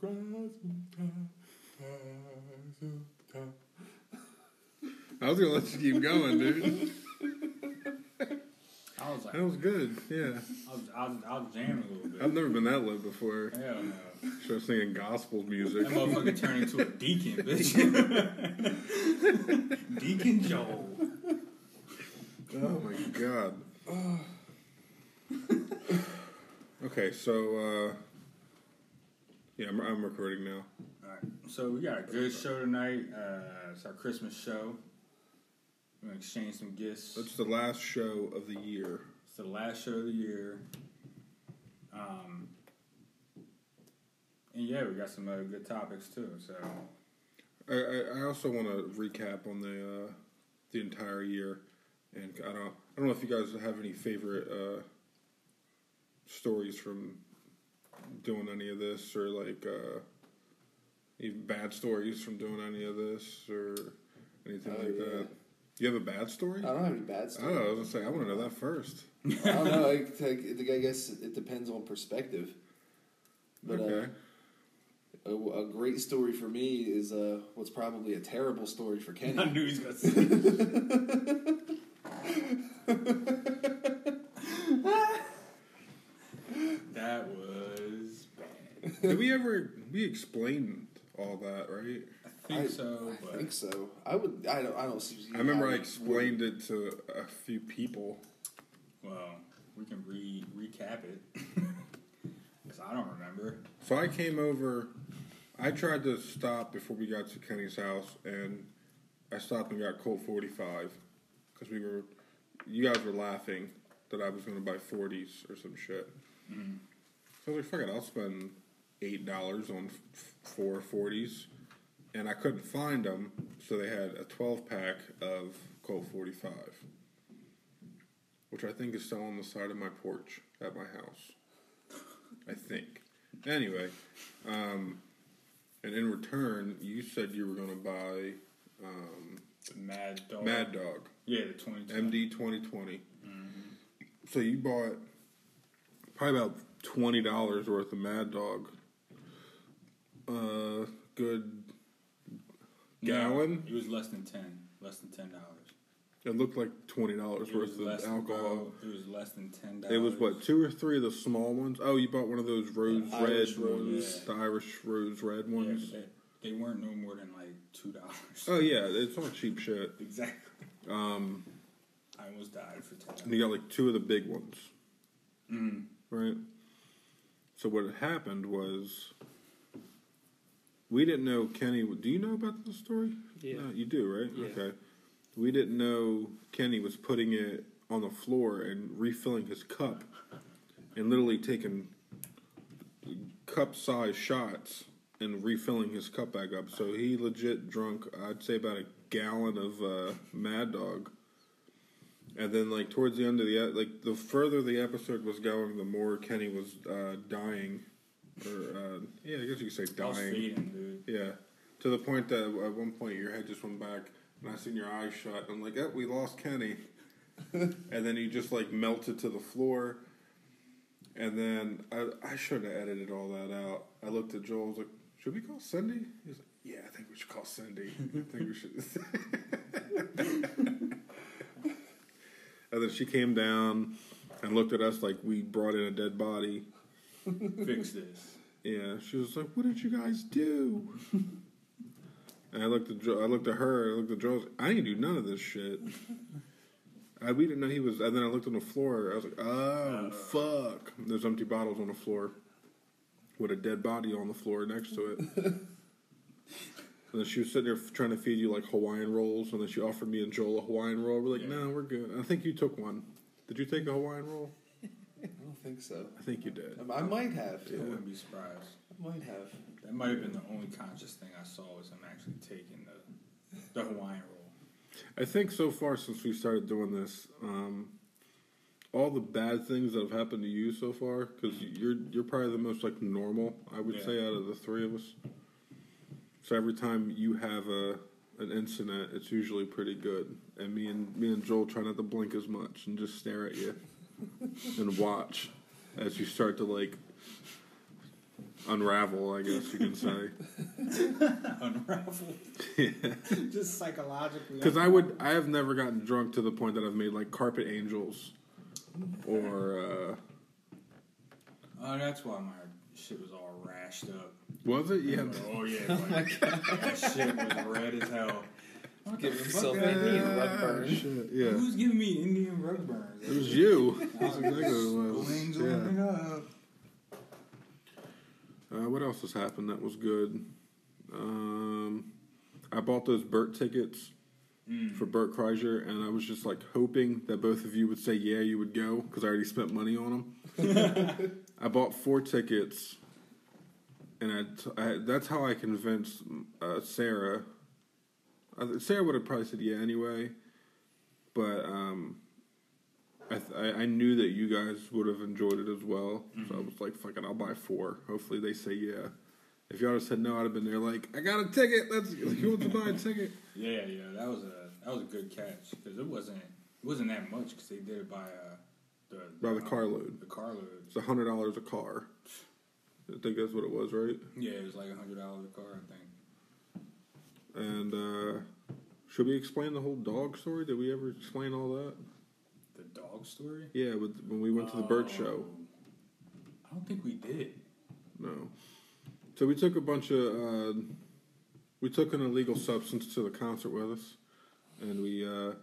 I was gonna let you keep going, dude. I was like, That was good. Yeah, I was, I was, I was jamming a little bit. I've never been that low before. Hell no. Should have singing gospel music. That motherfucker turned into a deacon, bitch. deacon Joel. Oh my god. okay, so uh, yeah, I'm, I'm recording now. Alright, so we got a good show tonight. Uh, it's our Christmas show. We're gonna exchange some gifts. It's the last show of the year. It's the last show of the year. Um, and yeah, we got some other good topics too. So I, I, I also want to recap on the uh, the entire year, and I don't I don't know if you guys have any favorite uh, stories from doing any of this, or like uh, even bad stories from doing any of this, or anything Oh, like yeah. that. You have a bad story? I don't have any bad Oh, stories. I was gonna say I want to know that first. I don't know. I, I, I guess it depends on perspective. But okay. uh, a, a great story for me is uh, what's probably a terrible story for Kenny. I knew he was gonna say. that was bad. Did we ever we explained all that, right? I think so, I think so. I would. I don't. I don't see. I remember I it explained it to a few people. well, we can re recap it because I don't remember. So I came over. I tried to stop before we got to Kenny's house, and I stopped and got Colt 45 because we were. You guys were laughing that I was going to buy 40s or some shit. Mm-hmm. So I was like, "Fuck it, I'll spend eight dollars on four 40s," and I couldn't find them, so they had a 12 pack of Colt 45, which I think is still on the side of my porch at my house. I think. Anyway, um, and in return, you said you were going to buy um, Mad Dog. Mad Dog Yeah, the twenty. MD 2020. So you bought probably about twenty dollars worth of Mad Dog. Uh, good gallon. it was less than ten. Less than ten dollars. It looked like twenty dollars worth of than- alcohol. bro, It was less than ten dollars. It was what two or three of the small ones. Oh, you bought one of those rose The red Irish ones, rose. the Irish rose red Yeah, ones. they, they weren't no more than like two dollars. Oh yeah, it's all cheap shit. Exactly. Um, I almost died for and ten. you got like two of the big ones. Mm. Right. So what had happened was we didn't know Kenny. Do you know about the story? Yeah. No, you do, right? Yeah. Okay. We didn't know Kenny was putting it on the floor and refilling his cup, and literally taking cup-sized shots and refilling his cup back up. So he legit drunk. I'd say about a gallon of uh, Mad Dog. And then, like towards the end of the like, the further the episode was going, the more Kenny was uh, dying, or uh, yeah, I guess you could say I was dying. feeding, dude. Yeah, to the point that at one point your head just went back, and I seen your eyes shut. And I'm like, oh, we lost Kenny. and then he just like melted to the floor. And then I, I should have edited all that out. I looked at Joel. I was like, should we call Cindy? He's like, yeah, I think we should call Cindy. I think we should. and then she came down and looked at us like we brought in a dead body. Fix this. Yeah, she was like, "What did you guys do?" and I looked at jo- I looked at her. I looked at Joe. I, was like, I didn't do none of this shit. I, we didn't know he was. And then I looked on the floor. I was like, "Oh uh. fuck!" There's empty bottles on the floor with a dead body on the floor next to it. and then she was sitting there f- trying to feed you like Hawaiian rolls, and then she offered me and Joel a Hawaiian roll. We're like. "No, we're good." I think you took one. Did you take a Hawaiian roll? I think so. I think you did. I might have. I wouldn't be surprised. I might have. That might have been the only conscious thing I saw was him actually taking the the Hawaiian roll. I think so far since we started doing this, um, all the bad things that have happened to you so far, because you're you're probably the most like normal, I would Yeah. say, out of the three of us. So every time you have a an incident, it's usually pretty good. And me and me and Joel try not to blink as much and just stare at you and watch as you start to like unravel, I guess you can say. Unravel. yeah. Just psychologically. Because I would, I have never gotten drunk to the point that I've made like carpet angels, or uh, Oh, that's why my shit was all rashed up. was it? Yeah. Oh yeah. like, that shit was red as hell. What Give the himself fuck? Indian rug burn. shit, Yeah. Who's giving me Indian rug burns? It was you. That's exactly what it was. Yeah. on it up. Uh, what else has happened that was good? Um, I bought those Bert tickets Mm. for Bert Kreischer, and I was just like hoping that both of you would say yeah, you would go because I already spent money on them. I bought four tickets, and I, t- I that's how I convinced uh, Sarah. Sarah would have probably said yeah anyway, but um, I, th- I I knew that you guys would have enjoyed it as well, so I was like, "Fuck it, I'll buy four. Hopefully they say yeah." If y'all had said no, I'd have been there like, "I got a ticket. Let's who wants to buy a ticket?" Yeah, yeah, that was a that was a good catch because it wasn't it wasn't that much because they did it by uh the By the carload. The carload. It's a hundred dollars a car. I think that's what it was, right? Yeah, it was like a hundred dollars a car, I think. And uh, should we explain the whole dog story? Did we ever explain all that? The dog story. Yeah, with, when we went to the Bert show. I don't think we did. No. So we took a bunch of uh, we took an illegal substance to the concert with us, and we uh,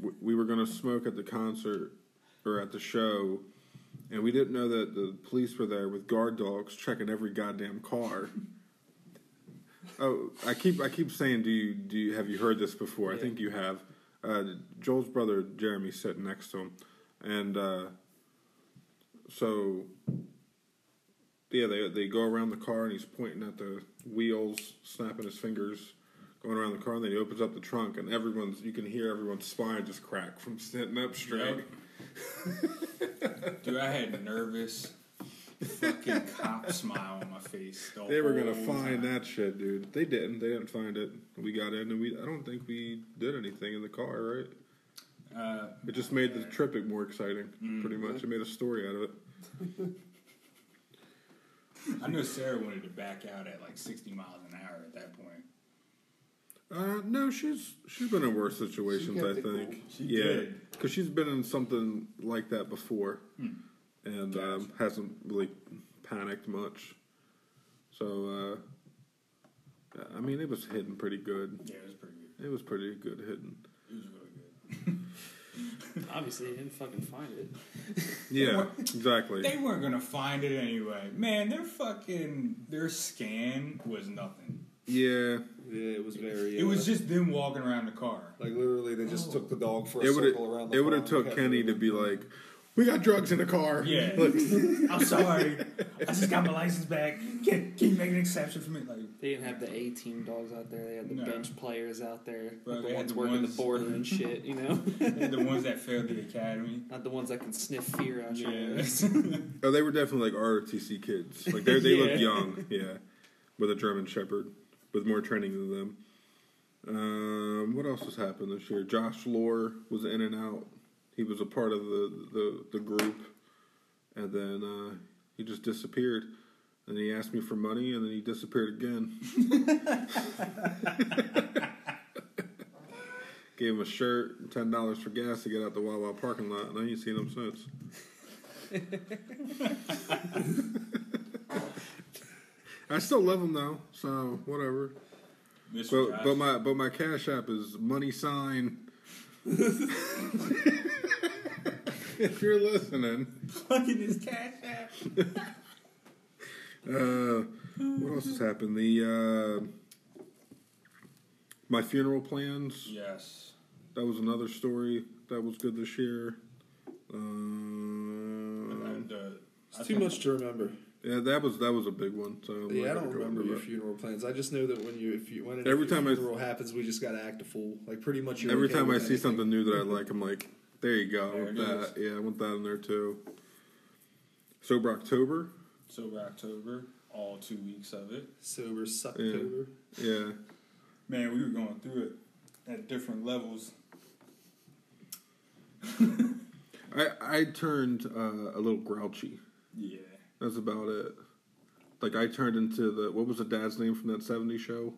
w- we were going to smoke at the concert or at the show, and we didn't know that the police were there with guard dogs checking every goddamn car. Oh, I keep I keep saying, do you do you have you heard this before? I think you have. Uh, Joel's brother Jeremy sitting next to him, and uh, so yeah, they they go around the car and he's pointing at the wheels, snapping his fingers, going around the car, and then he opens up the trunk and everyone's you can hear everyone's spine just crack from sitting up straight. Dude, I had nervous fucking cop smile on my face. the They were gonna find time. that shit, dude. They didn't. They didn't find it. We got in and we. I don't think we did anything in the car, right? Uh, It just made the trip more exciting. Pretty much, it made a story out of it. I know Sarah wanted to back out at like 60 miles an hour at that point. Uh, no, she's she's been in worse situations. I it cool. think. She yeah, because she's been in something like that before, and um, hasn't really panicked much. So, uh, I mean, it was hidden pretty good. Yeah, it was pretty good. It was pretty good hidden. It was really good. Obviously, he didn't fucking find it. Yeah, exactly. They weren't gonna find it anyway. Man, their fucking their scan was nothing. Yeah, Yeah, it was very. It was uh, just them walking around the car. like literally they just took the dog for a it would circle around have the it would have took Kenny to be like, "We got drugs in the car." Yeah. Like, I'm sorry. I just got my license back. Can, can you make an exception for me? Like, They didn't have the A team dogs out there. They had the No. bench players out there. Bro, Not they the had ones the working ones- the border and shit, you know? they're the ones that failed the academy. Not the ones that can sniff fear out your Yeah. oh, they were definitely like ROTC kids. Like they they look young. Yeah, with a German Shepherd with more training than them. Um, what else has happened this year? Josh Lore was in and out. He was a part of the the, the group, and then uh, he just disappeared. And he asked me for money, and then he disappeared again. Gave him a shirt, ten dollars for gas to get out the Wawa parking lot, and I ain't seen him since. I still love him though, so whatever. Mr. But Josh. but my but my cash app is money sign. If you're listening, fucking his cash app. uh, what else has happened? The uh, my funeral plans. Yes. That was another story that was good this year. Um, And, uh, I It's too much to remember. Yeah, that was that was a big one. So I'm Yeah, I don't remember into your funeral plans. I just know that when you if you when Every if your time I- funeral happens, we just gotta act a fool. Like pretty much. Every okay time I with see something new that I like, I'm like, there you go. There it that, yeah, I want that in there too. Sober October. Sober October, all two weeks of it. sober Sucktober. Yeah. Man, we were going through it at different levels. I I turned uh, a little grouchy. Yeah. That's about it. Like I turned into the what was the dad's name from that '70s show?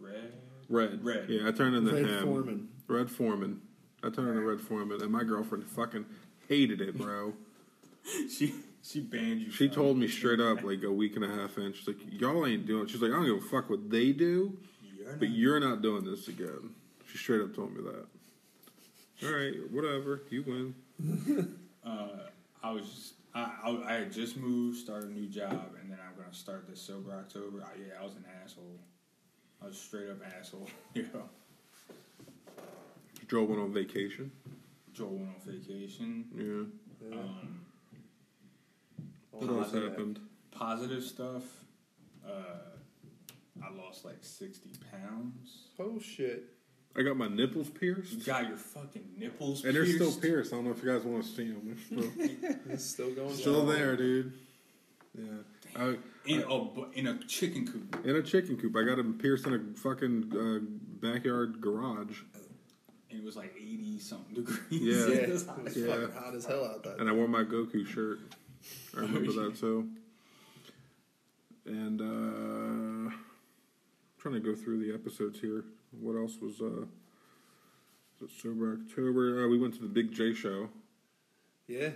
Red. Red. Red. Yeah, I turned into Red him. Foreman. Red Foreman. I turned into Red Foreman, and my girlfriend fucking hated it, bro. She she banned you. She from told me straight up like a week and a half in. She's like, "Y'all ain't doing." It. She's like, "I don't give a fuck what they do, You're but you're not doing this again." She straight up told me that. All right, whatever. You win. uh, I was just, I, I I had just moved, started a new job, and then I'm gonna start this sober October. I, yeah, I was an asshole. I was straight up asshole. You know, Joel went on vacation. Joel went on vacation. Yeah. Um, What else positive, happened? positive stuff. Uh, I lost like sixty pounds. Oh shit. I got my nipples pierced, You got your fucking nipples and they're still pierced. pierced. I don't know if you guys want to see them. They're still, It's still going. still there, dude. Yeah. I, in a in a chicken coop. in a chicken coop. I got them pierced in a fucking uh, backyard garage, And it was like eighty something degrees. Yeah. Yeah, it was fucking Yeah. hot as hell out there. and I wore my Goku shirt. I remember Oh, yeah. that too. And uh, I'm trying to go through the episodes here. What else was uh? Was it sober October? Uh, we went to the Big Jay show. Yeah.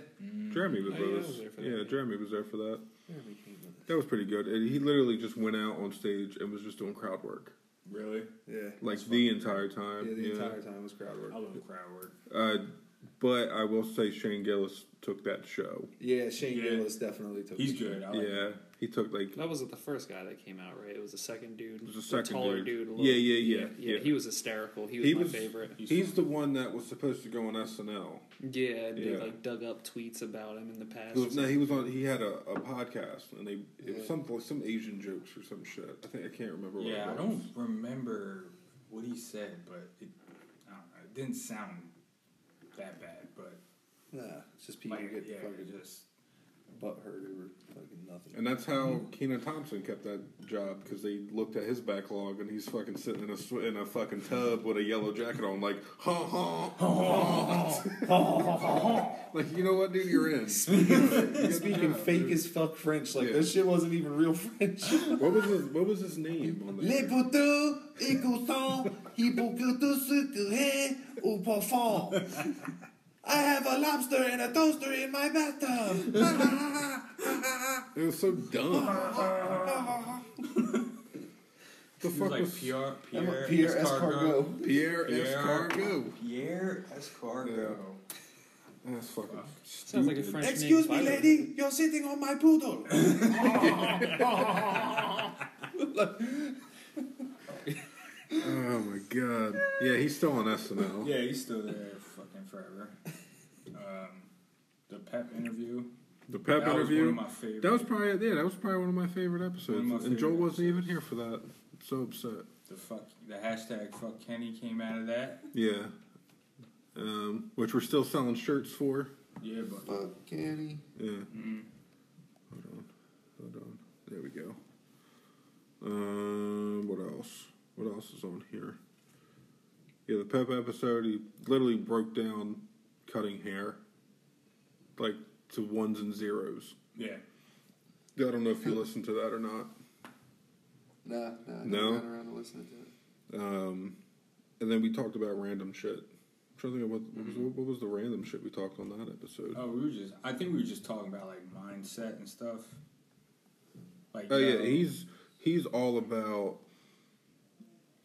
Jeremy was Oh, yeah, with I us. was there for that, yeah, yeah. Jeremy was there for that. Jeremy came with us. That was pretty good. And he literally just went out on stage and was just doing crowd work, Really? Yeah. like the fucking entire time. Yeah, the yeah. entire time was crowd work. I love crowd work. Uh, but I will say Shane Gillis took that show. Yeah, Shane Yeah. Gillis definitely took. He's the good. I like yeah, him. he took like That wasn't the first guy that came out, right? It was the second dude. It was the the second taller dude. dude. a Yeah, little- yeah, yeah, yeah, yeah. He was hysterical. He was He my was- favorite. He's, he's the one that was supposed to go on SNL. Yeah, and they Yeah. like dug up tweets about him in the past. He was, no, he was on. He had a, a podcast, and they it was some like some Asian jokes or some shit. I think I can't remember. What Yeah, I it don't remember what he said, but it, I don't know, it didn't sound that bad. But Nah, it's just people like, get yeah, fucking just butt hurt over fucking nothing. And that's how Kenan Thompson kept that job because they looked at his backlog, and he's fucking sitting in a sw- in a fucking tub with a yellow jacket on, like ha ha ha. like you know what, dude, you're in. Speaking fake as fuck French, like Yeah. this shit wasn't even real French. What was his What was his name on Les there? poteaux, écoutants, il faut que tout ce que est au parfum. I have a lobster and a toaster in my bathtub. It was so dumb. the fuck like was Pierre I'm a Pierre, Pierre Escargot. Escargot. Pierre Pierre- Escargot? Pierre Escargot. That's fucking Sounds like a stupid. French Excuse name. me, if I lady, you're sitting on my poodle. Oh my god. Yeah, he's still on SNL. Yeah, he's still there, fucking forever. Um, the Pep interview. The Pep that interview. was one of my favorites. that was probably yeah, that was probably one of my favorite episodes. One of my and Joel favorite wasn't even here for that. So upset. the fuck. The hashtag fuck Kenny came out of that. Yeah. Um, which we're still selling shirts for. Yeah, but Fuck Kenny. Yeah. mm, Hold on. Hold on. There we go. Um, what else? What else is on here? Yeah, the Pep episode, he literally broke down cutting hair. Like to ones and zeros. yeah. I don't know if you listened to that or not. Nah, nah, I No? never got around to listening to it. Um, and then we talked about random shit. I'm trying to think of what, what, was, what was the random shit we talked on that episode. Oh, we were just. I think we were just talking about like mindset and stuff. Like. Oh yeah, yo, he's he's all about.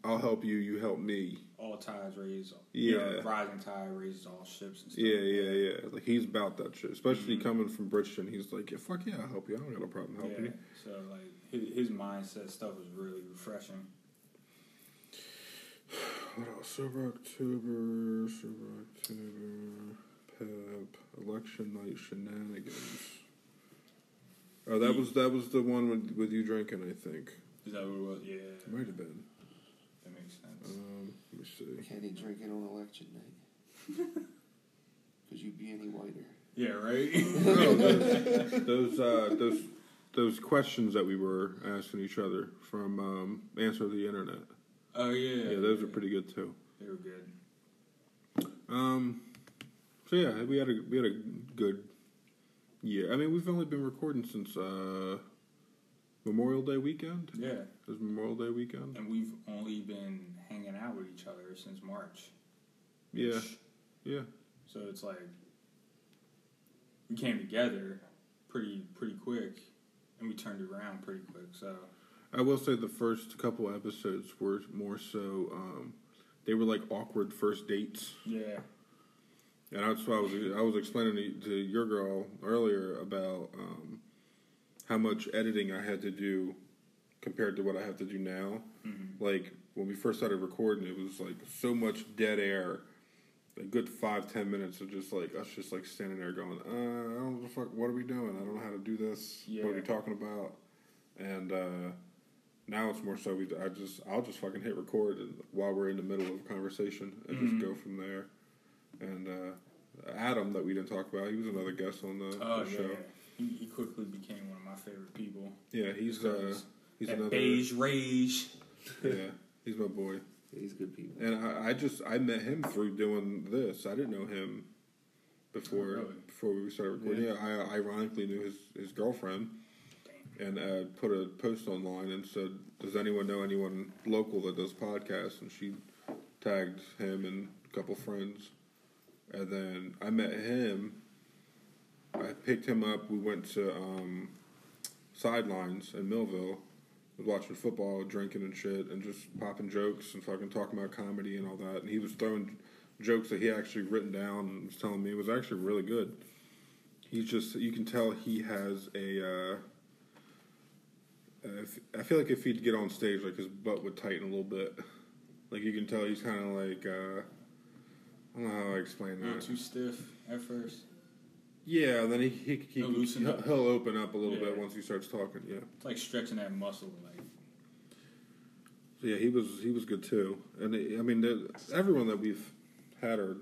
I'll help you, you help me. All tides raise. Yeah. You know, rising tide raises all ships and stuff. Yeah, yeah, yeah. Like he's about that shit. Especially Mhm. coming from Bridgeton, he's like, yeah, fuck yeah, I'll help you. I don't got a problem helping Yeah. you. So like his, his mindset stuff was really refreshing. What else? Sober October, Sober October, Pep, election night shenanigans. Oh, that was that was the one with with you drinking, I think. Is that what it was? Yeah. It might have been. That makes sense. Um, let me see. Kenny drinking on election night. Could you be any whiter? yeah. Right. Oh, those those, uh, those those questions that we were asking each other from um, Answer the Internet. oh yeah. Yeah, those are pretty good too. They were good. Um, so yeah, we had a we had a good year. I mean, we've only been recording since uh, Memorial Day weekend. Yeah, It was Memorial Day weekend. and we've only been hanging out with each other since March. Yeah, yeah. So it's like we came together pretty pretty quick, and we turned it around pretty quick. So I will say the first couple episodes were more so. Um, they were like awkward first dates, yeah, and that's why I was I was explaining to, to your girl earlier about um, how much editing I had to do compared to what I have to do now. Mm-hmm. Like when we first started recording, it was like so much dead air. A good five ten minutes of just like us, just like standing there going, uh, "I don't know the fuck. What are we doing? I don't know how to do this. What are we talking about?" And uh, now it's more so we. I just I'll just fucking hit record and, while we're in the middle of a conversation and Mhm. just go from there. And uh, Adam, that we didn't talk about, he was another guest on the, oh the yeah, show. he, he quickly became one of my favorite people. Yeah, he's uh, he's another. beige rage. Yeah, he's my boy. He's good people. And I, I just I met him through doing this. I didn't know him before Oh, really? before we started recording. Yeah, I ironically knew his his girlfriend, and uh, put a post online and said, "Does anyone know anyone local that does podcasts?" And she tagged him and a couple friends, and then I met him. I picked him up. We went to um, Sidelines in Millville was watching football, drinking and shit, and just popping jokes and fucking talking about comedy and all that. And he was throwing jokes that he actually written down and was telling me it was actually really good. He's just you can tell he has a. Uh, uh, if, I feel like if he'd get on stage, like his butt would tighten a little bit. Like you can tell he's kind of like. Uh, I don't know how I explain that. too stiff at first. Yeah, then he he, he He'll loosen he'll, up. he'll open up a little Yeah. bit once he starts talking. Yeah. It's like stretching that muscle. Like So yeah, he was he was good too, and it, I mean, the, everyone that we've had or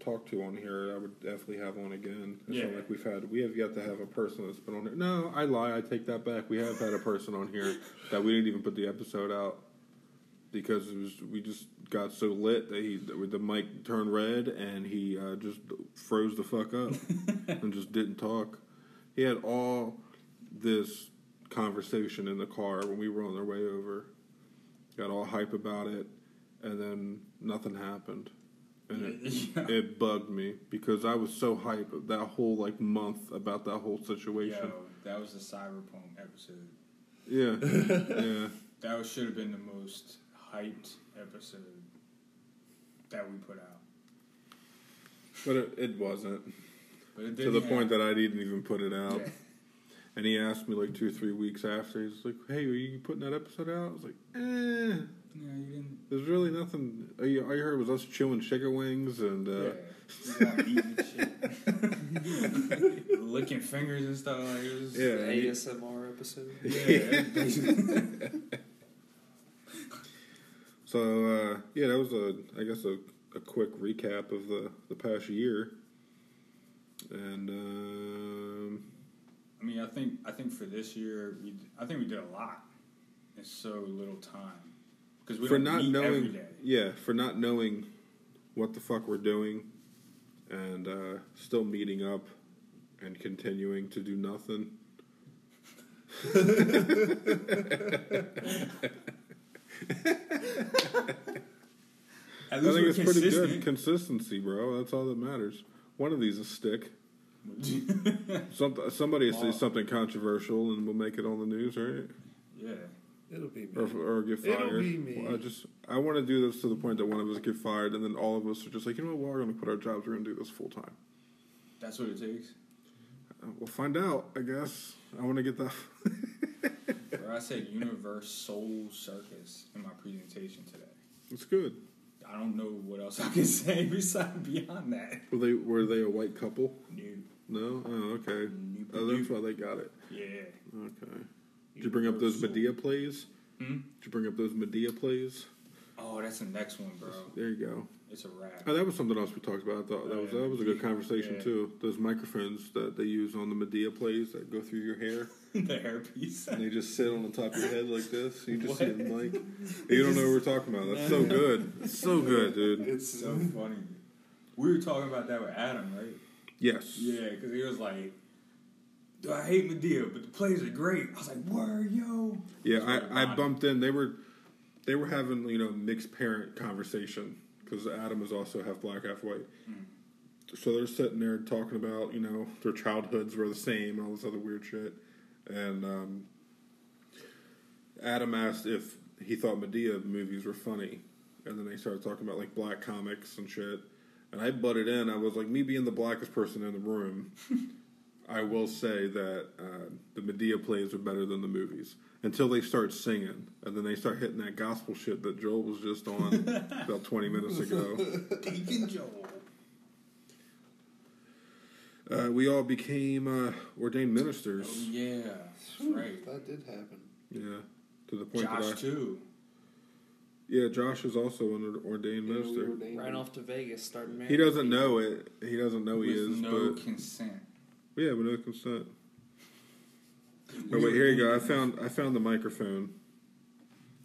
talked to on here, I would definitely have on again. It's not Yeah. like we've had we have yet to have a person that's been on here. No, I lie. I take that back. We have had a person on here that we didn't even put the episode out because it was we just got so lit that he the mic turned red and he uh, just froze the fuck up and just didn't talk. He had all this conversation in the car when we were on our way over got all hype about it, and then nothing happened, and it, Yeah. it bugged me because I was so hype that whole like month about that whole situation. yo, that was the cyberpunk episode. Yeah, yeah, That should have been the most hyped episode that we put out. but it, it wasn't But it to the have- point that I didn't even put it out. Yeah. And he asked me like two or three weeks after. He's like, "Hey, are you putting that episode out?" I was like, "Eh." Yeah, you didn't. There's really nothing. All you, all you heard was us chewing chicken wings and uh, yeah, you all eating shit, licking fingers and stuff. Like it was, Yeah. ASMR episode. yeah. So uh, yeah, that was a I guess a, a quick recap of the the past year. And um, I mean, I think I think for this year, we I think we did a lot in so little time because we for not knowing, day. yeah, for not knowing what the fuck we're doing, and uh, still meeting up and continuing to do nothing. At I think we're it's pretty good consistency, bro. That's all that matters. One of these is stick. Some, somebody will say something controversial, and we'll make it on the news, right? yeah, It'll be me. or, or get It'll fired. be me. Well, I just I want to do this to the point that one of us get fired, and then all of us are just like, you know what? Well, we're going to quit our jobs. We're going to do this full time. that's what it takes. Uh, We'll find out. I guess I want to get the. Or I said UniverSoul Circus in my presentation today. it's good. I don't know what else I can say besides beyond that. Were they were they a white couple? New, No. Oh, okay. new, Oh, that's why they got it. yeah. Okay. Did you bring up those Madea plays? Hmm? Did you bring up those Madea plays? Oh, that's the next one, bro. There you go. It's a wrap. Oh, that was something else we talked about. I thought that Oh, was yeah. that was a good conversation Yeah. too. Those microphones that they use on the Madea plays that go through your hair. the hairpiece. And they just sit on the top of your head like this. You just see What? the mic. You don't know what we're talking about. That's so good. It's so good, dude. It's so funny. We were talking about that with Adam, right? Yes. Yeah, because he was like, I hate Madea, but the plays are great. I was like, word, yo. Yeah, I, I bumped in. They were they were having you know mixed parent conversation because Adam is also half black, half white. So they're sitting there talking about you know their childhoods were the same and all this other weird shit. And um, Adam asked if he thought Madea movies were funny, and then they started talking about like black comics and shit. And I butted in. I was like, me being the blackest person in the room. I will say that uh, the Madea plays are better than the movies until they start singing, and then they start hitting that gospel shit that Joel was just on about twenty minutes ago. Deacon Joel. Uh, we all became uh, ordained ministers. Oh, yeah. That's right. That did happen. Yeah, to the point Josh, that I, too. yeah, Josh is also an ordained Yeah, minister. ordained Right him. off to Vegas, starting marriage. He doesn't know it. He doesn't know he is, no but consent. Yeah, with no consent. Oh wait, here you go. I found I found the microphone.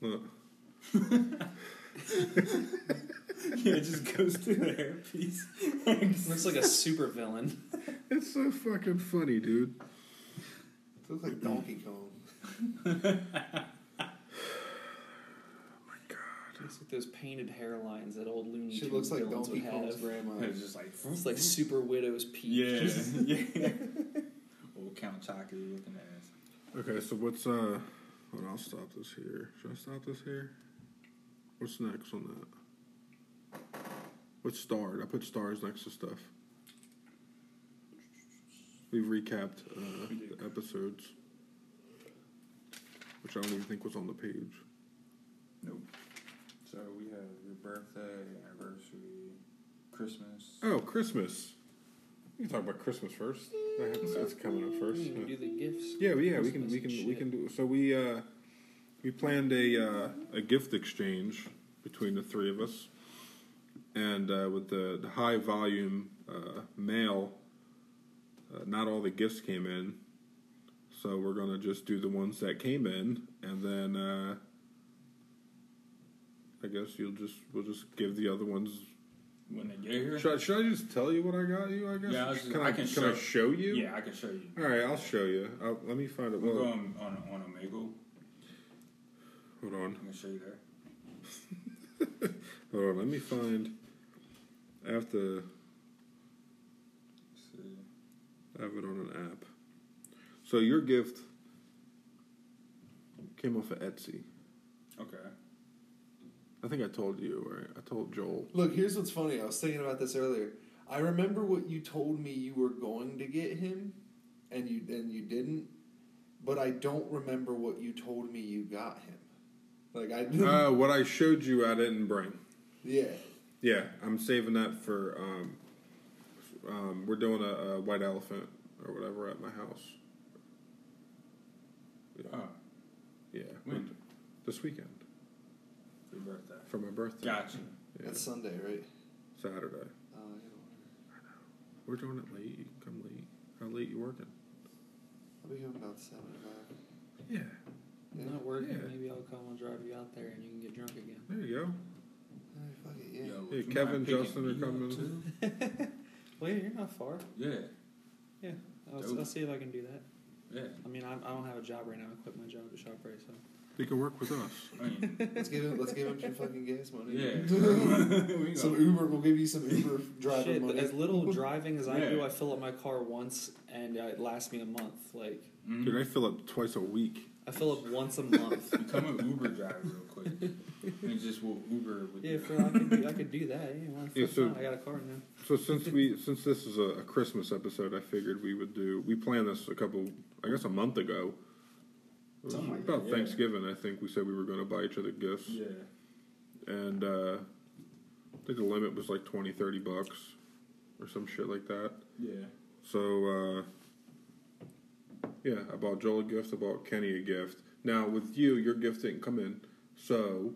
Look. yeah, it just goes through the hairpiece. Looks like a super villain. It's so fucking funny, dude. It looks like Donkey Kong. Looks like those painted hairlines that old Looney She Tunes looks like villains Donkey would Kong's have. grandma. it's just like, It's like Super Widow's peach. yeah, yeah. Old Count Chocula looking ass. Okay, so what's uh? Hold on, I'll stop this here. Should I stop this here? What's next on that? What's starred? I put stars next to stuff. We've recapped uh, the episodes, which I don't even think was on the page. Nope. So we have your birthday, anniversary, Christmas. Oh, Christmas. We can talk about Christmas first. That's, that's coming up first. We can do the gifts. Yeah, but yeah, we can we can and we can do. So we uh, we planned a uh, a gift exchange between the three of us, and uh, with the, the high volume uh, mail, uh, not all the gifts came in. So we're gonna just do the ones that came in, and then uh, I guess you'll just we'll just give the other ones. When they get here. Should I, should I just tell you what I got you? I guess. Yeah, I just- can I, I can can I show- show you? Yeah, I can show you. All right, I'll show you. I'll, let me find it. We'll Well, go on on, on Omegle. hold on. I can show you there. Hold on, let me find. I have to See. have it on an app. So your gift came off of Etsy. Okay. I think I told you, right? I told Joel. Look, here's what's funny. I was thinking about this earlier. I remember what you told me you were going to get him, and you and you didn't. But I don't remember what you told me you got him. Like I didn't. Uh, what I showed you, I didn't bring. yeah. Yeah, I'm saving that for. Um, um, we're doing a, a white elephant or whatever at my house. Yeah, Oh, yeah. When? This weekend for your birthday. for my birthday. Gotcha. Yeah, That's Sunday, right? Saturday. Oh, yeah. We're doing it late. You can come late. How late you working? I'll be home about seven o'clock. Yeah. Yeah. Not working. Yeah. Maybe I'll come and drive you out there, and you can get drunk again. There you go. Hey, fuck it, yeah. Yo, Hey, you Kevin, mind picking Justin are me up, coming. too? Well, yeah, you're not far. Yeah. Yeah, I'll, Dope. I'll see if I can do that. Yeah. I mean, I'm, I don't have a job right now. I quit my job at ShopRite, so You can work with us. I mean, Let's give him. Let's give him some fucking gas money. yeah. we some. Uber. We'll give you some Uber driver shit. money. As little driving as I Yeah. do, I fill up my car once, and uh, it lasts me a month. Like Mhm. Dude, I fill up twice a week. I fill up once a month. Become an Uber driver real quick. and just will Uber with yeah, you. for, I could do, I could do that. Yeah, Yeah, so- not? I got a car now. So since we since this is a, a Christmas episode, I figured we would do. We planned this a couple, I guess, a month ago. It Something like about that, yeah. Thanksgiving, I think we said we were going to buy each other gifts, Yeah. and uh, I think the limit was like 20, 30 bucks or some shit like that. Yeah. So uh, yeah, I bought Joel a gift. I bought Kenny a gift. Now with you, your gift didn't come in, so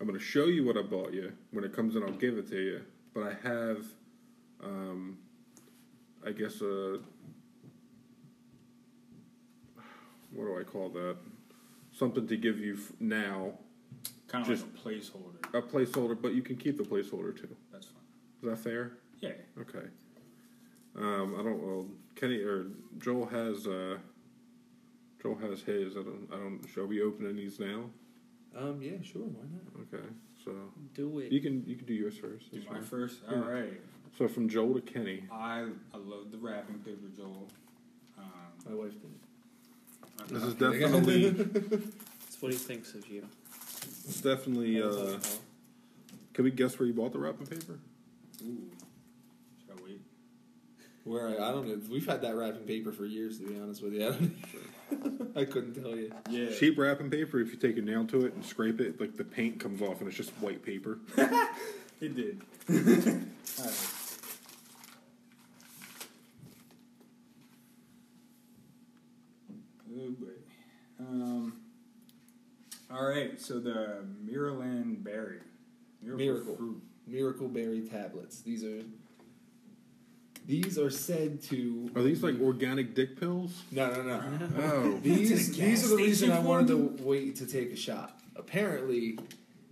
I'm going to show you what I bought you. When it comes in, I'll give it to you. But I have, um, I guess a what do I call that? Something to give you f- now, Kind of Just- like a placeholder. a placeholder, but you can keep the placeholder too. That's fine. Is that fair? Yeah. Okay. Um, I don't. Well, Kenny or Joel has. Uh, Joel has his. I don't. I don't. Shall we open these now? Um, yeah, sure, why not? Okay. So Do it. you can you can do yours first. Do That's my fine. first. Yeah. All right. So from Joel to Kenny. I I love the wrapping paper, Joel. Um, My wife did. This is definitely That's what he thinks of you. it's definitely. Uh, can we guess where you bought the wrapping paper? Ooh. Should I wait? Where I, I don't know. We've had that wrapping paper for years, to be honest with you. I, don't, I couldn't tell you. Yeah. Cheap wrapping paper. If you take a nail to it and scrape it, like the paint comes off and it's just white paper. It did. All right. Oh boy. Um. All right. So the Miraland berry. Miracle. fruit. Miracle Berry tablets. These are. These are said to. Are these like organic dick pills? No, no, no. Oh. These these are the reason I wanted to wait to take a shot. Apparently,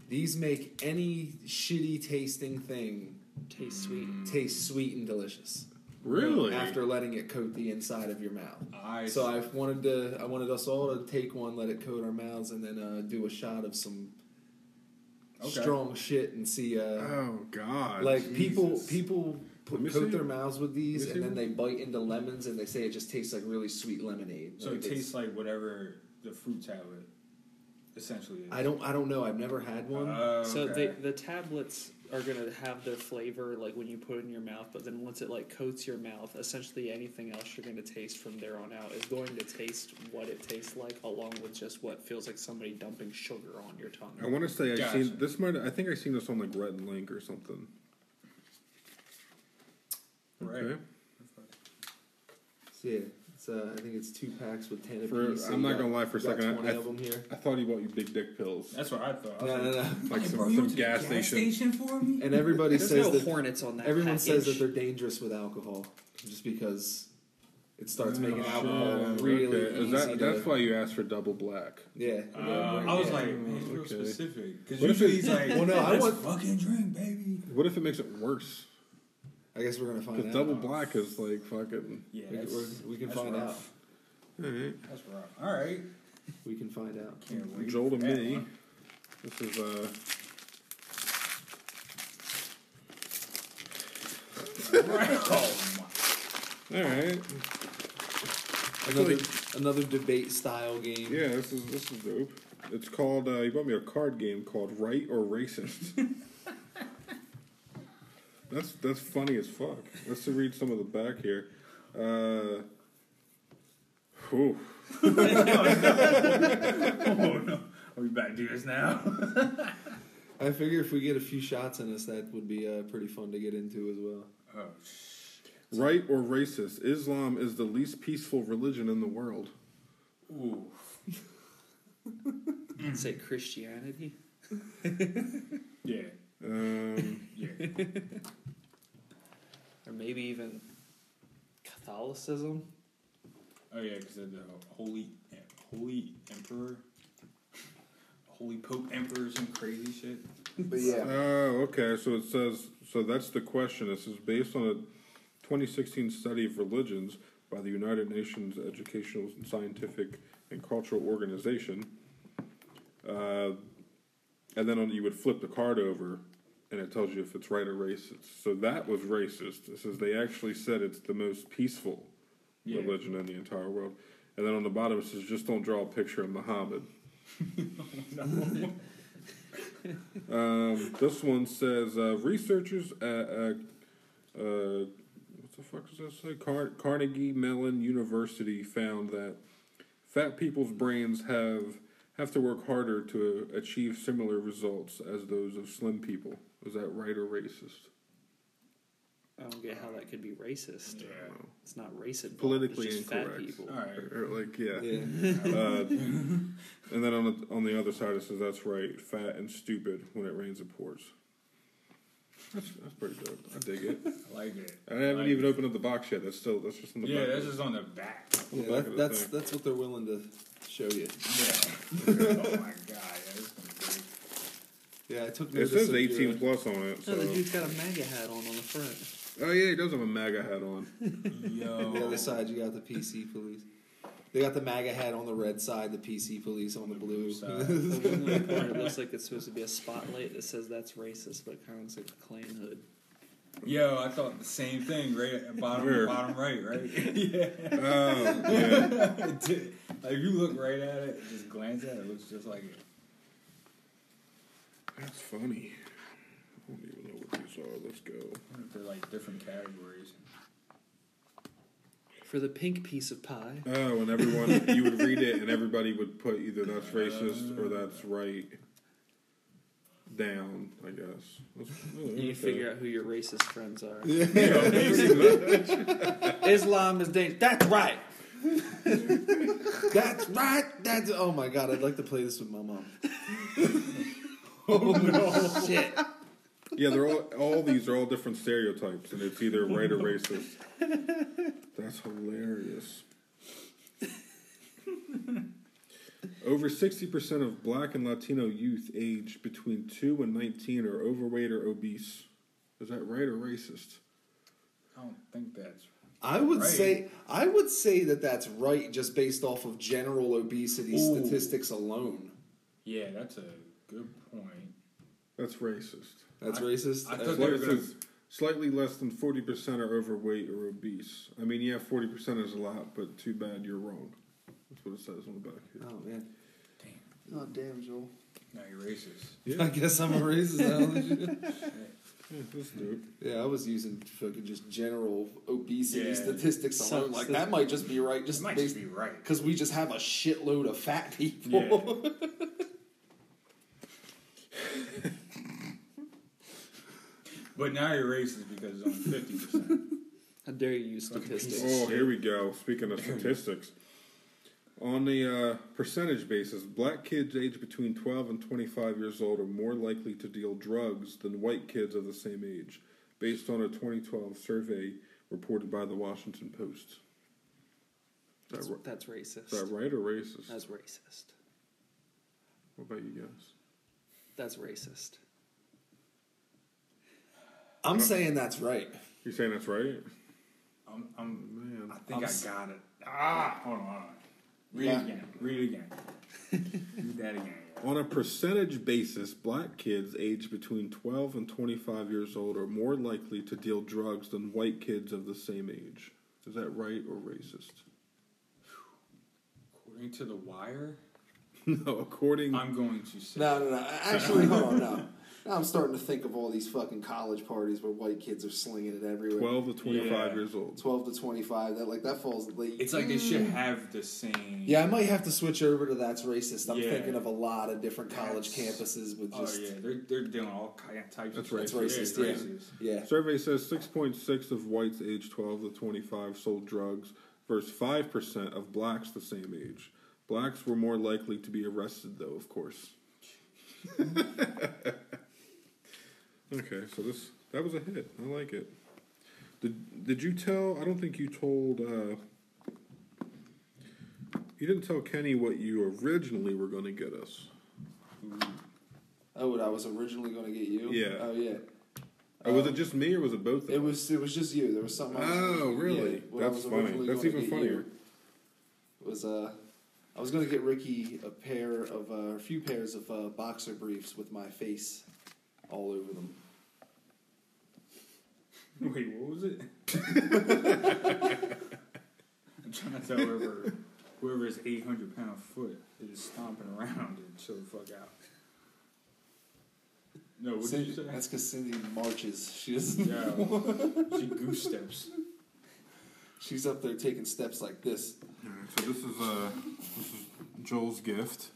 these make any shitty tasting thing Tastes sweet. taste sweet and delicious Really? after letting it coat the inside of your mouth. I So I wanted to, I wanted us all to take one, let it coat our mouths, and then uh, do a shot of some Okay. strong shit and see. Uh, Oh God. like people, Jesus. people put, coat their mouths with these, and then they bite into lemons, and they say it just tastes like really sweet lemonade. So Like it tastes like whatever the fruit tablet essentially is. I don't, I don't know. I've never had one. Oh, So the the tablets are gonna have their flavor like when you put it in your mouth, but then once it like coats your mouth, essentially anything else you're gonna taste from there on out is going to taste what it tastes like, along with just what feels like somebody dumping sugar on your tongue. I want to say I Gotcha. seen this. Might I think I seen this on like Red Link or something. Right. Okay. So yeah, it's, uh, I think it's two packs with ten For- apiece. so I'm you not got- gonna lie, for a you got second, I- twenty I- of them here. I thought he bought you big dick pills. That's what I thought. I was No, like, no, no. Like some, some to the gas station. for me. And everybody There's says no that hornets on that. everyone says that package. they're dangerous with alcohol, just because it starts Oh, making shit. alcohol really okay. Is easy that, to. that's why you asked for double black. yeah. Uh, I was like, man, it's real Okay. specific. Because What if usually it- he's like, Well, no, I let's want- fucking drink, baby. What if it makes it worse? I guess we're gonna find Because out. double black is like fucking. Yeah, we, that's, we're- we can that's find rough. out. All right. That's rough. All right. We can find out. Can't wait. Joel to for that me. one. This is uh. Oh, my. All right. Another another debate style game. Yeah, this is this is dope. It's called. Uh, you bought me a card game called Right or Racist. that's that's funny as fuck. Let's read some of the back here. Uh, whew. Oh, no. Are we back to do this now? I figure if we get a few shots in us, that would be uh, pretty fun to get into as well. oh, Right or racist? Islam is the least peaceful religion in the world. Ooh. I'd say Christianity. Yeah. Um, Yeah. Or maybe even Catholicism. Oh, yeah, because the holy, holy emperor. Holy Pope Emperor, some crazy shit. But yeah, Oh, okay. So it says so. That's the question. This is based on a 2016 study of religions by the United Nations Educational, Scientific, and Cultural Organization. Uh, and then on, you would flip the card over, and it tells you if it's right or racist. So that was racist. It says they actually said it's the most peaceful Yeah. religion in the entire world. And then on the bottom it says just don't draw a picture of Muhammad. Um, this one says uh, researchers at uh, uh, what the fuck does that say? Car- Carnegie Mellon University found that fat people's brains have have to work harder to achieve similar results as those of slim people. Is that right or racist? I don't get how that could be racist. Yeah. It's not racist. Politically it's just fat incorrect. people. All right. Or, like yeah. yeah. Uh, and then on the on the other side it says that's right, fat and stupid. When it rains, it pours. That's that's pretty dope. I dig it. I like it. I haven't like even it. opened up the box yet. That's still that's just in the Yeah, back. that's just on the back. on the back that, of the that's thing. that's what they're willing to show you. Yeah. oh my god, yeah, this is gonna be Yeah, I took It notice. says of 18 your- plus on it. No, the So dude's got a MAGA hat on on the front. Oh yeah, he does have a MAGA hat on. Yo. The other side, you got the PC police. They got the MAGA hat on the red side, the PC police on the blue. Side. The one in the corner looks like it's supposed to be a spotlight that says that's racist, but kind of looks like a Klan hood. Yo, I thought the same thing. Right at bottom, Where? bottom right, right? yeah. Oh yeah. It did. like if you look right at it, just glance at it, it looks just like it. That's funny. I don't even know what these are. Let's go. They're like different categories. For the pink piece of pie, Oh, and everyone you would read it, and everybody would put either that's racist or that's right down. I guess. That's, oh, you okay. figure out who your racist friends are. Yeah, pretty. Islam is dangerous. That's right. That's right. That's oh my god. I'd like to play this with my mom. Oh no! Shit. Yeah, they're all all these are all different stereotypes, and it's either right or racist. That's hilarious. Over sixty percent of Black and Latino youth aged between two and nineteen are overweight or obese. Is that right or racist? I don't think that's. I would Right. say I would say that that's right, just based off of general obesity Ooh. statistics alone. Yeah, that's a good point. That's racist. That's I- racist. I Uh, thought they were gonna- slightly less than forty percent are overweight or obese. I mean, yeah, forty percent is a lot, but too bad you're wrong. That's what it says on the back here. oh man. Damn. Oh damn, Joel. Now you're racist. Yeah. I guess I'm a racist now. Yeah, that's dope. yeah, I was using fucking just general obesity Yeah. statistics So- alone. Like so- that might just be right, It just might based just be right. because we just have a shitload of fat people. But now you're racist because it's only fifty percent. How dare you use statistics? of Oh, here we go. Speaking of statistics, on the uh, percentage basis, black kids aged between 12 and 25 years old are more likely to deal drugs than white kids of the same age, based on a 2012 survey reported by the Washington Post. Is That's, that, ri- that's racist. is that right or racist? That's racist. What about you guys? That's racist. I'm saying that's right. You saying that's right? I'm, I'm, Man. I think I'm i s- got it. Ah, hold on, hold on. Read Yeah. it again. Read it again. Read that again. On a percentage basis, black kids aged between 12 and 25 years old are more likely to deal drugs than white kids of the same age. Is that right or racist? According to the Wire, No, according I'm going to say. No, no, no. Actually, hold on. No. Now I'm starting to think of all these fucking college parties where white kids are slinging it everywhere. 12 to 25 Yeah. years old. 12 to 25. That like that falls late. It's like they should have the same. yeah, I might have to switch over to that's racist. I'm Yeah. thinking of a lot of different college That's- campuses with Oh just yeah, they're they're doing all ki- types. That's of racist. shit. That's racist, Yeah, yeah. it's racist. yeah. Survey says 6.6 of whites aged 12 to 25 sold drugs versus 5% of blacks the same age. Blacks were more likely to be arrested, though, of course. okay, so this that was a hit. I like it. Did did you tell? I don't think you told. Uh, you didn't tell Kenny what you originally were going to get us. Oh, what I was originally going to get you? Yeah. Oh yeah. Oh, was it just me or was it both? Of It us? was. It was just you. There was something. I was, Oh, really? yeah, That's was funny. That's even funnier. Was uh, I was going to get Ricky a pair of uh, a few pairs of uh, boxer briefs with my face all over them. Wait, what was it? I'm trying to tell whoever whoever is 800 pound foot is stomping around and chill the fuck out. No, what did you say? that's because Cindy marches. She doesn't. Yeah, she goose steps. She's up there taking steps like this. Alright, so this is uh this is Joel's gift.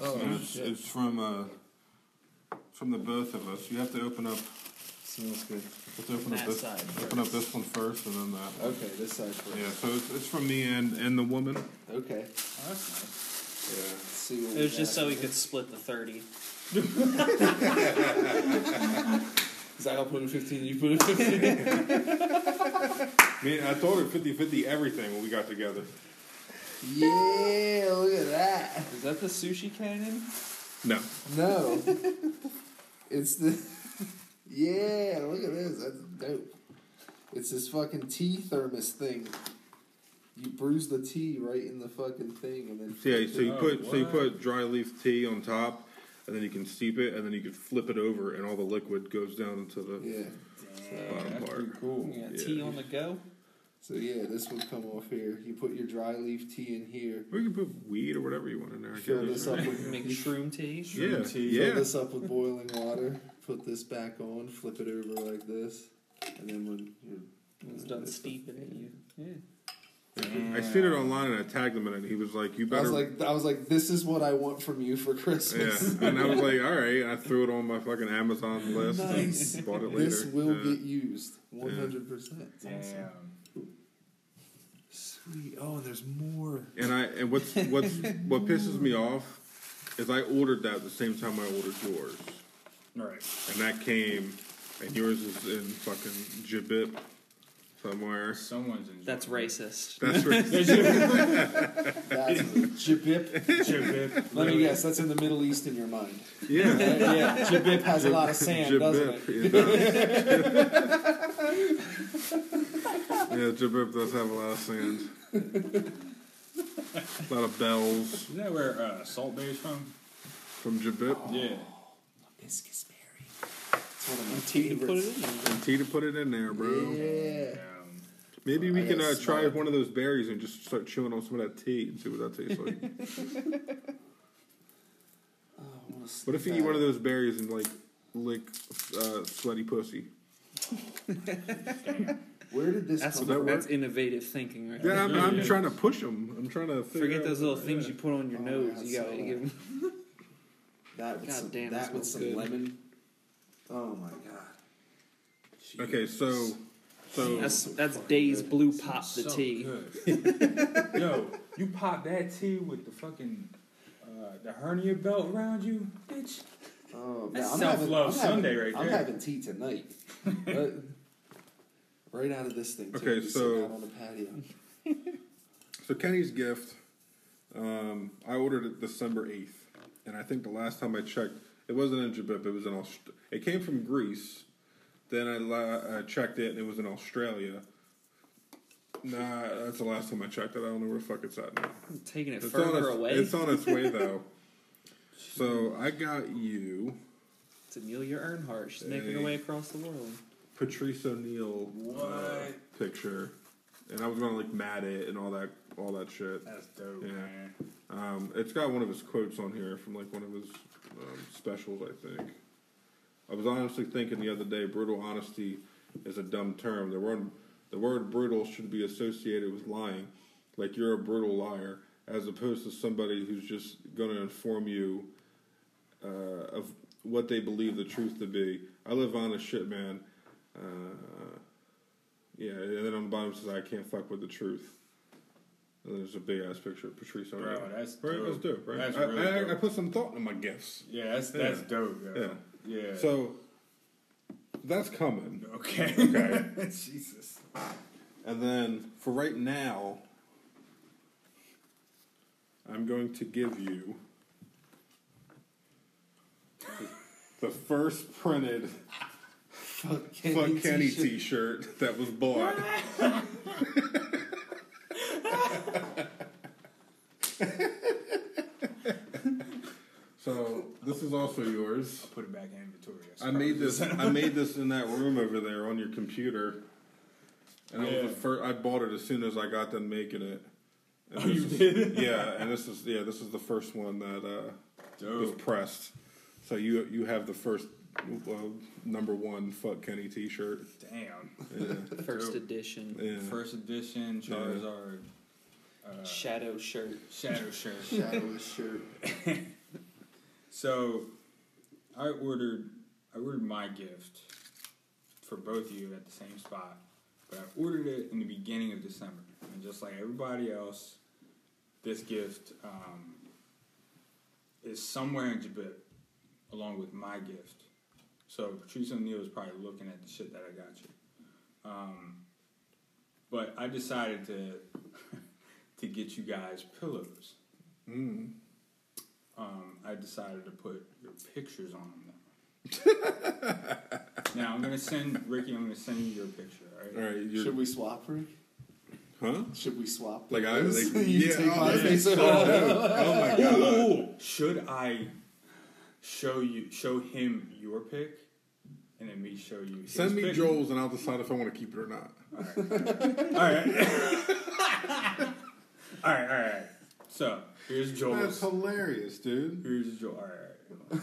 Oh, And it's, shit. it's from uh from the both of us. You have to open up Smells good. Let's to open up this side open up this one first and then that. Okay, this side first. Yeah, so it's, it's from me and, and the woman. Okay. Oh, that's nice. Yeah. Let's see what It was just got so we could split the 30. Zach, I'll put in 15, you put in 15. Me, I told her 50-50 everything when we got together. yeah, look at that. Is that the sushi cannon? No. No. it's the. Yeah, look at this. That's dope. It's this fucking tea thermos thing. You bruise the tea right in the fucking thing, and then yeah, so you Oh, put so you put dry leaf tea on top, and then you can steep it, and then you can flip it over, and all the liquid goes down into the. yeah. Damn, bottom that's part. pretty cool. Yeah, Yeah. tea on the go. So yeah, this would come off here. You put your dry leaf tea in here. Or you can put weed or whatever you want in there. I Fill guess. this up with Make shroom tea. Yeah, Shroom tea. yeah. Fill this up with boiling water. Put this back on. Flip it over like this, and then when you're uh, it's done steeping it, you yeah. I seen it online and I tagged him in it. and He was like, "You better." I was like, I was like, this is what I want from you for yeah, Christmas. and I was like, "All right." I threw it on my fucking Amazon list. Nice. And bought it later. This will Yeah. get used, one hundred percent. Damn. Sweet. Oh, and there's more. And I and what's what's what pisses me off is I ordered that the same time I ordered yours, Right. and that came, and yours is in fucking Jibip somewhere. Someone's enjoying That's racist. That's right. That's Jabip. Jibip. Let me guess. That's in the Middle East in your mind. Yeah. Right? Yeah. Jabip has a lot of sand, doesn't it? Jabip, it does. yeah, Jabip does have a lot of sand. a lot of bells Isn't that where uh, Salt Bae is from? from Jabip. Yeah. Hibiscus berry. It's one of my And tea to put it in. And tea to put it in there, bro. Yeah. Um, Maybe I we can uh, smell try it. one of those berries and just start chewing on some of that tea and see what that tastes like. Oh, I wanna what if you eat one of those berries and like lick uh, sweaty pussy? Where did this That's come that from? that's innovative thinking, right? Yeah, there. I'm, Yeah, I'm trying to push them. I'm trying to figure Forget out- those little things yeah. you put on your Oh, nose. yeah, you gotta so give 'em- That with God some, damn, that that with some good. lemon. Oh my god. Okay, so so That's that's Days Blue Pop the so tea. good. Yo, you pop that tea with the fucking uh, the hernia belt around you, bitch. Oh, That's I'm self-love having- Sunday having- right I'm having tea tonight. right, right out of this thing. Too, Okay, so- on the patio. so Kenny's gift. Um, I ordered it December eighth, and I think the last time I checked, it wasn't in Jabip. It was in Aust- It came from Greece. Then I la- I checked it, and it was in Australia. Nah, that's the last time I checked it. I don't know where the fuck it's at now. I'm taking it It's on, further its, away. it's on its way though. So I got you It's Amelia Earnhardt. She's making her Hey. way across the world. Patrice O'Neal uh, picture, and I was gonna like mat it and all that all that shit. That's dope, Yeah. man. Um, it's got one of his quotes on here from like one of his um, specials, I think. I was honestly thinking the other day, brutal honesty is a dumb term. The word the word brutal should be associated with lying, like you're a brutal liar, as opposed to somebody who's just going to inform you uh, of what they believe the truth to be. I live honest shit, man. Uh, yeah, and then on the bottom it says I can't fuck with the truth. There's a big ass picture of Patrice on Bro, that's Right, dope. that's dope, right? That's I, really I, dope. I put some thought in my gifts. Yeah, that's that's Yeah. dope, yo. Yeah. Yeah. So that's coming. okay. Okay. Jesus. And then for right now, I'm going to give you the first printed Fuck Kenny, Fuck Kenny t-shirt. t shirt that was bought. so this is also yours. I'll put it back in inventory. I made this. I made this in that room over there on your computer, and I was Yeah. the first. I bought it as soon as I got done making it. And Oh, you is- did? Yeah, and this is yeah. This is the first one that uh, was pressed. So you you have the first uh, number one fuck Kenny T-shirt. Damn. Yeah, First Dope. edition yeah. First edition Charizard uh, shadow shirt. Shadow Shirt. Shadowless shirt. So, I ordered I ordered my gift for both of you at the same spot, but I ordered it in the beginning of December, and just like everybody else, this gift um, is somewhere in Jabit, along with my gift. So Patrice O'Neal is probably looking at the shit that I got you. Um, but I decided to to get you guys pillows Mm. um, I decided to put your pictures on them. Now I'm gonna send Ricky. I'm gonna send you your picture. All All right. right, you're, Should we swap, Rick? huh? Should we swap? Like I those? like you yeah, take oh, my yeah. face. Oh, oh my god. Ooh, should I show you show him your pic, and then me show you? Send me pic? Joel's and I'll decide if I want to keep it or not. All right. all right. All right. Alright. So here's Joel. That's hilarious, dude. Here's Joel. All right.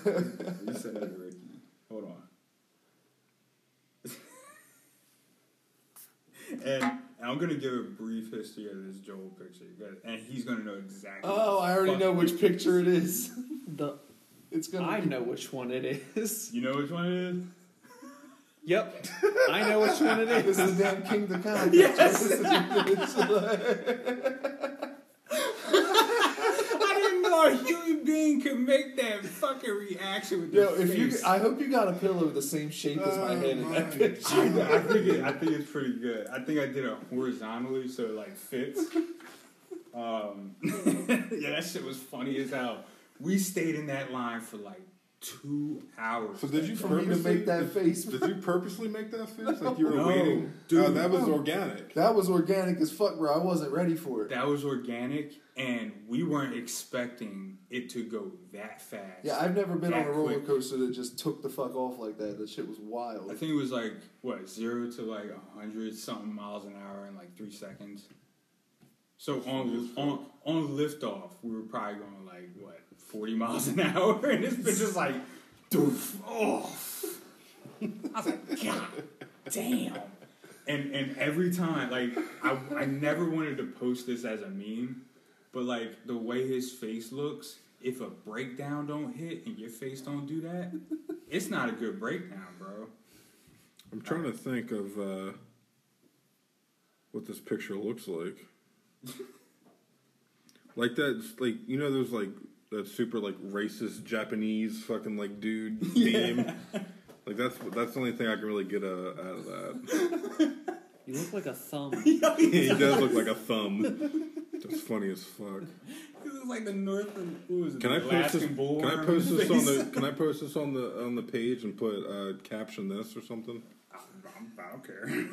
All right. You send it Ricky. Hold on. and I'm gonna give a brief history of this Joel picture, and he's gonna know exactly. Oh, I already know which picture it is. The It's gonna. I be, know which one it is. You know which one it is? Yep, I know which one it This is. is the damn Kingda Ka. Yes. Yes. I a human being could make that fucking reaction with Yo, their if you. I hope you got a pillow the same shape as my Oh, head in that picture. I, I think it, I think it's pretty good. I think I did it horizontally so it like fits. Um, yeah, that shit was funny as hell. We stayed in that line for like two hours. So did you For me to purposely make that did, face. Did you purposely make that face like you were No, waiting? dude. oh, that was No. organic. That was organic as fuck, bro. I wasn't ready for it. That was organic, and we weren't expecting it to go that fast. Yeah, I've never been on a roller quick. coaster that just took the fuck off like that. That shit was wild. I think it was like what zero to like a hundred something miles an hour in like three seconds. So on on on liftoff, we were probably going like what forty miles an hour, and this bitch is like, doof, oh. I was like, God damn. And and every time, like I I never wanted to post this as a meme, but like the way his face looks, if a breakdown don't hit and your face don't do that, it's not a good breakdown, bro. I'm trying to think of uh, what this picture looks like. like that, like you know, there's like that super like racist Japanese fucking like dude meme. Like that's that's the only thing I can really get uh, out of that. You look like a thumb. he does look like a thumb. That's funny as fuck. This is like the North and who is it? Can I post this? Alaskan bull Can I post this on the? Can I post this on the on the page and put uh, caption this or something? I'm- I don't care.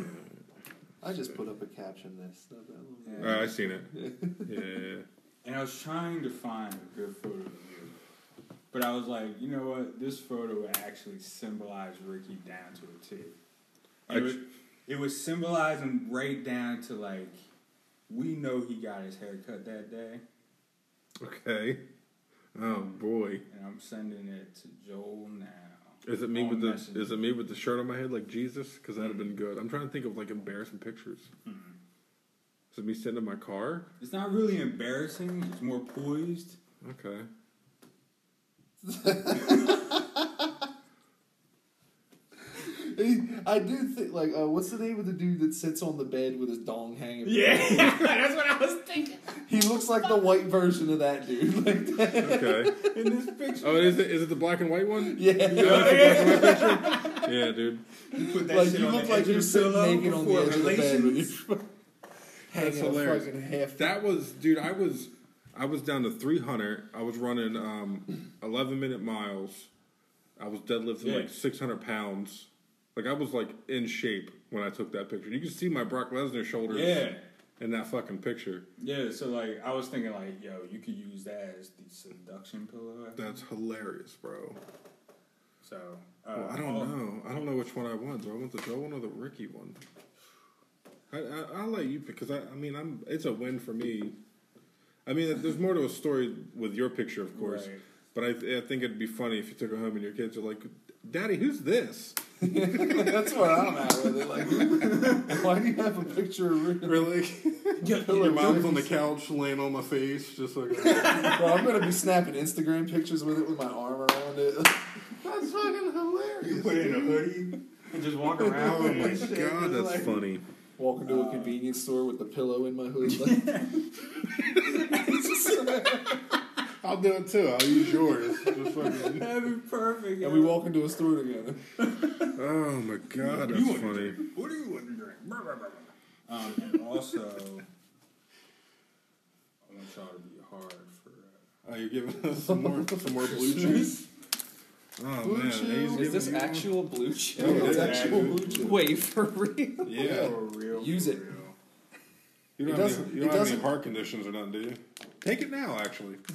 I just put up a caption. This. Not that long. Yeah. Uh, I seen it. Yeah, yeah, yeah. And I was trying to find a good photo of you. But I was like, you know what? This photo would actually symbolize Ricky down to a T. It would, it would symbolize him right down to like, we know he got his hair cut that day. Okay. Oh boy. And I'm sending it to Joel now. Is it me with the Messenger. is it me with the shirt on my head like Jesus? Because that'd have been good. I'm trying to think of like embarrassing pictures. Hmm. Is me sitting in my car? It's not really embarrassing. It's more poised. Okay. I do think like uh, what's the name of the dude that sits on the bed with his dong hanging? Yeah, that's what I was thinking. He looks like the white version of that dude. Like that. Okay. In this picture. oh, is it is it the black and white one? Yeah. Yeah, dude. You put that Like shit you on look the like edge you're of the sitting pillow naked on the edge of the bed with your That's hanging a hilarious. fucking half. That was, dude. I was, I was down to three hundred. I was running um, eleven minute miles. I was deadlifting Yeah. like six hundred pounds. Like I was like in shape when I took that picture. You can see my Brock Lesnar shoulders. Yeah. In that fucking picture. Yeah, so like I was thinking like, yo, you could use that as the seduction pillow. I think. That's hilarious, bro. So uh, Well, I don't I'll- know. I don't know which one I want. Do I want the Joe one or the Ricky one? I, I, I'll let you because I, I mean I'm. It's a win for me. I mean, there's more to a story with your picture, of course. Right. But I, I think it'd be funny if you took it home and your kids are like, "Daddy, who's this?" That's what I'm at with it. Like, why do you have a picture of Rick? Really? Your your mom's on the couch laying on my face, just like. Bro, I'm gonna be snapping Instagram pictures with it with my arm around it. That's fucking hilarious. You put it in a hoodie and just walk around. Oh my god, that's like- funny. Walk into a convenience store with the pillow in my hood. Like, I'll do it too. I'll use yours. That'd be perfect. and we walk into a store together. Oh my god, that's want funny. drink? What do you want to drink? Um, and also, I want y'all to be hard for. Uh, Oh, you're giving us some more, some more blue juice. Oh Blue man, Chew. Is this you- actual blue Yeah, it's yeah, actual blue chew. Wait, for real? Yeah. For real. Use for it. real. You It don't, have, doesn't- any, you don't have any heart conditions or nothing, do you? Take it now, actually.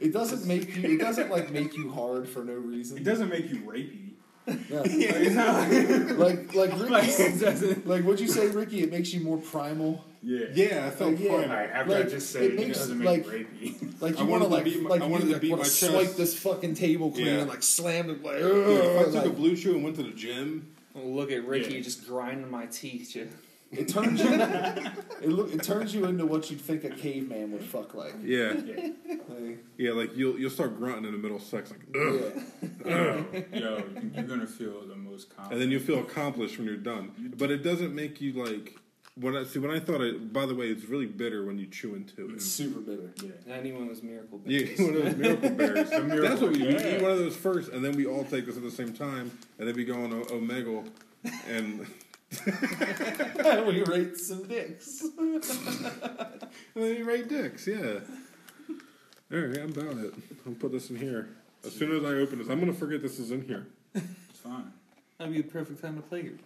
It doesn't make you. It doesn't like make you hard for no reason. It doesn't make you rapey. Yeah. It's not Like like like, Ricky. it. Like what'd you say, Ricky? It makes you more primal. Yeah. Yeah, I felt Like, yeah. All primal. right, after I just said it it, makes, doesn't make like- you rapey. Like I you want to like beat my- like I you wanted to like, beat want my to chest. swipe this fucking table clean Yeah. and like slam it like. Yeah, if I took like- a blue chew and went to the gym, look at Ricky Yeah. just grinding my teeth. Just. It turns you. it look. It turns you into what you'd think a caveman would fuck like. yeah, yeah. Like, yeah, like you'll you'll start grunting in the middle of sex, like, Ugh. yeah. Yo, you're gonna feel the most confident. and then you'll feel accomplished when you're done. But it doesn't make you like when I see when I thought it. By the way, it's really bitter when you chew into it. It's super bitter. Yeah. Anyone was miracle You babies. one of those miracle berries. Miracle- That's what we do. We eat one of those first, and then we all take this at the same time, and then we go on o- Omegle, and, we rate some dicks. and then you rate dicks. Yeah. All right, I'm about it. I'll put this in here. As soon as I open this, I'm gonna forget this is in here. It's fine. That'd be the perfect time to play it.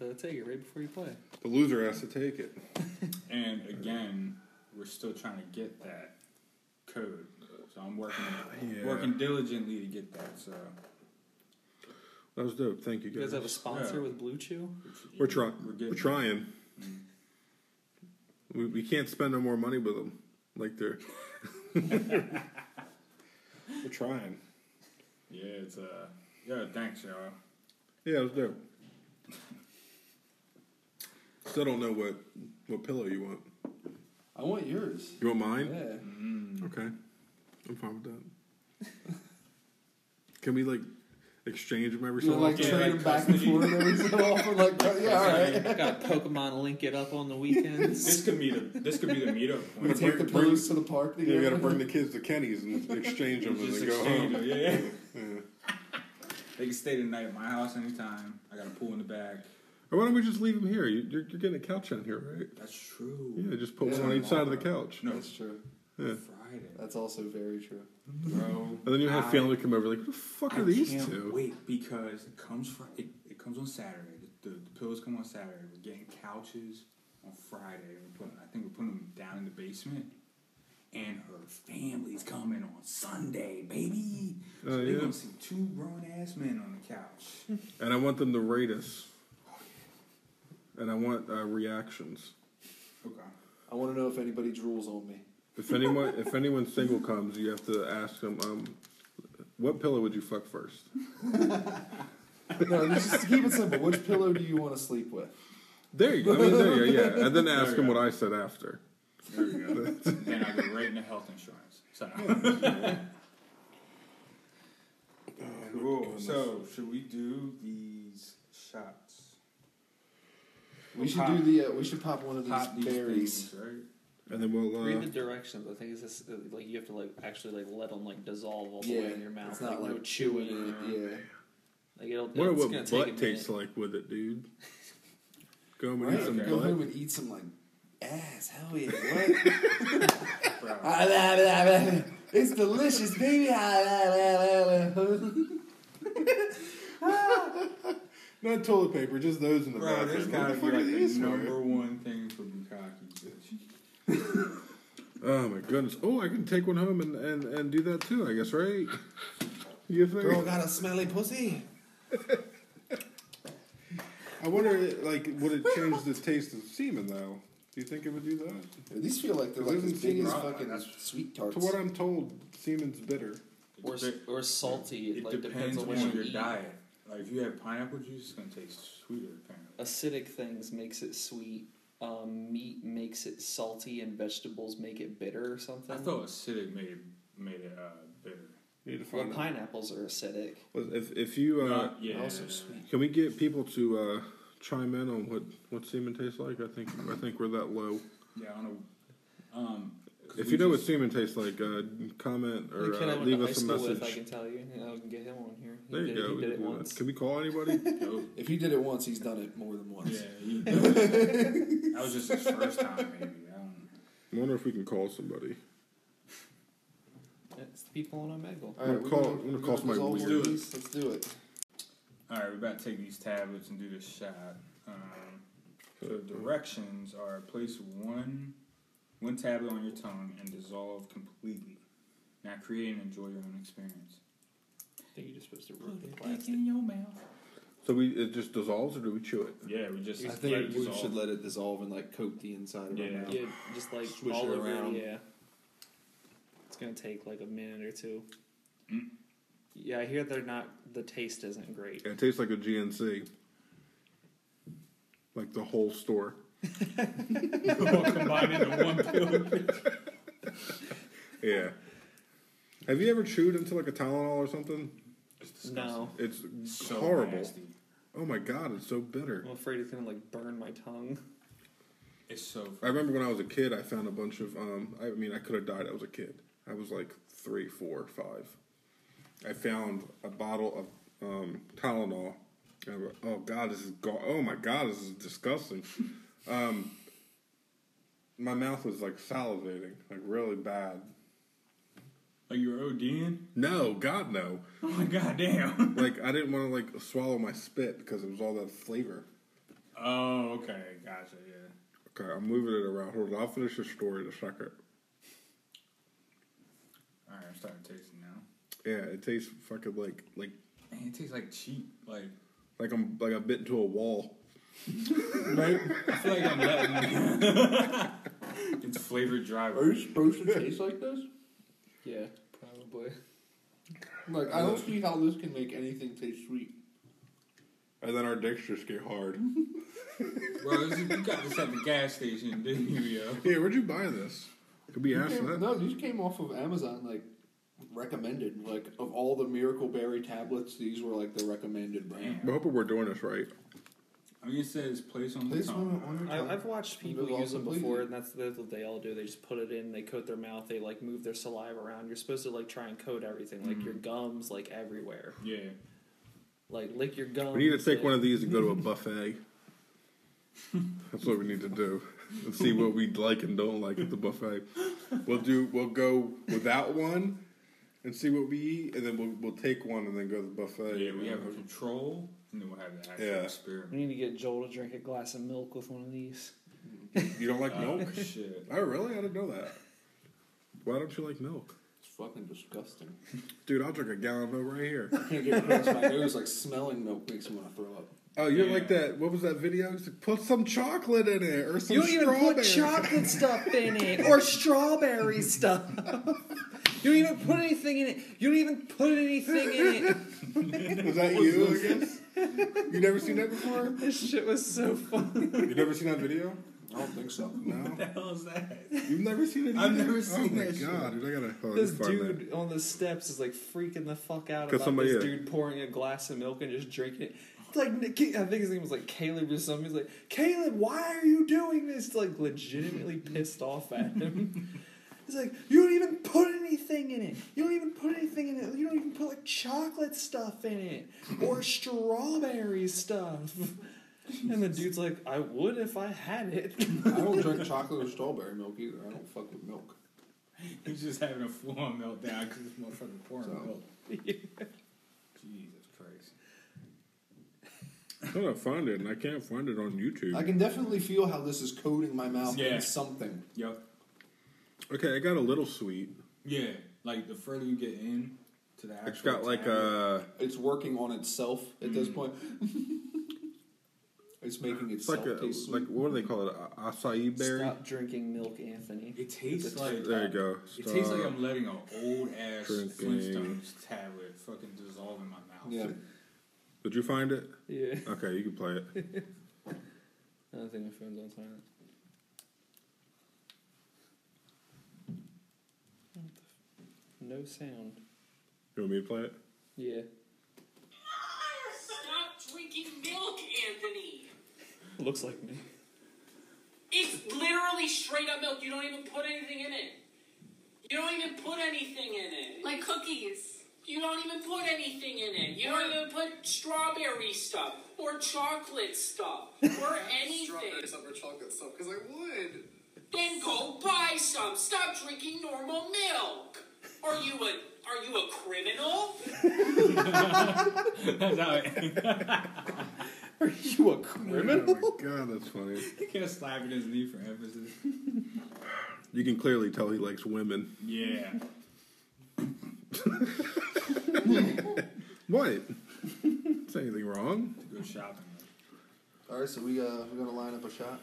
To take it right before you play. The loser has to take it. And again, we're still trying to get that code. So I'm working Yeah. working diligently to get that. So That was dope. Thank you You guys guys. have a sponsor Yeah. with Blue Chew? We're trying. We're We're, trying. Mm. We, we can't spend no more money with them. Like they're. We're trying. Yeah, it's uh yeah, thanks y'all. Yeah, it was dope. Still don't know what what pillow you want. I want yours. You want mine? Yeah. Mm. Okay, I'm fine with that. Can we like exchange them every You so know, like often? Yeah, trade like them back and forth every so often. Like, yeah, all right. Got Pokemon link it up on the weekends. This could be the this could be the meetup We point. take the bring- to the park Yeah, together. you gotta bring the kids to Kenny's and exchange them as Just they go home. them, yeah. Yeah. They can stay the night at my house anytime. I got a pool in the back. Or why don't we just leave them here? You, you're, you're getting a couch on here, right? That's true. Yeah, just put Yeah. one on each side of the couch. No, That's true. Yeah. Friday, That's also very true. Bro. And then you have I- family come over, like, what the fuck I are these can't two? wait because it comes fr- it, it comes on Saturday. The, the, the pillows come on Saturday. We're getting couches on Friday. We're putting, I think we're putting them down in the basement. And her family's coming on Sunday, baby. So Oh, they're yeah. gonna see two grown ass men on the couch. And I want them to rate us. And I want uh, reactions. Okay. I want to know if anybody drools on me. If anyone, if anyone single comes, you have to ask them, um, what pillow would you fuck first? No, just keep it simple. Which pillow do you want to sleep with? There you go. I mean, there you go. Yeah, and then ask you them go. what I said after. There we go. then I go right into health insurance. So. cool. So should we do these shots? We should Pop- do the. Uh, we should pop one of these these berries. things, right? And then we'll. Read Uh, the directions. I think it's just, uh, like you have to like actually like let them like dissolve all the Yeah, way in your mouth. it's not like, no like chewing. chewing it. Yeah. Like it'll, wonder it's what gonna butt a tastes like with it, dude. Go home and Right? eat some okay. Go home and eat some like ass. Hell yeah! What? It's delicious, baby. Not toilet paper, just those in the bro bathroom. this What gotta the be like the number one thing for Bukaki, bitch. Oh my goodness! Oh, I can take one home and, and, and do that too. I guess, right? You think? Girl got a smelly pussy. I wonder, like, would it change the taste of semen though? Do you think it would do that? These feel like they're like Doesn't as big as fucking sweet tarts. To what I'm told, semen's bitter. or or salty. It, It like depends, depends on what on your eat. diet. Like if you have pineapple juice, it's gonna taste sweeter. Apparently. Acidic things makes it sweet. Um, meat makes it salty, and vegetables make it bitter or something. I thought acidic made it made it uh, bitter. You need to well, find out. pineapples are acidic. If if you uh, Not- yeah, also sweet. can we get people to uh, chime in on what what semen tastes like? I think I think we're that low. Yeah, I don't know. Um, 'cause If we you know what semen tastes like, uh, comment or the kid I uh, leave us a message. with, I message. can tell you. You I can get him on here. He There you did, go. He did can it once. Can we call anybody? Nope. If he did it once, he's done it more than once. Yeah, he, that was just his first time, maybe. I. I wonder if we can call somebody. It's the people on Omegle. All I'm gonna we're call- I'm gonna call somebody dissolve weird. one of these. Let's do it. All right, we're about to take these tablets and do this shot. Um, so directions are place one one tablet on your tongue and dissolve completely. Now create and enjoy your own experience. I think you're just supposed to rip the Put plastic. in your mouth. So we it just dissolves or do we chew it? Yeah, we just I let it think we dissolve. should let it dissolve and like coat the inside of Yeah. our mouth. Yeah, just like Swish all it over. around. Yeah, it's gonna take like a minute or two. Mm. Yeah, I hear they're not. The taste isn't great. It tastes like a GNC. Like the whole store. All combined into one pill. Yeah. Have you ever chewed into like a Tylenol or something? It's disgusting. No, It's So horrible. nasty. Oh my god, it's so bitter. I'm afraid it's gonna like burn my tongue. It's so. I remember when I was a kid, I found a bunch of. Um, I mean, I could have died. I was a kid. I was like three, four, five. I found a bottle of um, Tylenol. And I went, oh God, this is go- oh my God, this is disgusting. Um, my mouth was like salivating, like really bad. Are you were ODing? No, God, no. Oh my god, damn. Like I didn't want to like swallow my spit because it was all that flavor. oh, okay, gotcha. Yeah. Okay, I'm moving it around. Hold on, I'll finish the story in a second. All right, I'm starting tasting now. Yeah, it tastes fucking like like Man, it tastes like cheap. Like like I'm like I bit into a wall. Right. I feel like I'm letting. it's flavored dry. Are you supposed to taste like this? Yeah, probably. Like I don't see how this can make anything taste sweet. And then our dicks just get hard. Bro, this is- you got this at the gas station, didn't you, yo? Hey, where'd you buy this? Could be asked Came- that. no, these came off of Amazon. Like recommended. Like of all the Miracle Berry tablets, these were like the recommended brand. I'm hoping we're doing this right. I mean, it says place on the Place tongue. one on your tongue. I, I've watched people use them before, and that's, that's what they all do. They just put it in, they coat their mouth, they like move their saliva around. You're supposed to like try and coat everything, like your mm-hmm. gums, like everywhere. Yeah. Like lick your gums. We need to take like- one of these and go to a buffet. That's what we need to do. And see what we like and don't like at the buffet. We'll do. We'll go without one and see what we eat, and then we'll we'll take one and then go to the buffet. Yeah, we have a control, and then we'll have the actual Yeah. experiment. We need to get Joel to drink a glass of milk with one of these. You don't like oh, milk? Oh, shit. Oh, really? I didn't know that. Why don't you like milk, It's fucking disgusting. dude? I'll drink a gallon of milk right here. I can't get across my nose. Like smelling milk makes me want to throw up. Oh, you're Yeah. like that. What was that video? It's like, put some chocolate in it or some You don't even put strawberry. chocolate stuff in it or strawberry stuff. You don't even put anything in it. You don't even put anything in it. Was that you? I guess. You never seen that before? This shit was so funny. You never seen that video? I don't think so. No. What the hell is that? You've never seen it? I've either? never oh seen Oh my that shit. god, dude! I gotta. Oh, This let me find dude on the steps is like freaking the fuck out 'Cause about somebody- this yeah. dude pouring a glass of milk and just drinking it. It's like I think his name was like Caleb or something. He's like, Caleb, why are you doing this? Like legitimately pissed off at him. He's like, you don't even put anything in it. You don't even put anything in it. You don't even put like chocolate stuff in it or strawberry stuff. And the dude's like, I would if I had it. I don't drink chocolate or strawberry milk either. I don't fuck with milk. He's just having a full on meltdown because this motherfucker pouring So- milk. Jesus Christ. I'm trying to find it, and I can't find it on YouTube. I can definitely feel how this is coating my mouth Yeah. in something. Yep. Okay, it got a little sweet. Yeah, like the further you get in to the actual It's got like tablet, a. It's working on itself at this Mm. point. it's making It's itself like a taste like sweet. what do they call it? A acai berry. Stop drinking milk, Anthony. It tastes like There you go. It tastes like Stop. I'm letting an old ass drinking. Flintstones tablet fucking dissolve in my mouth. Yeah. Did you find it? Yeah. Okay, you can play it. I don't think my phone's on silent. No sound. You want me to play it? Yeah. Stop drinking milk, Anthony. Looks like me. It's literally straight up milk. You don't even put anything in it. You don't even put anything in it. Like cookies. You don't even put anything in it. You don't even put strawberry stuff or chocolate stuff or anything. Strawberry stuff or chocolate stuff because I would. Then go buy some. Stop drinking normal milk. Are you a are you a criminal? That's how it, Are you a Oh criminal? my god, that's funny. he kept slapping his knee for emphasis. You can clearly tell he likes women. Yeah. What? Is anything wrong? To go shopping. All right, so we uh we're gonna line up a shot.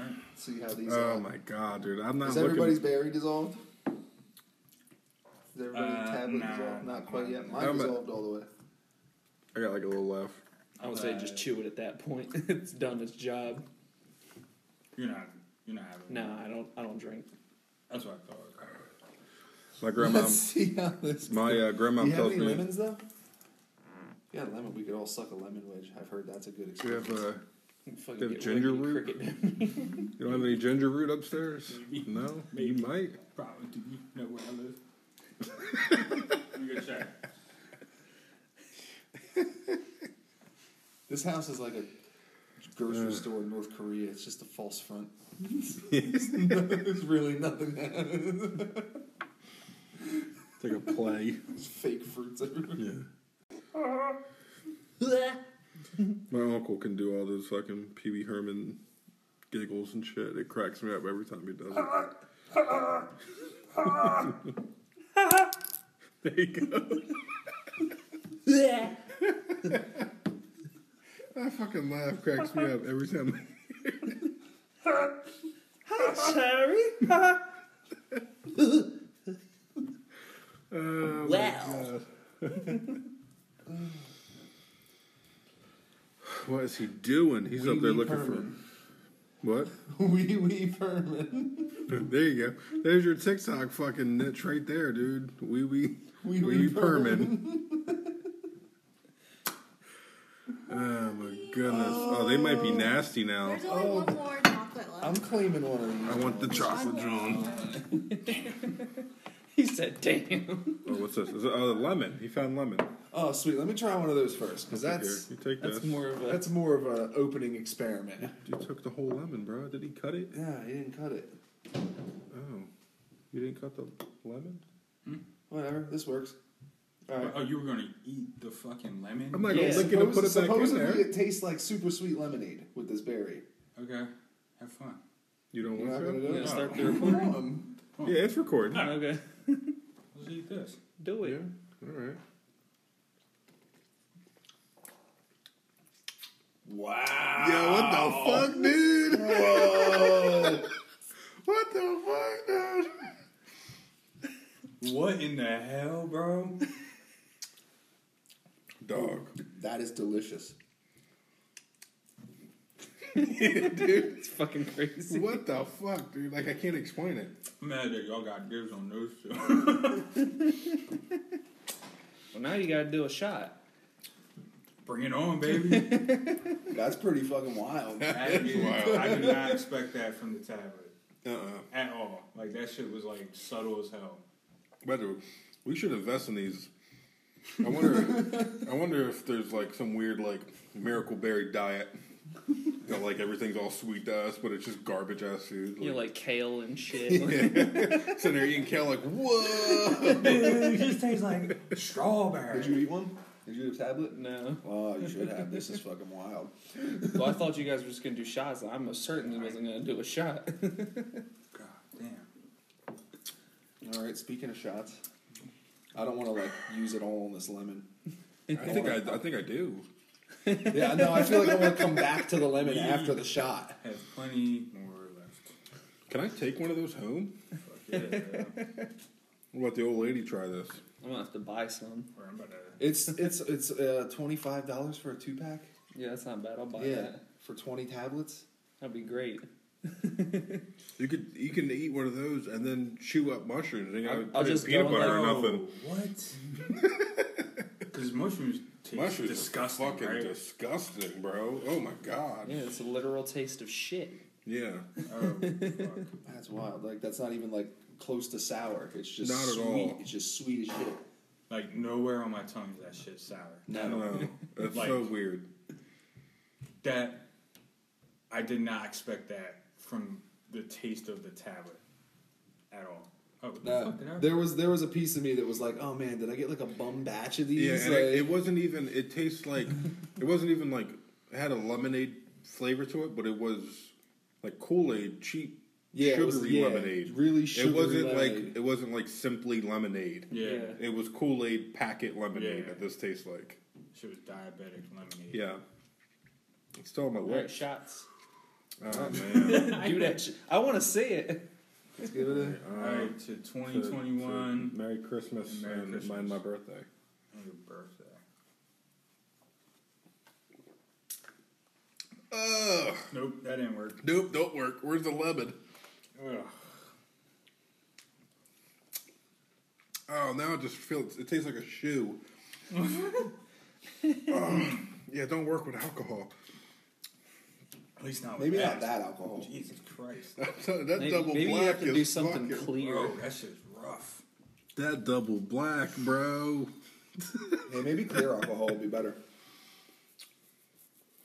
All right. See how these. Oh uh, my god, dude! I'm not Is looking. everybody's berry dissolved? Is everybody's Uh, tablet nah, dissolved? Not quite yet. Mine I'm a- dissolved all the way. I got like a little left. I would say just chew it at that point. it's done its job. You're not. You're not having. No, I don't. I don't drink. That's what I thought. My grandma, Let's see how this. my uh, grandma Do you have any me. lemons though? Yeah, lemon. We could all suck a lemon wedge. I've heard that's a good Do you have experience. uh, Fucking Have get ginger root? you don't have any ginger root upstairs? Maybe. No, Maybe. you might. Probably. Do you know where I live? Check. This house is like a grocery store in North Korea. It's just a false front. There's really nothing there. It's like a play. There's fake fruits everywhere. Yeah. My uncle can do all those fucking Pee Wee Herman giggles and shit. It cracks me up every time he does it. there you go. Yeah. That fucking laugh cracks me up every time. Sorry. Oh, my Well. God. what is he doing? He's Wee up there looking Herman. for what? Wee wee Herman. There you go. There's your TikTok fucking niche right there, dude. Wee wee Wee wee wee permin. oh my goodness. Oh, they might be nasty now. There's only Oh. one more chocolate left. I'm claiming one of these. I want the chocolate John. He said, "Damn." Oh, what's this? Is it, oh, lemon. He found lemon. Oh, sweet. Let me try one of those first, because Here, that's you take That's this. more of a. that's more of an opening experiment. You took the whole lemon, bro. Did he cut it? Yeah, he didn't cut it. Oh, you didn't cut the lemon? Hmm? Whatever. This works. All right. Oh, you were gonna eat the fucking lemon? I'm not Yeah, gonna lick it and put it back in supposedly there. it tastes like super sweet lemonade with this berry. Okay. Have fun. You don't You're want gonna do You it? gonna start oh. the Come recording? on. Yeah, it's recording. Okay, Let's this. do it. Yeah. All right. Wow. Yo, what the fuck, dude? Whoa. What the fuck, dude? What in the hell, bro? Dog. that is delicious. Dude, it's fucking crazy. What the fuck, dude? Like, I can't explain it. I'm mad that y'all got dibs on those two. Well, now you gotta do a shot. Bring it on, baby. That's pretty fucking wild. I, did, wild. I did not expect that from the tablet Uh-uh. at all. Like that shit was like subtle as hell. But we should invest in these. I wonder. I wonder if there's like some weird like miracle berry diet. You know, like everything's all sweet to us, but it's just garbage ass food. You know, like kale and shit. sitting there eating kale, like whoa. it just tastes like strawberry. Did you eat one? Did you eat a tablet? no. Oh, you should have. This is fucking wild. Well, I thought you guys were just gonna do shots. I'm most certainly wasn't gonna do a shot. God damn. All right. Speaking of shots, I don't want to like use it all on this lemon. I think I, I think I do. Yeah, no, I feel like I want to come back to the lemon We- after the shot. Have plenty more left. Can I take one of those home? Fuck yeah. bro. What about the old lady? Try this. I'm gonna have to buy some. Or I'm about to. It's it's it's uh, twenty five dollars for a two pack. Yeah, that's not bad. I'll buy Yeah, that. for twenty tablets. That'd be great. You could you can eat one of those and then chew up mushrooms. You I'll- got I'll just peanut go butter or nothing. What? Because mushrooms taste Mushrooms disgusting, are fucking right? disgusting, bro. Oh my god. Yeah, it's a literal taste of shit. Yeah. oh, fuck. That's wild. Like that's not even like close to sour. It's just Not at sweet. all. It's just sweet as shit. Like nowhere on my tongue is that shit sour. I know. That's Like- so weird. That I did not expect that from the taste of the tablet at all. Oh, what the Nah, fuck did I? there was there was a piece of me that was like, oh man, did I get like a bum batch of these? and Like- it, it wasn't even. It tastes like it wasn't even like it had a lemonade flavor to it, but it was like Kool Aid, cheap, yeah, sugary was, yeah, lemonade. really It wasn't lemonade. like it wasn't like simply lemonade. yeah, Yeah. It was Kool Aid packet lemonade Yeah. that this tastes like. shit was diabetic lemonade. Yeah, it's still on my All right, lips. shots. Oh man. Do that. I want to say it. Let's give it a. All right, to 2021. Merry Christmas Merry and Christmas. mind my birthday. on your birthday. Ugh. Nope, that didn't work. Nope, don't work. Where's the lemon? Ugh. Oh, now it just feels. It tastes like a shoe. oh, yeah, don't work with alcohol. At least not with Maybe that. not that alcohol. Jesus Christ. that Maybe, double maybe black you have to is do something fucking- clear. Bro, that shit's rough. That double black, bro. Yeah, maybe clear alcohol would be better.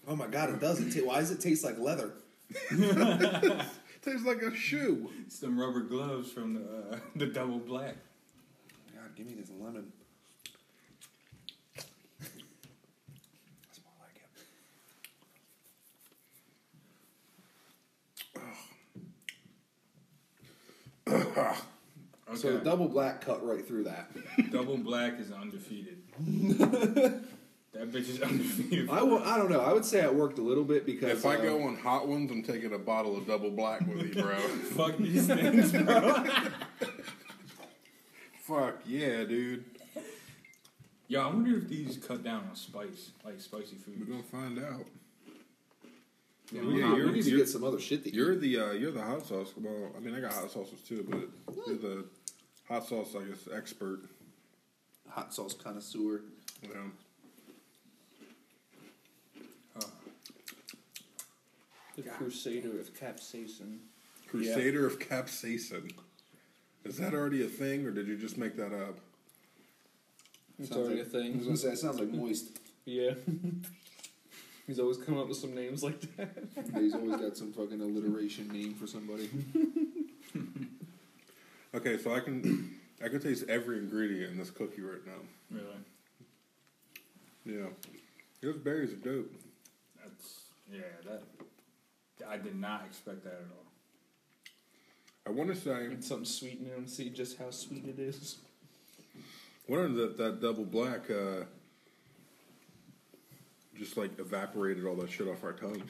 Oh my god, it doesn't. ta- why does it taste like leather? Tastes like a shoe. Some rubber gloves from the uh, the double black. God, give me this lemon. That's more like it. Okay. So double black cut right through that. double black is undefeated. that bitch is undefeated. I w- I don't know. I would say it worked a little bit because If I uh, go on hot ones, I'm taking a bottle of double black with me, bro. Fuck these things, bro. Fuck yeah, dude. Yo, I wonder if these cut down on spice, like spicy food. We're gonna find out. Yeah, Yeah, you're- we need to you're- get some other shit to eat. You're the uh, you're the hot sauce. Well, I mean, I got hot sauces too, but you're the hot sauce, I guess, expert. hot sauce connoisseur. You know. The Crusader of Capsaicin. Crusader of Capsaicin. Is that already a thing, or did you just make that up? It's Sounds already like- a I was thing. gonna say it sounds like moist. Yeah. He's always come up with some names like that. Yeah, He's always got some fucking alliteration name for somebody. Okay, so I can I can taste every ingredient in this cookie right now. Really? Yeah, those berries are dope. That's yeah. That I did not expect that at all. I want to say And something sweet in it and see just how sweet it is. wonder that that double black uh, just like evaporated all that shit off our tongue.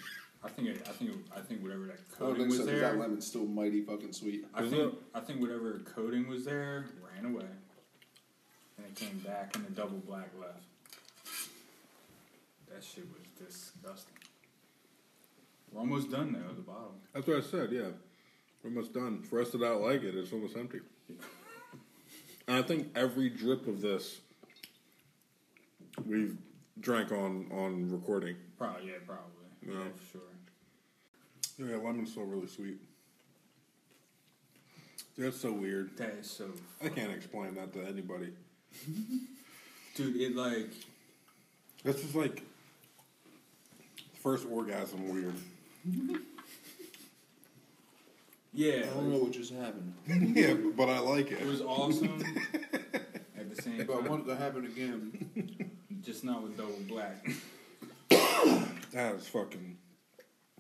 I think it, I think it, I think whatever that I don't coating think was so. 'cause there. That lemon's still mighty fucking sweet. I Is think it? I think whatever coating was there ran away, and it came back, and the double black left. That shit was disgusting. We're almost done now At the bottom. That's what I said. Yeah, we're almost done. For us to not like it, it's almost empty. And I think every drip of this we've drank on on recording. Probably yeah, probably No. yeah for sure. Yeah, lemon's still really sweet. That's so weird. That is so. I can't explain that to anybody. Dude, it like This is like first orgasm weird. yeah, I don't know what just happened, yeah, but I like it it. was awesome. At the same but I time, want it to happen again. Just not with double black, that was fucking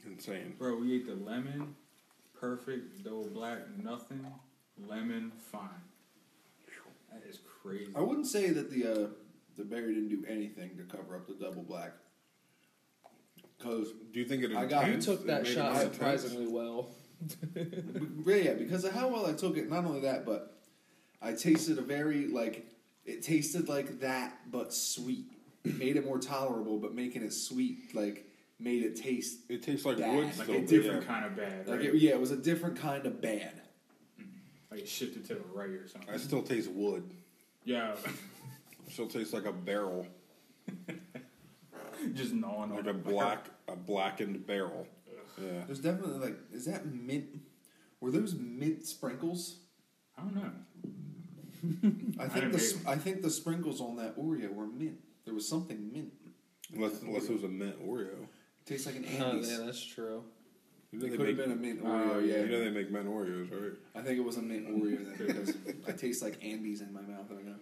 insane. bro. We ate the lemon, perfect. Double black, nothing. Lemon, fine. That is crazy. I wouldn't say that the uh, the berry didn't do anything to cover up the double black. Cause Do you think it? I got- You took that shot more intense? surprisingly well. yeah, because of how well I took it. Not only that, but I tasted a very like it tasted like that, but sweet. It made it more tolerable, but making it sweet like made it taste It tastes like Bad. wood. like still, a different yeah. kind of bad. like it, yeah, it was a different kind of bad. Mm-hmm. like it shifted to the right or something. I still taste wood. Yeah, Still tastes like a barrel, just gnawing on like the a black, a blackened barrel. Yeah. There's definitely like is that mint? Were those mint sprinkles? I don't know. I I think didn't the make s- I think the sprinkles on that Oreo were mint. There was something mint. Unless, unless it was a mint Oreo. Tastes like an Oh, Andes. yeah, that's true. You know It they could have make- been a mint Oh, Oreo. yeah. yeah, You know they make men Oreos, right? I think it was a mint Oreo then because I taste like Andes in my mouth right now.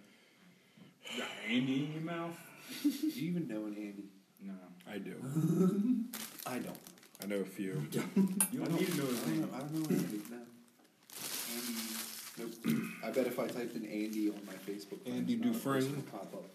You got Andy in your mouth? Do you even know an Andy? No. I do. I don't. I know a few. You I don't need to know I his don't name. know. I don't know an Andy. No. Andy. Nope. I bet if I typed in Andy on my Facebook, friends, Andy none of Dufresne? would pop up.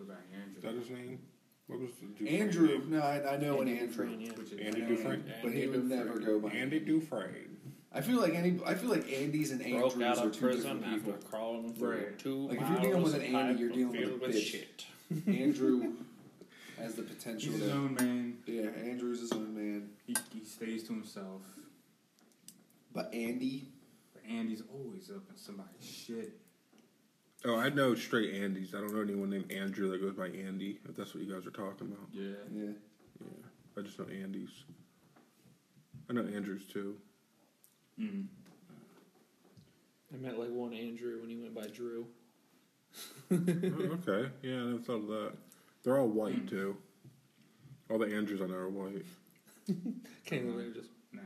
What about Is that his name? What was the Dufresne Andrew. name? No, I, I know an Andrew. Dufresne, yeah. Which is Andy I know Dufresne? Andy, but he Andy would never Dufresne. go by Andy Dufresne. I feel like any. I feel like Andy's and Andrews Broke out are of two prison different after people. crawling through Right. two Like, if you're miles dealing with of an Andy, you're dealing with a with bitch. shit. Andrew has the potential He's his to. own man. Yeah, Andrew's his own man, He, he stays to himself. but Andy. But Andy's always up in somebody's shit. Oh, I know straight Andys. I don't know anyone named Andrew that goes by Andy. If that's what you guys are talking about. Yeah. Yeah. Yeah, I just know Andys. I know Andrews too. Mm. I met like one Andrew when he went by Drew. oh, okay, yeah, I never thought of that. They're all white too. All the Andrews I know are white. Can't believe just Nah.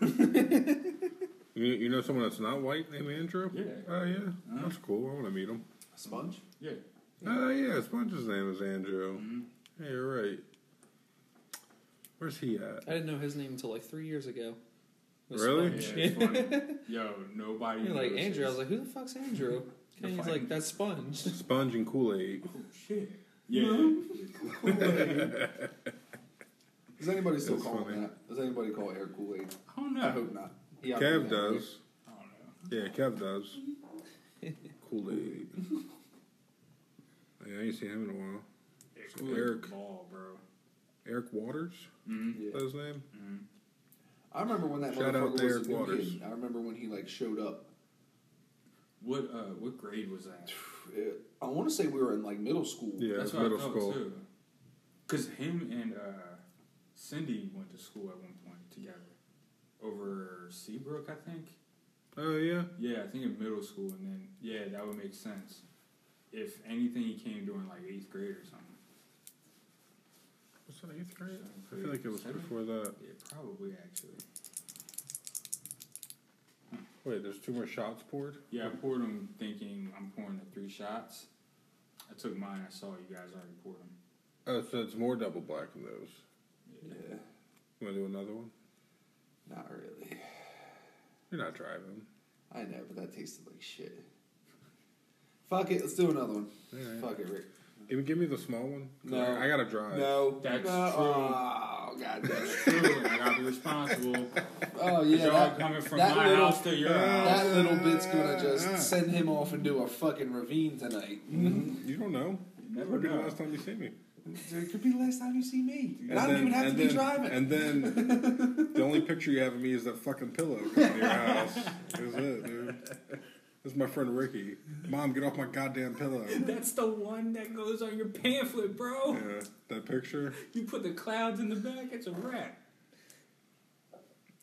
You, you know someone that's not white named Andrew? Yeah. Oh yeah, Huh? that's cool. I want to meet him. Sponge. Yeah. Oh yeah, Sponge's name is Andrew. Mhm. Yeah, you're right. Where's he at? I didn't know his name until like three years ago. Really? Yeah, funny. Yo, nobody. You're like knows Andrew. I was like, who the fuck's Andrew? And he's like, that's Sponge. Sponge and Kool Aid. Oh shit. Yeah. Does anybody still That's call funny. him that? Does anybody call air Kool Aid? I don't know. I hope not. He Kev obviously does. I don't know. Yeah, Kev does. Kool Aid. Yeah, I ain't seen him in a while. Yeah, So Eric- ball, bro. Eric Waters. Mm-hmm. Is that his name? Mm-hmm. I remember when that Shout out motherfucker to was Eric a Waters. kid. I remember when he like showed up. What uh what grade was that? It- I want to say we were in like middle school. Yeah, That's it's what middle I school. too. Cause him and uh Cindy went to school at one point together. Over Seabrook, I think. Oh yeah. Yeah, I think in middle school, and then yeah, that would make sense. If anything, he came during like eighth grade or something. Was that eighth grade? Seventh I feel like it was Seventh? before that. Yeah, probably actually. Wait, there's two more shots poured. Yeah, I poured them thinking I'm pouring the three shots. I took mine. I saw you guys already poured them. Oh, so it's more double black than those. Yeah, You want to do another one? Not really. You're not driving. I know, but that tasted like shit. Fuck it, let's do another one. Alright. Fuck it, Rick. Give me, give me the small one. No. I, I gotta drive. No, That's no. true. Oh god damn it. True, I gotta be responsible. Oh yeah, Y'all that, coming from that my little- house to your that little bit's gonna just send him off into a fucking ravine tonight. Mm-hmm. You don't know. You never Could be the last time you see me. It could be the last time you see me. And, And I don't then- even have to and be driving. And then the only picture you have of me is that fucking pillow coming to your house. That's it, dude. This is my friend Ricky. Mom, get off my goddamn pillow. That's the one that goes on your pamphlet, bro. Yeah, that picture. You put the clouds in the back, it's a wrap.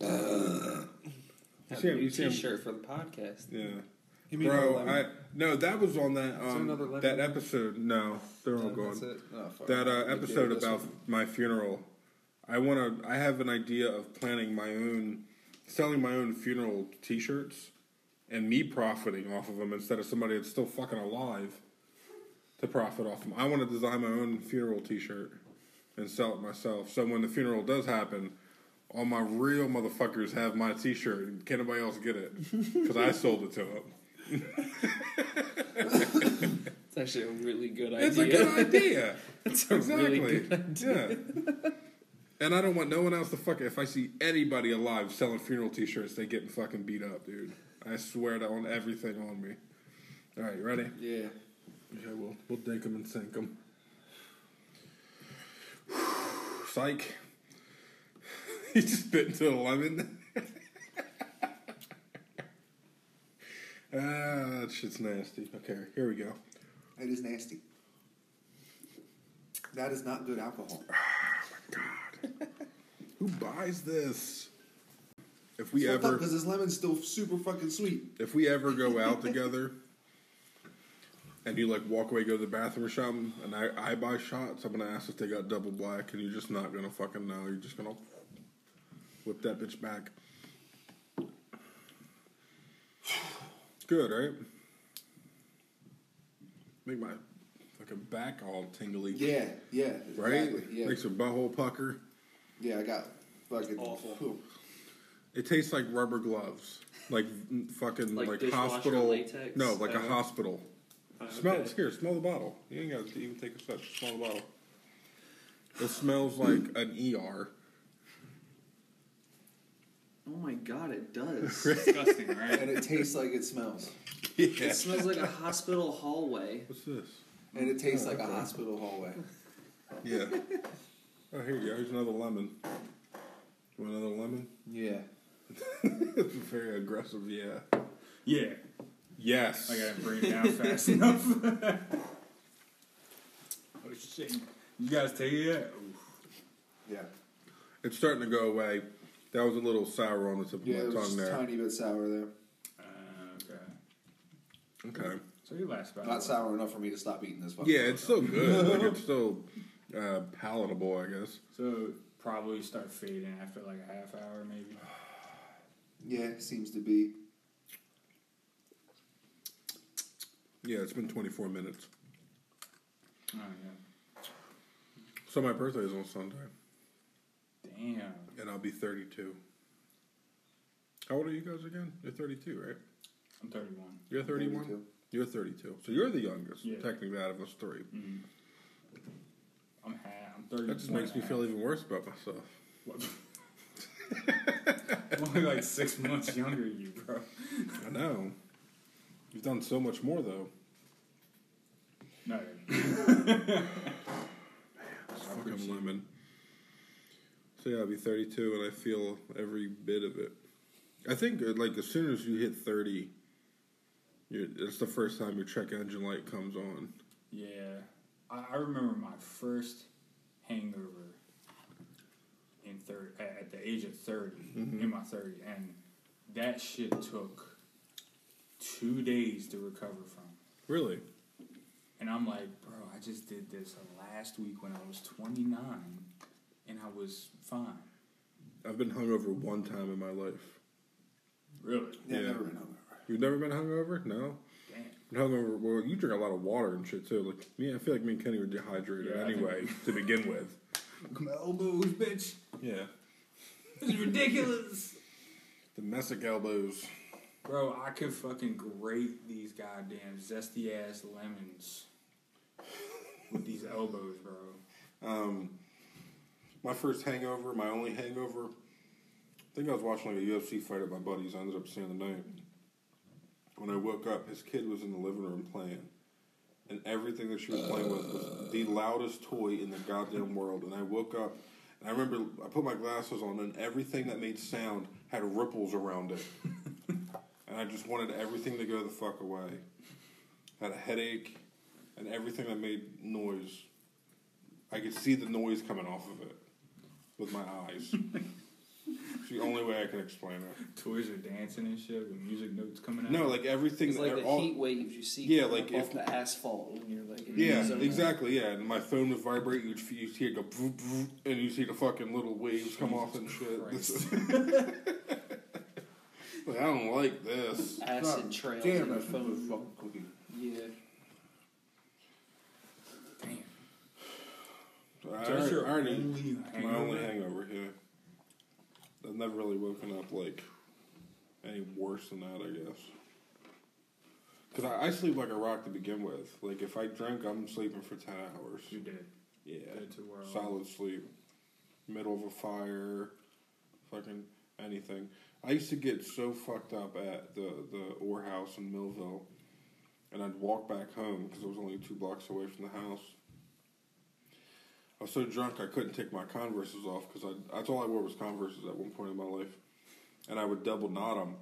Have see a him- new you see him- T-shirt for the podcast. Yeah. Give me Bro, I no, that was on that um that episode. No, they're all gone. Oh. That uh, episode about one. my funeral. I want to. I have an idea of planning my own, selling my own funeral T-shirts, and me profiting off of them instead of somebody that's still fucking alive to profit off them. I want to design my own funeral T-shirt and sell it myself. So when the funeral does happen, all my real motherfuckers have my T-shirt, and can anybody else get it because I sold it to them. It's actually a really good idea. It's a good idea. It's a exactly. really good idea. Yeah. And I don't want no one else to fuck. If I see anybody alive selling funeral T-shirts, they getting fucking beat up, dude. I swear to on everything on me. All right, you ready? Yeah. Yeah, we'll we'll dink them and sink them. Psych. he just bit into a lemon. Ah, that shit's nasty. Okay, here we go. It is nasty. That is not good alcohol. Oh my God, who buys this? If we ever, because this lemon's still super fucking sweet. if we ever go out together, and you like walk away, go to the bathroom or something, and I, I buy shots, I'm gonna ask if they got double black, and you're just not gonna fucking know. You're just gonna Whip that bitch back. Good, right? Make my fucking back all tingly. Yeah, yeah, Right? exactly, Yeah, Makes your butthole pucker. yeah. I got fucking Awful. Whew. It tastes like rubber gloves. Like fucking Like like, hospital. latex? No, like a Oh. hospital. Uh, Smell okay. here, smell the bottle. You ain't got to even take a sip. Smell the bottle. It smells like an ER. Oh my god, it does. Disgusting, right? and it tastes like it smells, Yeah. it smells like a hospital hallway. What's this? and it tastes oh, like a hospital hallway. Yeah. Oh, here you go. Here's another lemon. You Want another lemon? Yeah, it's very aggressive, yeah. Yeah, Yes. I gotta bring it down fast enough. oh shit! You guys take it yet? Oof. yeah, It's starting to go away. That was a little sour on the tip of yeah. my It was tongue just a there. tiny bit sour there. Uh, okay. Okay. So you last about Not sour enough for me to stop eating this. fucking Yeah, it's still good. like it's still uh, palatable, I guess. So probably start fading after like a half hour, maybe. Yeah, seems to be. Yeah, it's been 24 minutes. Oh yeah. So my birthday is on Sunday, Damn. and I'll be 32. How old are you guys again? You're 32, right? I'm 31. You're 31. 32. You're 32. So you're the youngest, Yeah. technically, out of us three. Mm-hmm. I'm half. I'm 30. That just makes me feel even worse about myself. I'm only like six months younger than you, bro. I know. You've done so much more, though. No. Man, Fucking lemon. So yeah, I'll be 32, and I feel every bit of it. I think uh, like as soon as you hit 30, you're, it's the first time your check engine light comes on. Yeah, I, I remember my first hangover in third at, at the age of 30 in my 30, and that shit took two days to recover from. Really? And I'm like, bro, I just did this last week when I was 29, and I was fine. I've been hungover one time in my life. Really? Yeah, Yeah. never been hungover. You've never been hungover? No. Damn. Hungover. Well, you drink a lot of water and shit too. Like me, I feel like me and Kenny were dehydrated Yeah, I think- anyway to begin with. My elbows, bitch. Yeah. This is ridiculous. Domestic elbows. Bro, I could fucking grate these goddamn zesty ass lemons with these elbows, bro. Um, my first hangover, my only hangover. I think I was watching like a UFC fight at my buddy's. I ended up staying the night. When I woke up, his kid was in the living room playing, and everything that she was playing with was the loudest toy in the goddamn world. And I woke up, and I remember I put my glasses on, and everything that made sound had ripples around it, and I just wanted everything to go the fuck away. Had a headache, and everything that made noise I could see the noise coming off of it with my eyes. it's the only way I can explain it. Toys are dancing and shit with music notes coming out. No, like everything. It's like the all, heat waves you see Yeah, like up if- off the asphalt when you're like in Yeah, zone. exactly. Yeah, and my phone would vibrate. You'd you see it go, vroom, vroom, and you see the fucking little waves come off and shit. Like, I don't like this. Acid trails Damn, in your that's phone. phone fucking cookie. Yeah. Damn. I, So that's your I already, only my only hangover? hangover. Yeah, I've never really woken up like any worse than that. I guess. Because I, I sleep like a rock to begin with. Like if I drink, I'm sleeping for ten hours. You did. Yeah, Dead to world. solid sleep. Middle of a fire, fucking anything. I used to get so fucked up at the the Orr House in Millville, and I'd walk back home because it was only two blocks away from the house. I was so drunk I couldn't take my Converses off because I that's all I wore was Converses at one point in my life, and I would double knot them.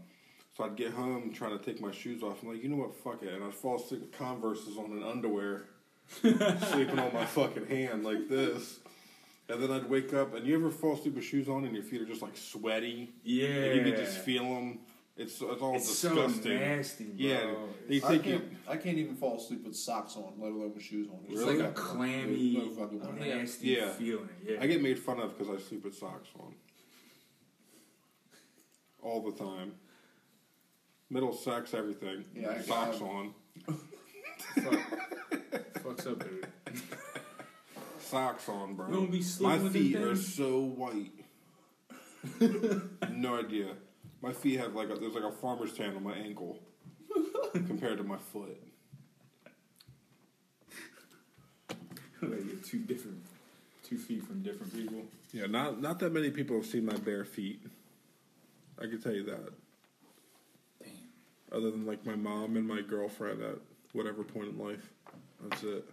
So I'd get home trying to take my shoes off. I'm like, you know what, fuck it, and I'd fall asleep with Converses on an underwear, sleeping on my fucking hand like this. And then I'd wake up, and you ever fall asleep with shoes on, and your feet are just like sweaty, Yeah. and you can just feel them. It's it's all It's so disgusting. nasty, bro. Yeah, they I take can't. you. I can't even fall asleep with socks on, let alone with shoes on. It's Really? like a clammy, No fucking nasty Yeah. feeling. Yeah. I get made fun of because I sleep with socks on. all the time. Middle sex, everything. Yeah, Socks got- on. Fucks up, dude. Socks on, bro. Don't be My sleeping with them feet are so white. no idea. My feet have like a, there's like a farmer's tan on my ankle compared to my foot. like you're two different, two feet from different people. Yeah, not not that many people have seen my bare feet. I can tell you that. Damn. Other than like my mom and my girlfriend at whatever point in life. That's it.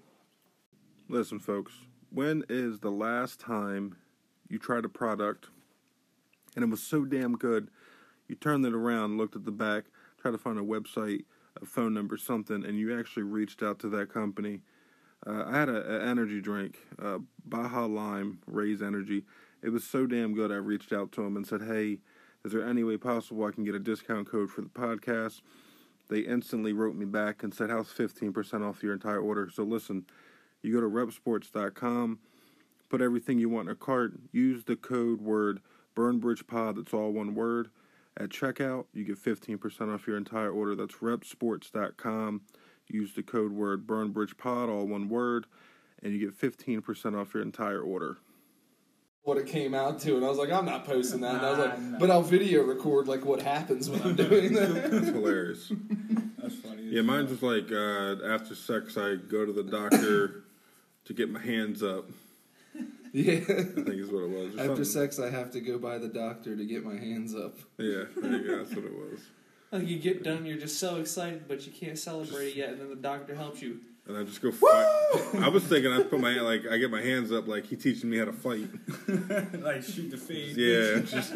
Listen, folks, when is the last time you tried a product and it was so damn good, you turned it around, looked at the back, tried to find a website, a phone number, something, and you actually reached out to that company? Uh, I had an energy drink, uh, Baja Lime Raise Energy. It was so damn good. I reached out to them and said, "Hey, is there any way possible I can get a discount code for the podcast?" They instantly wrote me back and said, "How's fifteen percent off your entire order?" So listen, you go to repsports.com, put everything you want in a cart, use the code word BurnBridgePod. That's all one word. At checkout, you get fifteen percent off your entire order. That's repsports.com. Use the code word BurnBridgePod, all one word, and you get fifteen percent off your entire order. what it came out to, and I was like, I'm not posting that. and I was Nah, like, nah. but I'll video record like what happens when I'm doing that. That's hilarious. That's funny. Yeah, mine's just like uh, after sex, I go to the doctor to get my hands up. Yeah. I think is what it was. After something. sex, I have to go by the doctor to get my hands up. Yeah, there you go. That's what it was. Like you get done, you're just so excited, but you can't celebrate it yet, and then the doctor helps you. And I just go fight. I was thinking I put my like I get my hands up like he teaching me how to fight. like shoot the fade. Yeah, just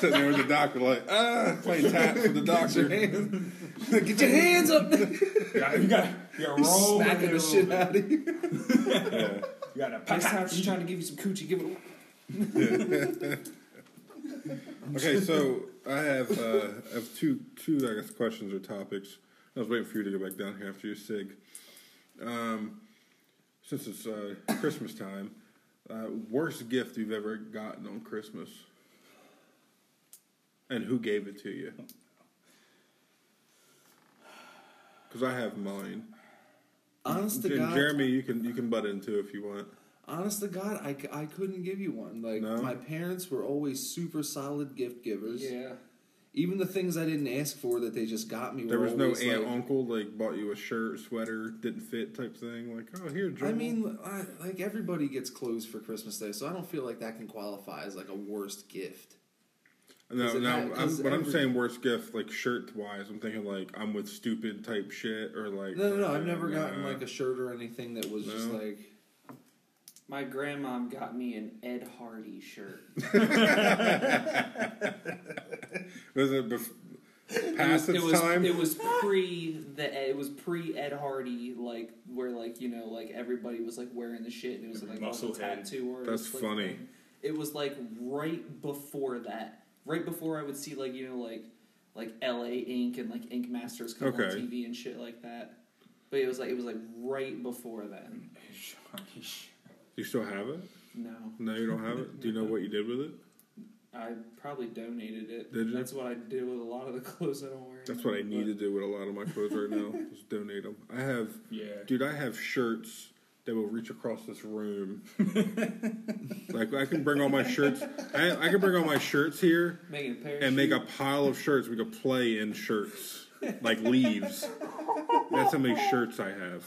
sitting there with the doctor like ah playing taps with the doctor. get your hands up! You got, you got, you got roll. Smacking the shit out of you. Yeah. You got to Next time she's trying to give you some coochie, give it. away. Okay, so I have uh, I have two two I guess questions or topics. I was waiting for you to go back down here after your sig. Um, since it's uh, Christmas time, uh, worst gift you've ever gotten on Christmas, and who gave it to you? Because I have mine. Honest to God, Jeremy, you can you can butt into if you want. honest to God, I, I couldn't give you one. Like No? my parents were always super solid gift givers. Yeah. Even the things I didn't ask for that they just got me. There was no aunt like, uncle like bought you a shirt, sweater, didn't fit type thing. Like oh here, Joel. I mean, I, like everybody gets clothes for Christmas Day, so I don't feel like that can qualify as like a worst gift. No, 'Cause it no. had- I'm, 'cause when I'm saying worst gift, like shirt wise, I'm thinking like I'm with stupid type shit or like. No, no, no. I've uh, never gotten nah. like a shirt or anything that was just like. My grandma got me an Ed Hardy shirt. Was it bef- It was, its it was, time? It was pre the it was pre Ed Hardy, like where like you know like everybody was like wearing the shit and it was like Muscle muscle head. tattoo or That's like, funny. thing. It was like right before that, right before I would see like you know like like L.A. Ink and like Ink Masters come on TV and shit like that. But it was like it was like right before then. you still have it? No, No, you don't have it. Do you know what you did with it? I probably donated it. Did you? That's what I did with a lot of the clothes I don't wear. That's what I need to do with a lot of my clothes right now. is donate them. I have, Yeah. dude. I have shirts that will reach across this room. like I can bring all my shirts. I, I can bring all my shirts here Making a and make a pile of shirts. We could play in shirts like leaves. That's how many shirts I have,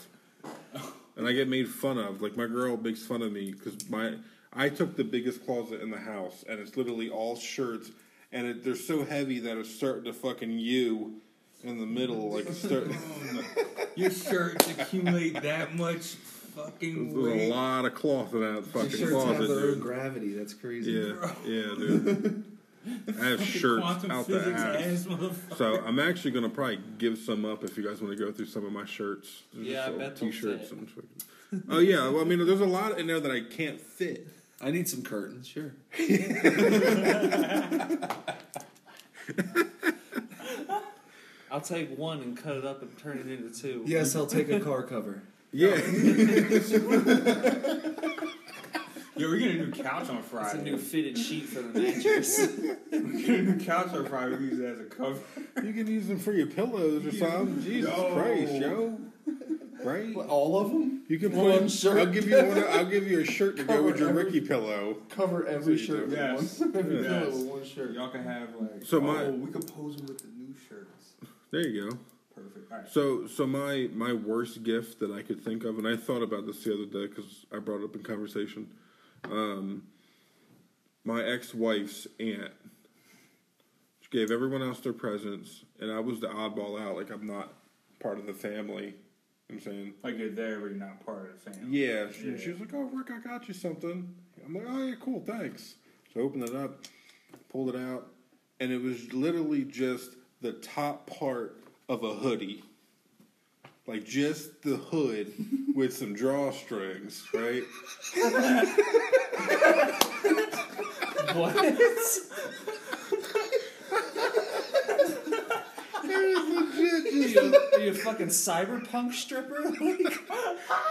and I get made fun of. Like my girl makes fun of me because my I took the biggest closet in the house, and it's literally all shirts, and it, they're so heavy that it's starting to fucking you in the middle. Like it's start, Your shirts accumulate that much fucking there's a lot of cloth in that fucking shirts closet, have their own dude. gravity. That's crazy. Yeah, yeah, dude. I have shirts out the ass. ass. So I'm actually gonna probably give some up if you guys want to go through some of my shirts. There's Yeah, I just, bet t-shirts and fucking- Oh yeah, well I mean there's a lot in there that I can't fit. I need some curtains. Sure. I'll take one and cut it up and turn it into two. Yes, I'll take a car cover. Yeah, Yo, we're gonna do couch on Friday. It's a new fitted sheet for the mattress. We get a new couch I probably use it as a cover. You can use them for your pillows or something. Jesus Yo. Christ, yo. Right? All of them? You can One put. shirt. I'll give you one. I'll give you a shirt to go with your every- Ricky pillow. Cover every That's what you shirt do. with Yes. one. Every Yes. pillow with one shirt. Y'all can have like. So my- oh, we could pose them with the new shirts. There you go. Right. So, so my my worst gift that I could think of, and I thought about this the other day because I brought it up in conversation. Um, my ex-wife's aunt she gave everyone else their presents, and I was the oddball out. Like I'm not part of the family. You know what I'm saying. Like you're there, but you're not part of the family. Yeah, she, Yeah. she was like, "Oh, Rick, I got you something." I'm like, "Oh yeah, cool, thanks." So I opened it up, pulled it out, and it was literally just the top part of a hoodie, like just the hood with some drawstrings, right? What? It was legit Are just you, are you a fucking cyberpunk stripper? Like,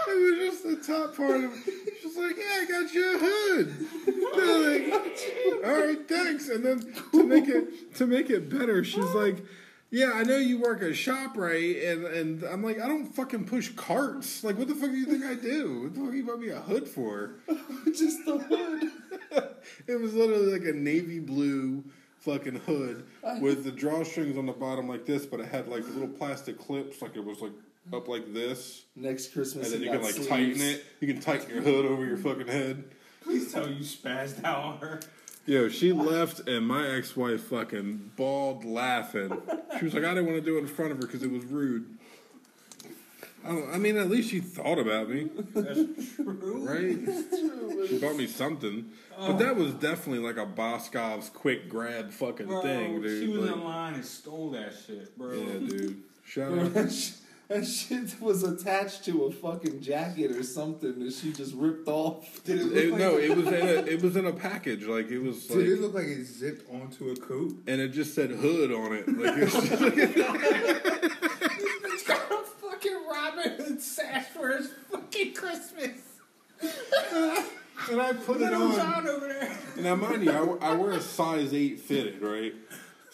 It was just the top part of. it. She's like, "Yeah, I got you a hood." They're like, All right, thanks. And then to make it to make it better, she's like, "Yeah, I know you work at Shoprite," and and I'm like, "I don't fucking push carts. Like, what the fuck do you think I do? What the fuck you bought me a hood for?" Just the hood. It was literally like a navy blue fucking hood with the drawstrings on the bottom like this, but it had like little plastic clips, like it was like up like this. Next Christmas, And then you can like sleeves. tighten it. You can tighten your hood over your fucking head. Please tell you spazzed out on her. Yo, she left and my ex-wife fucking bawled laughing. She was like, I didn't want to do it in front of her because it was rude. I, don't, I mean, at least she thought about me, That's true. right? She bought me something, but that was definitely like a Boscov's quick grab fucking Bro, thing, dude. she was Like, in line and stole that shit, bro. yeah, dude. Shout out. That, sh- that shit was attached to a fucking jacket or something that she just ripped off. Did it look It, like no, it was in a it was in a package. Like it was Did it like, look like it zipped onto a coat? and it just said hood on it. Like it was just like, It's got a fucking Robin Hood sash for his fucking Christmas. and I put it Little on. John over there. Now, mind you, I, w- I wear a size 8 fitted, right?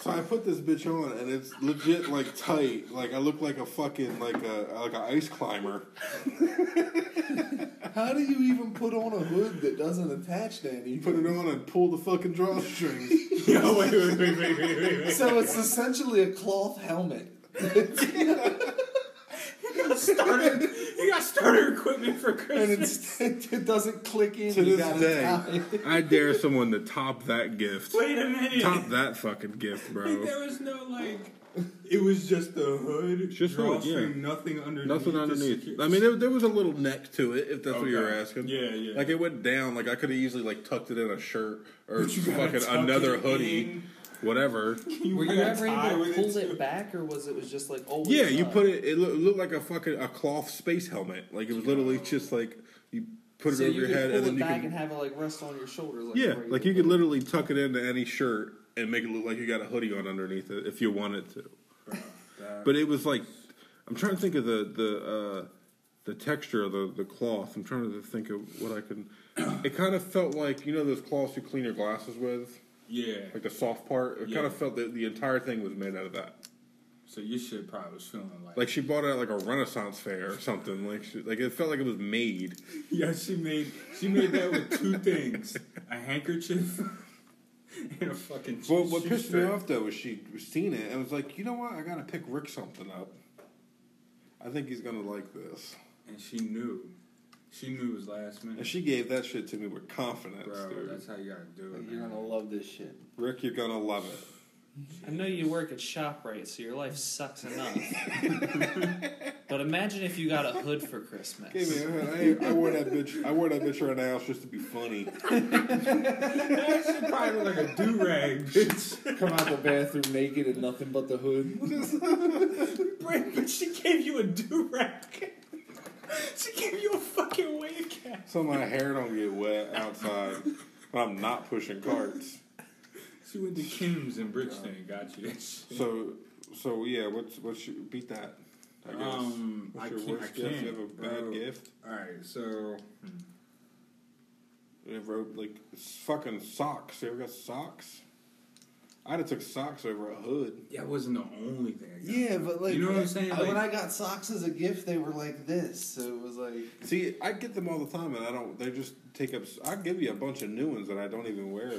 So I put this bitch on, and it's legit, like, tight. Like, I look like a fucking, like a, like a ice climber. How do you even put on a hood that doesn't attach to anything? You put it on and pull the fucking drawstrings. Yo, wait, wait, wait, wait, wait, wait, wait. So it's essentially a cloth helmet. You got starter, you got starter equipment for And Christmas. it's, it doesn't click in. to you this gotta day. I dare someone to top that gift. Wait a minute. Top that fucking gift, Like, bro. there was no like. It was just the hood, Just hood, yeah. nothing underneath. Nothing underneath. I mean, there, there was a little neck to it, if that's what you're asking. Yeah, yeah. Like, it went down. Like, I could have easily, like, tucked it in a shirt or But you gotta fucking another hoodie. in. Whatever. You were you ever able tie to pull too. it back, or was it was just like always? Yeah, you up? put it. It loo- looked like a fucking a cloth space helmet. Like it was literally just like you put it so over you your head, pull and it then you back can. and have it like rest on your shoulder. Like yeah, like you could hood. literally tuck it into any shirt and make it look like you got a hoodie on underneath it if you wanted to. But it was like, I'm trying to think of the the uh, the texture of the the cloth. I'm trying to think of what I can. It kind of felt like you know those cloths you clean your glasses with, yeah. like the soft part. It Yeah. kind of felt that the entire thing was made out of that. So your shit probably was feeling like. Like she bought it at like a Renaissance fair or something. Like she, like it felt like it was made. yeah, she made she made that with two things: a handkerchief and a fucking. Well, what pissed me off though was she was seen it and was like, you know what? I gotta pick Rick something up. I think he's gonna like this. and she knew. She knew it was last minute. And she gave that shit to me with confidence, Bro, dude. that's how you gotta do it. You're man. gonna love this shit. Rick, you're gonna love it. I know you work at Shoprite, so your life sucks enough. but imagine if you got a hood for Christmas. Give me a hood. I, I wore that bitch. I wore that bitch around the house just to be funny. That shit probably look like a do rag, bitch. Come out the bathroom naked and nothing but the hood. but she gave you a do rag. she gave you a fucking wave cap. So my hair don't get wet outside. But I'm not pushing carts. She went to Kim's in Bridgeton and got you that shit. So, so yeah. What's what's your beat that? I guess. Um, what's I your can't- worst I gift? can't, You have a bad bro. gift. All right, so You ever like fucking socks? You ever got socks? I'd have took socks over a hood. That wasn't the only thing. I got. Yeah, but like You know what I'm saying? I- when I got socks as a gift, they were like this, so it was like See, I get them all the time, and I don't. They just take up. I give you a bunch of new ones that I don't even wear.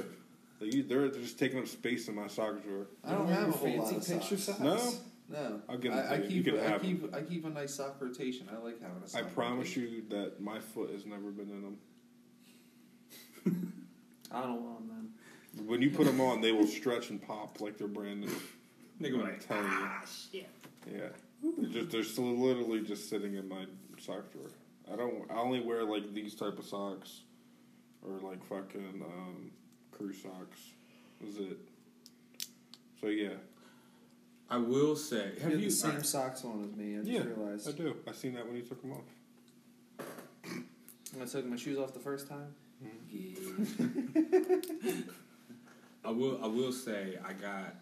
They, they're just taking up space in my sock drawer. I don't You have a wear whole lot fancy of picture socks. socks? No, no. I'll give 'em I, I to you. keep You can I have keep I keep a nice sock rotation. I like having a I sock. I promise rotation. you that my foot has never been in them. I don't want them. When you put them on, they will stretch and pop like they're brand new. Nigga I'm like, telling you. ah, shit. Yeah, they're just they're still literally just sitting in my sock drawer. I don't. I only wear like these type of socks, or like fucking um, crew socks. Is it? So yeah, I will say, have have you? the same alright, socks on as me. I just yeah, realized. I do. I seen that when you took them off. When I took my shoes off the first time. I will. I will say, I got.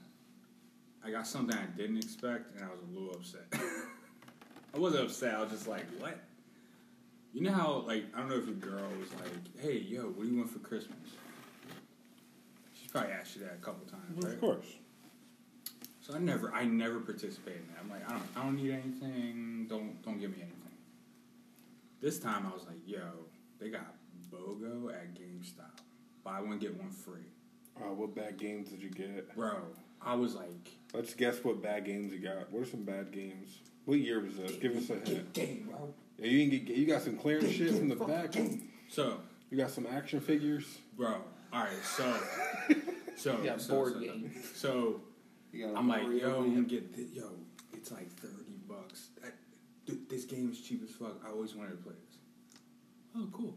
I got something I didn't expect, and I was a little upset. I wasn't upset. I was just like, "What?" You know how, like, I don't know if your girl was like, "Hey, yo, what do you want for Christmas?" She's probably asked you that a couple times, right? Of course. So I never, I never participate in that. I'm like, I don't, I don't need anything. Don't, don't give me anything. This time I was like, yo, they got BOGO at GameStop. Buy one get one free, Uh, what bad games did you get? bro. I was like, Let's guess what bad games you got. What are some bad games? What year was this? Give us a hint. game, bro. Yeah, you didn't get. You got some clearance shit from the back. So, You got some action figures. bro, all right, so, so, Yeah, so, board so, game. So You got a I'm like, yo, I'm gonna get this. Yo, it's like thirty bucks. That, dude, this game is cheap as fuck. I always wanted to play this. Oh, cool.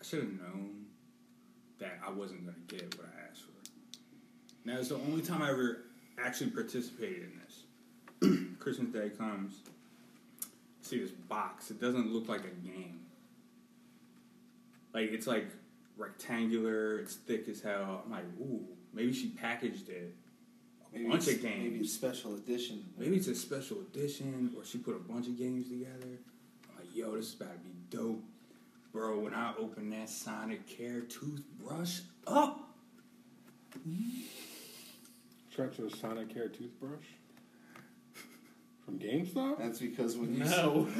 I should have known that I wasn't gonna get what I asked for. Now it's the only time I ever actually participated in this. Christmas Day comes. See this box. It doesn't look like a game. Like it's like rectangular. It's thick as hell. I'm like, ooh, maybe she packaged it a Maybe bunch of games. Maybe special edition. Maybe it's a special edition, or she put a bunch of games together. I'm like, yo, this is about to be dope. Bro, when I open that Sonicare toothbrush up, Stretch a Sonic Hair toothbrush from GameStop. That's because when you No.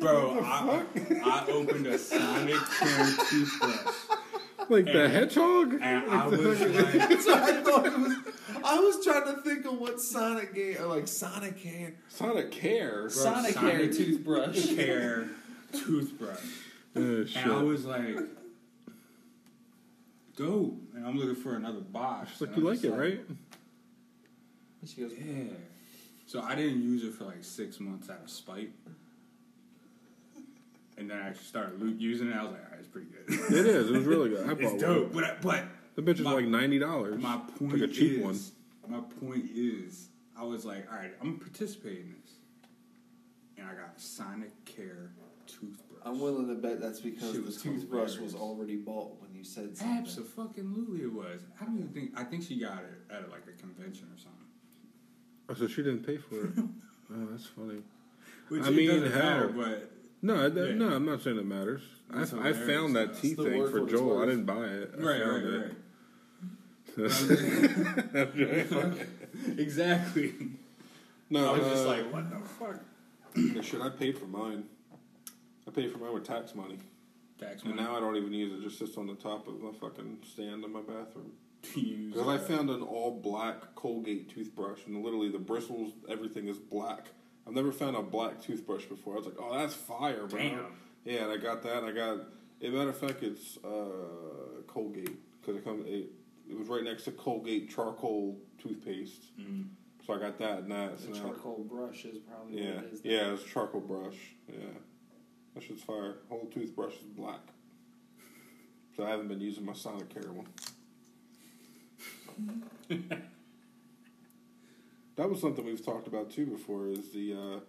bro, I, I opened a Sonicare toothbrush. Like the And- hedgehog. And I was like, So I thought it was. I was trying to think of what Sonic game or like Sonic game. Sonicare. Bro, Sonic Sonic hair toothbrush. Care toothbrush. Uh, shit. And I was like, dope. And I'm looking for another box. She's like, you I'm like just it, right? She goes, Yeah. So I didn't use it for like six months out of spite. And then I actually started using it. I was like, all right, it's pretty good. It is. It was really good. I bought it's dope. one. But, I- but The bitch is like ninety dollars. my point like a cheap is, my point is, I was like, all right, I'm gonna participate in this. And I got Sonic Care toothbrush. I'm willing to bet that's because Shit the was toothbrush hilarious. was already bought when you said something. Absolutely, it was. I don't even think. I think she got it at like a convention or something. Oh, so she didn't pay for it. oh, that's funny. Which I mean, doesn't hell. matter, but No, that, Yeah. no, I'm not saying it matters. I, I found that though. tea It's thing for for its Joel. I didn't buy it. I right, found right, it. right. exactly. No, I was just uh, like, what the fuck? no shit. I paid for mine. I paid for mine with tax money, Tax and money. now I don't even use it. It just sits on the top of my fucking stand in my bathroom. to use. Because I found an all black Colgate toothbrush, and literally the bristles, everything is black. I've never found a black toothbrush before. I was like, oh, that's fire, bro. Damn. Yeah, and I got that. And I got, as a matter of fact, it's uh, Colgate because it comes. It, it was right next to Colgate charcoal toothpaste, mm, so I got that and that. So the now- charcoal brush is probably yeah, what it is. yeah, it's charcoal brush. Yeah, that shit's fire. Whole toothbrush is black. So I haven't been using my Sonicare one. that was something we've talked about too before. Is the uh,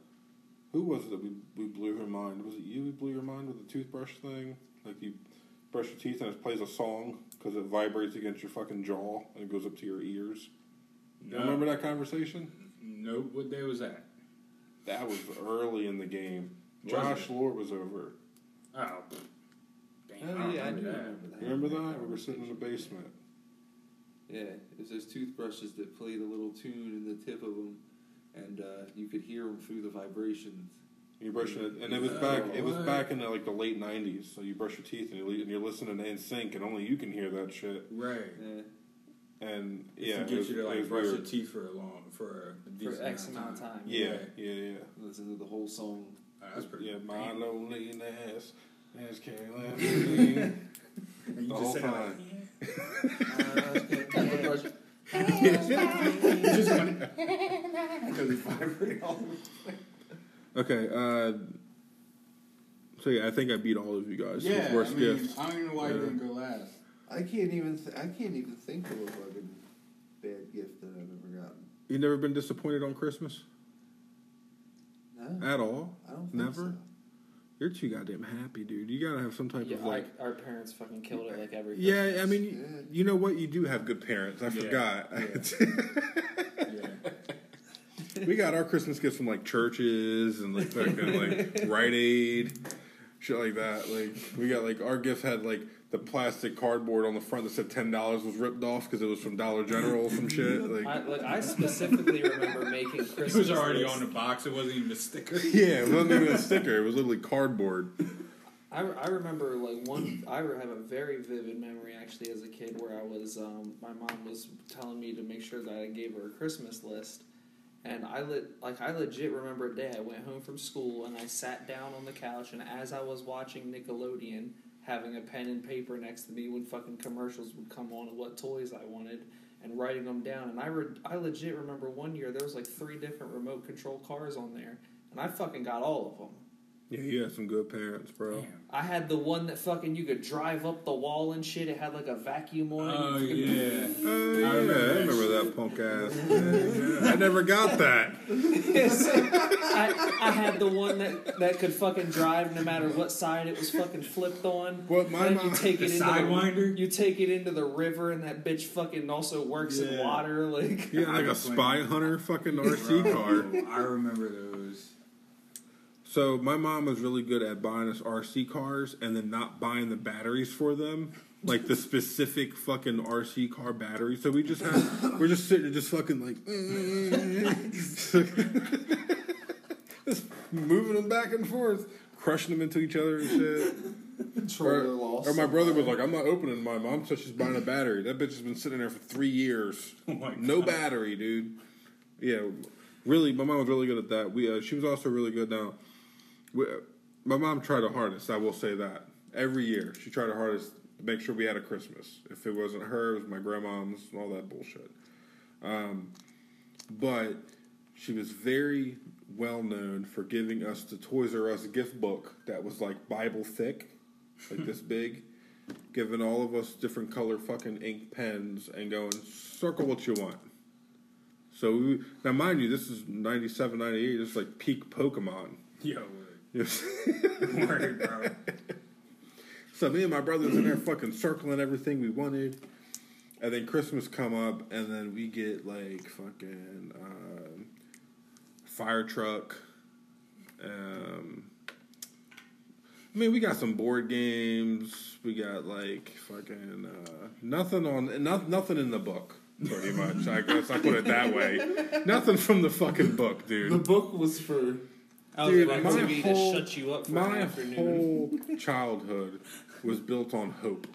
who was it that we we blew her mind? Was it you who blew your mind with the toothbrush thing? Like you brush your teeth and it plays a song because it vibrates against your fucking jaw and it goes up to your ears. You no, remember that conversation? Nope. What day was that? That was early in the game. Was Josh? Lord was over. Oh, damn. Oh, I don't yeah, I do remember that. remember that. You remember that? We were sitting in the basement. Yeah, it's those toothbrushes that played a little tune in the tip of them, and uh, you could hear them through the vibrations. You brush it, and it was Oh, back. It was what? back in the, like the late '90s. So you brush your teeth and you're, li- and you're listening to NSYNC, and only you can hear that shit. Right. Yeah. And Yeah, yeah, it get was, you to like was brush your teeth for a long for a for X amount of time. Yeah, yeah, yeah. Listen to the whole song. That's pretty. Yeah, my damn. loneliness has Carolina. And you the just whole say time. like, you just went because it's vibrating all the okay, uh, so yeah, I think I beat all of you guys. with Yeah, worst I mean, gift. I don't even know why you Yeah. didn't go last. I can't even. Th- I can't even think of a fucking bad gift that I've ever gotten. You never been disappointed on Christmas No, at all? I don't. Think Never. So. You're too goddamn happy, dude. You gotta have some type Yeah, of like. our, our parents fucking killed it like every. Yeah, I mean, you, you know what? You do have good parents. I Yeah. forgot. Yeah. we got our Christmas gifts from like churches and like fucking like Rite Aid, shit like that. Like we got like our gift had like the plastic cardboard on the front that said ten dollars was ripped off because it was from Dollar General or some shit. Like I, like I specifically remember making Christmas. It was already lists. on the box. It wasn't even a sticker. yeah, it wasn't even a sticker. It was literally cardboard. I, I remember like one. I have a very vivid memory actually as a kid where I was. Um, my mom was telling me to make sure that I gave her a Christmas list, and I lit like I legit remember a day I went home from school and I sat down on the couch and as I was watching Nickelodeon, having a pen and paper next to me when fucking commercials would come on of what toys I wanted. And writing them down, and I re- I legit remember one year there was like three different remote control cars on there, and I fucking got all of them. Yeah, you had some good parents, bro. I had the one that fucking you could drive up the wall and shit. It had like a vacuum on it. Oh yeah. Oh yeah, I remember that remember that punk ass. Yeah, yeah. I never got that. I, I had the one that, that could fucking drive no matter what side it was fucking flipped on. What my mom- you take The it into Sidewinder? The, you take it into the river, and that bitch fucking also works in water. Like Yeah, like a spy hunter fucking RC car. I remember those. So my mom was really good at buying us RC cars and then not buying the batteries for them, like the specific fucking RC car battery. So we just had, we're just sitting there, just fucking like, just moving them back and forth, crushing them into each other and shit. Or, or my brother was like, I'm not opening my Mom said she's buying a battery. That bitch has been sitting there for three years. Oh my no battery, dude. Yeah, really, my mom was really good at that. We, uh, she was also really good now. We, my mom tried her hardest. I will say that every year she tried her hardest to make sure we had a Christmas. If it wasn't her, it was my grandmom's and all that bullshit. Um, but she was very well known for giving us the Toys R Us gift book that was like Bible thick, like this big, giving all of us different color fucking ink pens and going circle what you want. So we, now, mind you, this is 97, 98. This is like peak Pokemon. Yo, Yes. word, word. So me and my brothers in there fucking circling everything we wanted, and then Christmas come up, and then we get like fucking um, fire truck. Um, I mean, we got some board games. We got like fucking uh, nothing on not, nothing in the book. Pretty much, I guess I put it that way. Nothing from the fucking book, dude. The book was for. Was Dude, my whole- to shut you up for My whole childhood was built on hope.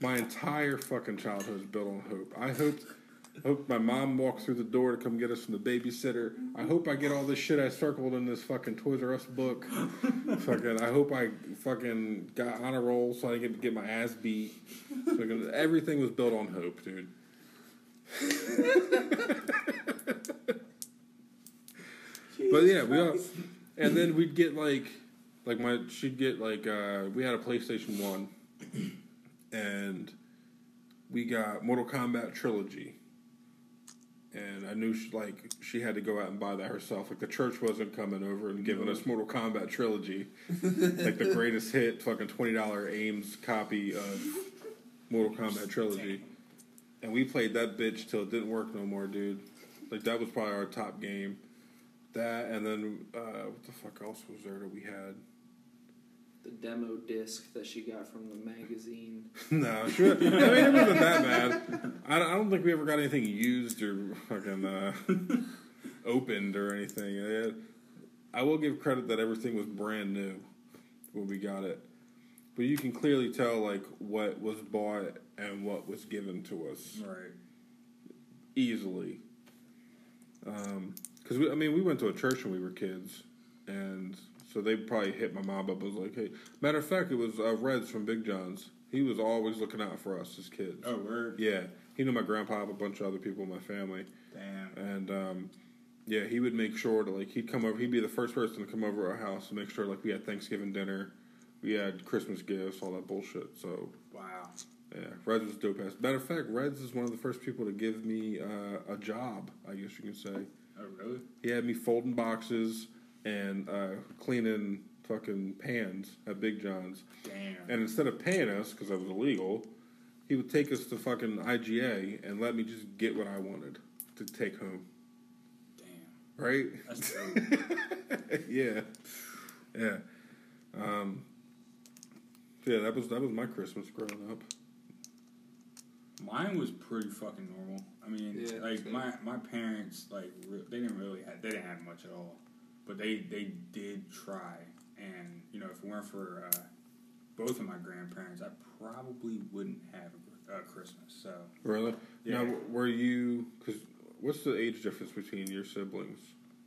My entire fucking childhood is built on hope. I hoped, hope my mom walked through the door to come get us from the babysitter. I hope I get all this shit I circled in this fucking Toys R Us book. fucking, I hope I fucking got on a roll so I can get my ass beat. Fucking, everything was built on hope, dude. But yeah, we all, and then we'd get like, like my she'd get like uh, we had a PlayStation One, and we got Mortal Kombat Trilogy, and I knew she, like she had to go out and buy that herself. Like the church wasn't coming over and giving us Mortal Kombat Trilogy, like the greatest hit, fucking twenty dollar Ames copy of Mortal Kombat Trilogy, and we played that bitch till it didn't work no more, dude. Like that was probably our top game. That and then uh, what the fuck else was there that we had? the demo disc that she got from the magazine. no, sure. I mean, it wasn't that bad. I don't, I don't think we ever got anything used or fucking uh, opened or anything. Uh, I will give credit that everything was brand new when we got it, but you can clearly tell like what was bought and what was given to us Right. easily. Because we, I mean, we went to a church when we were kids, and so they probably hit my mom up. Was like, hey, matter of fact, it was uh, Reds from Big John's. He was always looking out for us as kids. Oh, word. Yeah, he knew my grandpa, a bunch of other people in my family, Damn. and um, yeah, he would make sure to like he'd come over. He'd be the first person to come over to our house and make sure like we had Thanksgiving dinner, we had Christmas gifts, all that bullshit. So Wow. yeah, Reds was dope ass. Matter of fact, Reds is one of the first people to give me uh, a job. I guess you can say Oh, really? he had me folding boxes and uh, cleaning fucking pans at Big John's. Damn. And instead of paying us because that was illegal, he would take us to fucking IGA and let me just get what I wanted to take home. Damn. Right? Yeah, yeah. Um, yeah, that was that was my Christmas growing up. Mine was pretty fucking normal. I mean, Yeah, like same. my my parents, like re- they didn't really have, they didn't have much at all, but they they did try. And you know, if it weren't for uh, both of my grandparents, I probably wouldn't have a, a Christmas. So Really? Yeah. Now, were you? Because what's the age difference between your siblings?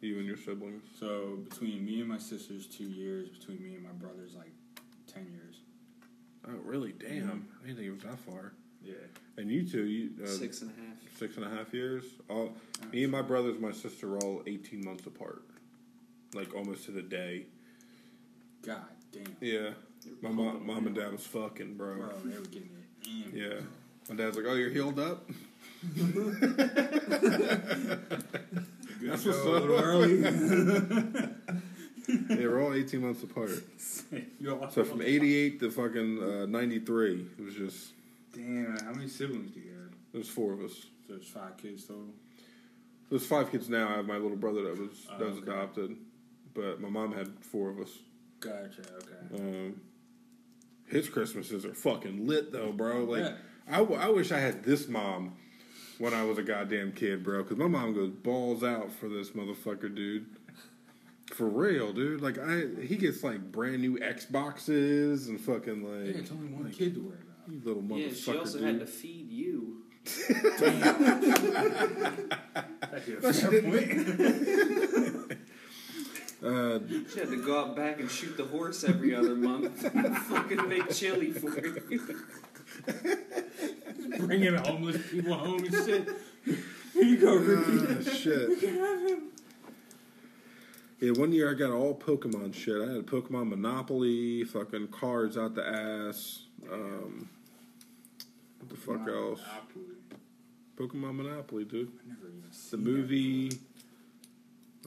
You and your siblings? so between me and my sisters, two years. Between me and my brothers, like ten years. Oh, really? Damn! I didn't think it was that far. Yeah. And you two, you uh, Six and a half. six and a half years. All me and my brothers, my sister, were all eighteen months apart, like almost to the day. God damn. Yeah, my mom, mom and dad was fucking, bro. Bro, they were getting it. in. Yeah, my dad's like, "Oh, you're healed up." That's what's up. early. they were all eighteen months apart. So from '88 to fucking uh, '93, it was just Damn, how many siblings do you have? There's four of us. So there's five kids total. There's five kids now. I have my little brother that was Oh, that was okay. adopted, but my mom had four of us. Gotcha. Okay. Um, his Christmases are fucking lit though, bro. Like Yeah. I, w- I wish I had this mom when I was a goddamn kid, bro. Because my mom goes balls out for this motherfucker, dude. For real, dude. Like I, he gets like brand new Xboxes and fucking like, Yeah, it's only one like, kid to about. You little motherfucker, Yeah, she also dude. had to feed you. That's your point. uh, She had to go out back and shoot the horse every other month. Fucking make chili for you. Bringing homeless people home and shit. Here you go, Ricky. ah, shit. Yeah, one year I got all Pokemon shit. I had Pokemon Monopoly, fucking cards out the ass. Um, what the fuck else? Monopoly. Pokemon Monopoly, dude. I never even The seen movie.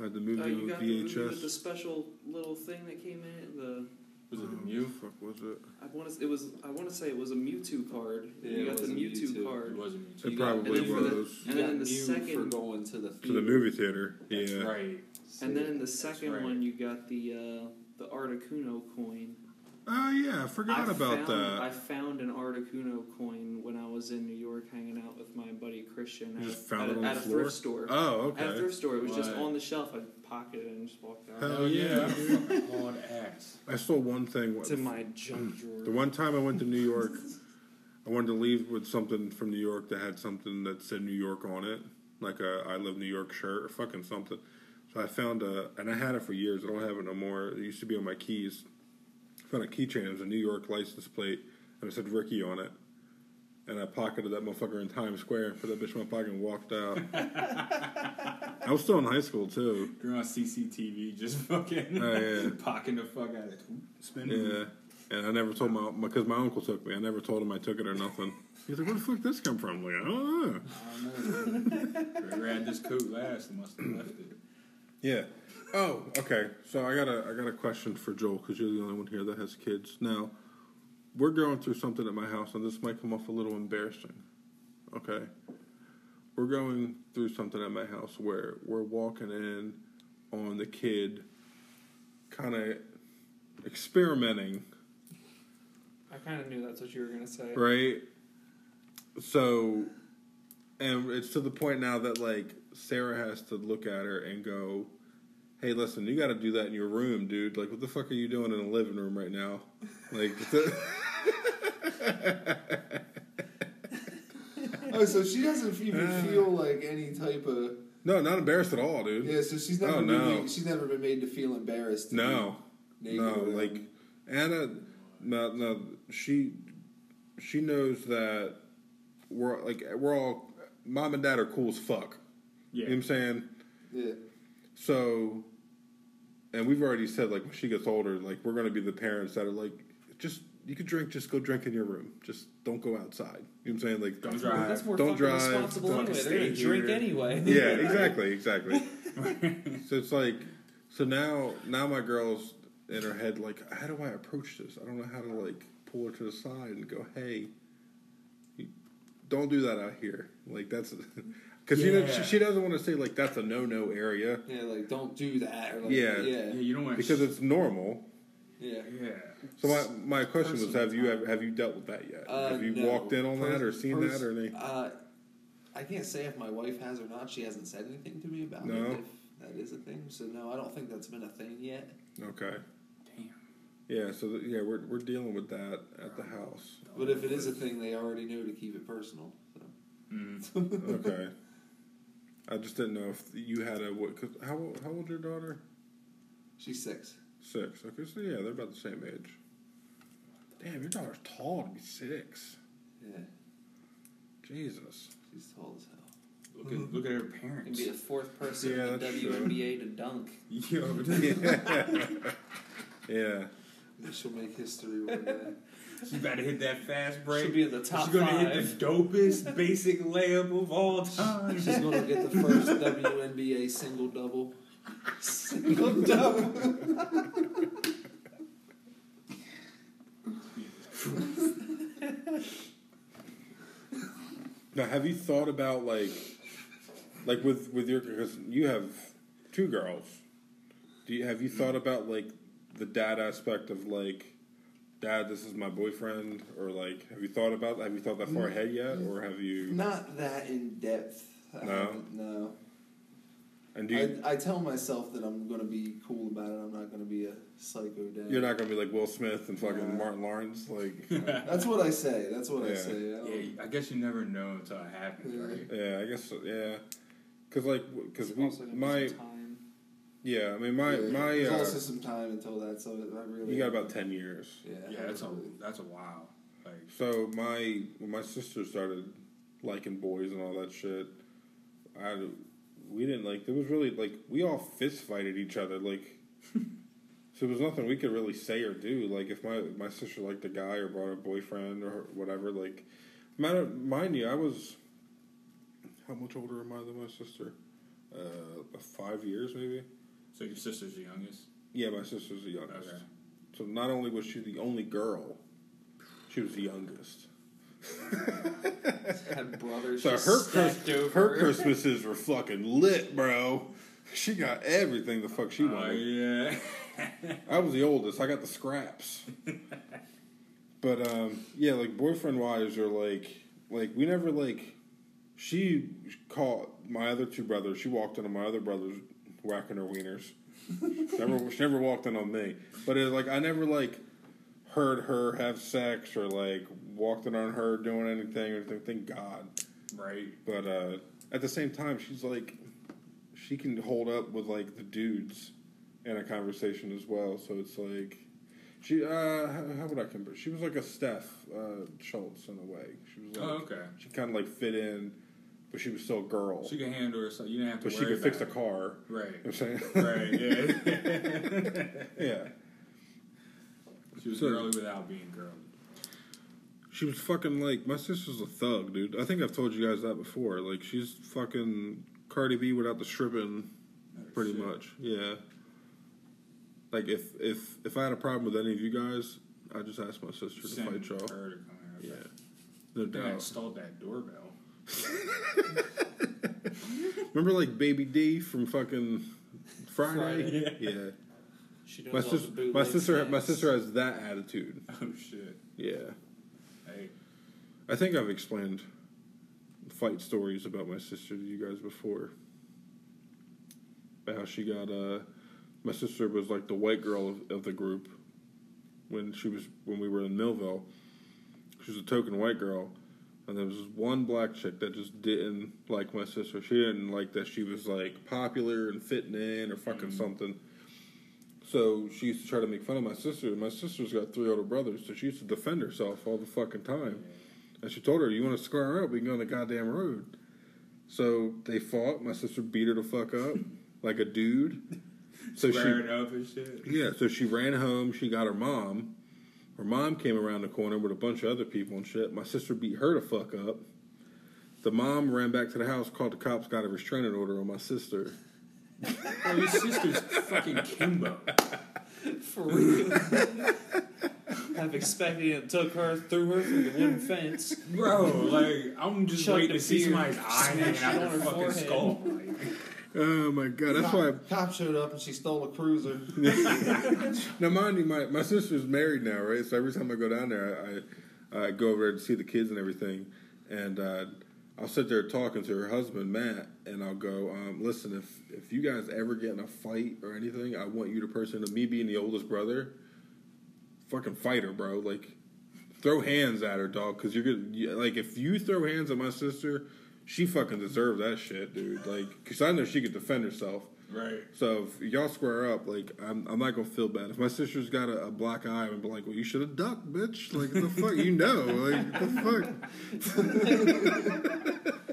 I had the movie Oh, you with got the movie with the special little thing that came in. The Was it What the the Mew? fuck was it? I want to. It was. I want to say it was a Mewtwo card. Yeah, you it got the was Mewtwo, Mewtwo. card. It was a Mew. It probably and then for the- was. And then in the Mew second- for going to the To the movie theater. That's yeah. right. And then in the second right. one, you got the uh, the Articuno coin. Oh, yeah. I forgot I about found, that. I found an Articuno coin when I was in New York hanging out with my buddy Christian You at, just found at, it on at the a floor? thrift store. Oh, okay. At a thrift store, it was just on the shelf. I pocketed it and just walked out. Hell Oh yeah, yeah. fucking hard ass. I saw one thing. It's in my junk drawer. The one time I went to New York, I wanted to leave with something from New York that had something that said New York on it, like a I Live New York shirt or fucking something. So I found a, and I had it for years. I don't have it no more. It used to be on my keys. I found a keychain. It was a New York license plate, and it said Ricky on it. And I pocketed that motherfucker in Times Square and put that bitch in my pocket and walked out. I was still in high school too. You're on CCTV, just fucking Oh, yeah. pocking the fuck out of it. Spinning. Yeah, and I never told my because my uncle took me. I never told him I took it or nothing. He's like, "Where the fuck did this come from?" I'm like, I don't know. I don't know. Whoever had this coat last must have left it. Yeah. Oh, okay. So I got a I got a question for Joel because you're the only one here that has kids. Now, we're going through something at my house, and this might come off a little embarrassing. Okay. We're going through something at my house where we're walking in on the kid, kind of experimenting I kind of knew that's what you were gonna say. right? So, and it's to the point now that like Sarah has to look at her and go, "Hey, listen, you got to do that in your room, dude. Like, what the fuck are you doing in the living room right now? Like." Oh, so she doesn't even Uh. feel like any type of no, not embarrassed at all, dude. yeah. So she's never Oh, been no. made, she's never been made to feel embarrassed. No, no, like Anna, no, no, she, she knows that we're like we're all mom and dad are cool as fuck. Yeah. You know what I'm saying? yeah. So, and we've already said like when she gets older, like we're gonna be the parents that are like, just you can drink, just go drink in your room, just don't go outside. You know what I'm saying? Like, Don't Well, drive. that's more Don't fucking drive, responsible don't anyway. They're gonna drink anyway. yeah, exactly, exactly. so it's like, so now, now my girl's in her head like, how do I approach this? I don't know how to like pull her to the side and go, hey, don't do that out here. Like that's because you know she, she doesn't want to say like that's a no no area Yeah, like don't do that. Or like, Yeah. yeah, Yeah, you don't want because it's normal. yeah. yeah. So my my question was, Personal have you have, have you dealt with that yet? Uh, have you no. walked in on that or seen pers- that or any? Uh, I can't say if my wife has or not. She hasn't said anything to me about No. it. If that is a thing, so no, I don't think that's been a thing yet. Okay. Damn. Yeah. So th- yeah, we're we're dealing with that at the house. But if it is a thing, they already know to keep it personal. So. Mm. Okay. I just didn't know if you had a what? Cause how old- how old your daughter? She's six. Six. Okay, so yeah, they're about the same age. Damn, your daughter's tall to be six. Yeah, Jesus. she's tall as hell. Look at look at her And parents. be the fourth person Yeah, in the that's true. WNBA to dunk. Yo, Yeah. She'll make history one day. She's about to hit that fast break. She'll be in the top She's gonna five. hit the dopest basic layup of all time. She's gonna get the first WNBA single double. Single double. Now, have you thought about like, like with with your because you have two girls. Do you have you thought about like the dad aspect of like, dad, this is my boyfriend, or like, have you thought about have you thought that far ahead yet, or have you? Not that in depth. No? no. And do you, I, I tell myself that I'm gonna be cool about it. I'm not gonna be a psycho dad. you're not gonna be like Will Smith and fucking Nah. Martin Lawrence, like. Uh, That's what I say. That's what I Yeah. say. I don't- Yeah, I guess you never know until it happens, Yeah. right? Yeah, I guess so, yeah. Cause like, cause It's we be my some time. Yeah, I mean my Yeah, my There's uh, also some time until that, so I really. you got about ten years. Yeah. Yeah, haven't that's a that's a wow. Like So my my sister started liking boys and all that shit, I we didn't like. There was really like we all fist fighted each other. Like, so there was nothing we could really say or do. Like if my my sister liked a guy or brought a boyfriend or whatever. Like, matter mind you, I was how much older am I than my sister? Uh, five years maybe. So your sister's the youngest. Yeah, my sister's the youngest. Okay. So not only was she the only girl, she was the youngest. Had brothers So her stacked Chris- over. her Christmases were fucking lit, bro. She got everything the fuck she Oh wanted. yeah. I was the oldest. I got the scraps. but um, yeah, like boyfriend wise, or like like we never like. She caught my other two brothers. She walked into my other brothers whacking her wieners. never, she never walked in on me. But it like I never like heard her have sex or like walked in on her doing anything or anything. Thank God. right. But uh, at the same time, she's like, she can hold up with like the dudes in a conversation as well. So it's like, she uh, how, how would I compare? She was like a Steph uh, Schultz in a way. She was like, Oh, okay. she kind of like fit in, but she was still a girl. She can handle herself. You didn't have to but she worry could fix a car. Right. You know what I'm saying? Right. Yeah. yeah. she was So- girly without being girly. She was fucking like my sister's a thug, dude. I think I've told you guys that before. Like she's fucking Cardi B without the stripping, pretty Shit. much. Yeah. Like if if if I had a problem with any of you guys, I just ask my sister to fight y'all. her to come here. Yeah, no They doubt. installed that doorbell. Remember like Baby D from fucking Friday? Friday, Yeah. She knows My all the sister, my sister, my sister has that attitude. Oh shit. Yeah. Hey, I think I've explained fight stories about my sister to you guys before. About how she got uh my sister was like the white girl of, of the group when she was when we were in Millville. She was a token white girl. And there was this one black chick that just didn't like my sister. She didn't like that she was like popular and fitting in or fucking mm-hmm. something. So she used to try to make fun of my sister. My sister's got three older brothers, so she used to defend herself all the fucking time. And she told her, "You want to square her up? We can go on the goddamn road." So they fought. My sister beat her the fuck up like a dude. So squaring she, up and shit. yeah. So she ran home. She got her mom. Her mom came around the corner with a bunch of other people and shit. My sister beat her the fuck up. The mom ran back to the house, called the cops, got a restraining order on my sister. Bro, your sister's fucking Kimbo. For real. I've expected it. Took her, threw her through the wooden fence. Bro, like, I'm just Chucked waiting to see beer, somebody's eye hanging smashed out it their on her fucking forehead. skull. Like, Oh my god, that's why. Cop, cop showed up and she stole a cruiser. Now, mind you, my, my sister's married now, right? So every time I go down there, I, I, I go over there to see the kids and everything. And uh, I'll sit there talking to her husband, Matt, and I'll go, um, listen, if, if you guys ever get in a fight or anything, I want you to person, to me being the oldest brother, fucking fight her, bro. Like, throw hands at her, dog, because you're gonna, like, if you throw hands at my sister, she fucking deserves that shit, dude. Like, because I know she could defend herself. right. So if y'all square up, like I'm, I'm not gonna feel bad. If my sister's got a, a black eye, I'm be like, "Well, you should have ducked, bitch." Like the fuck, you know, like the fuck.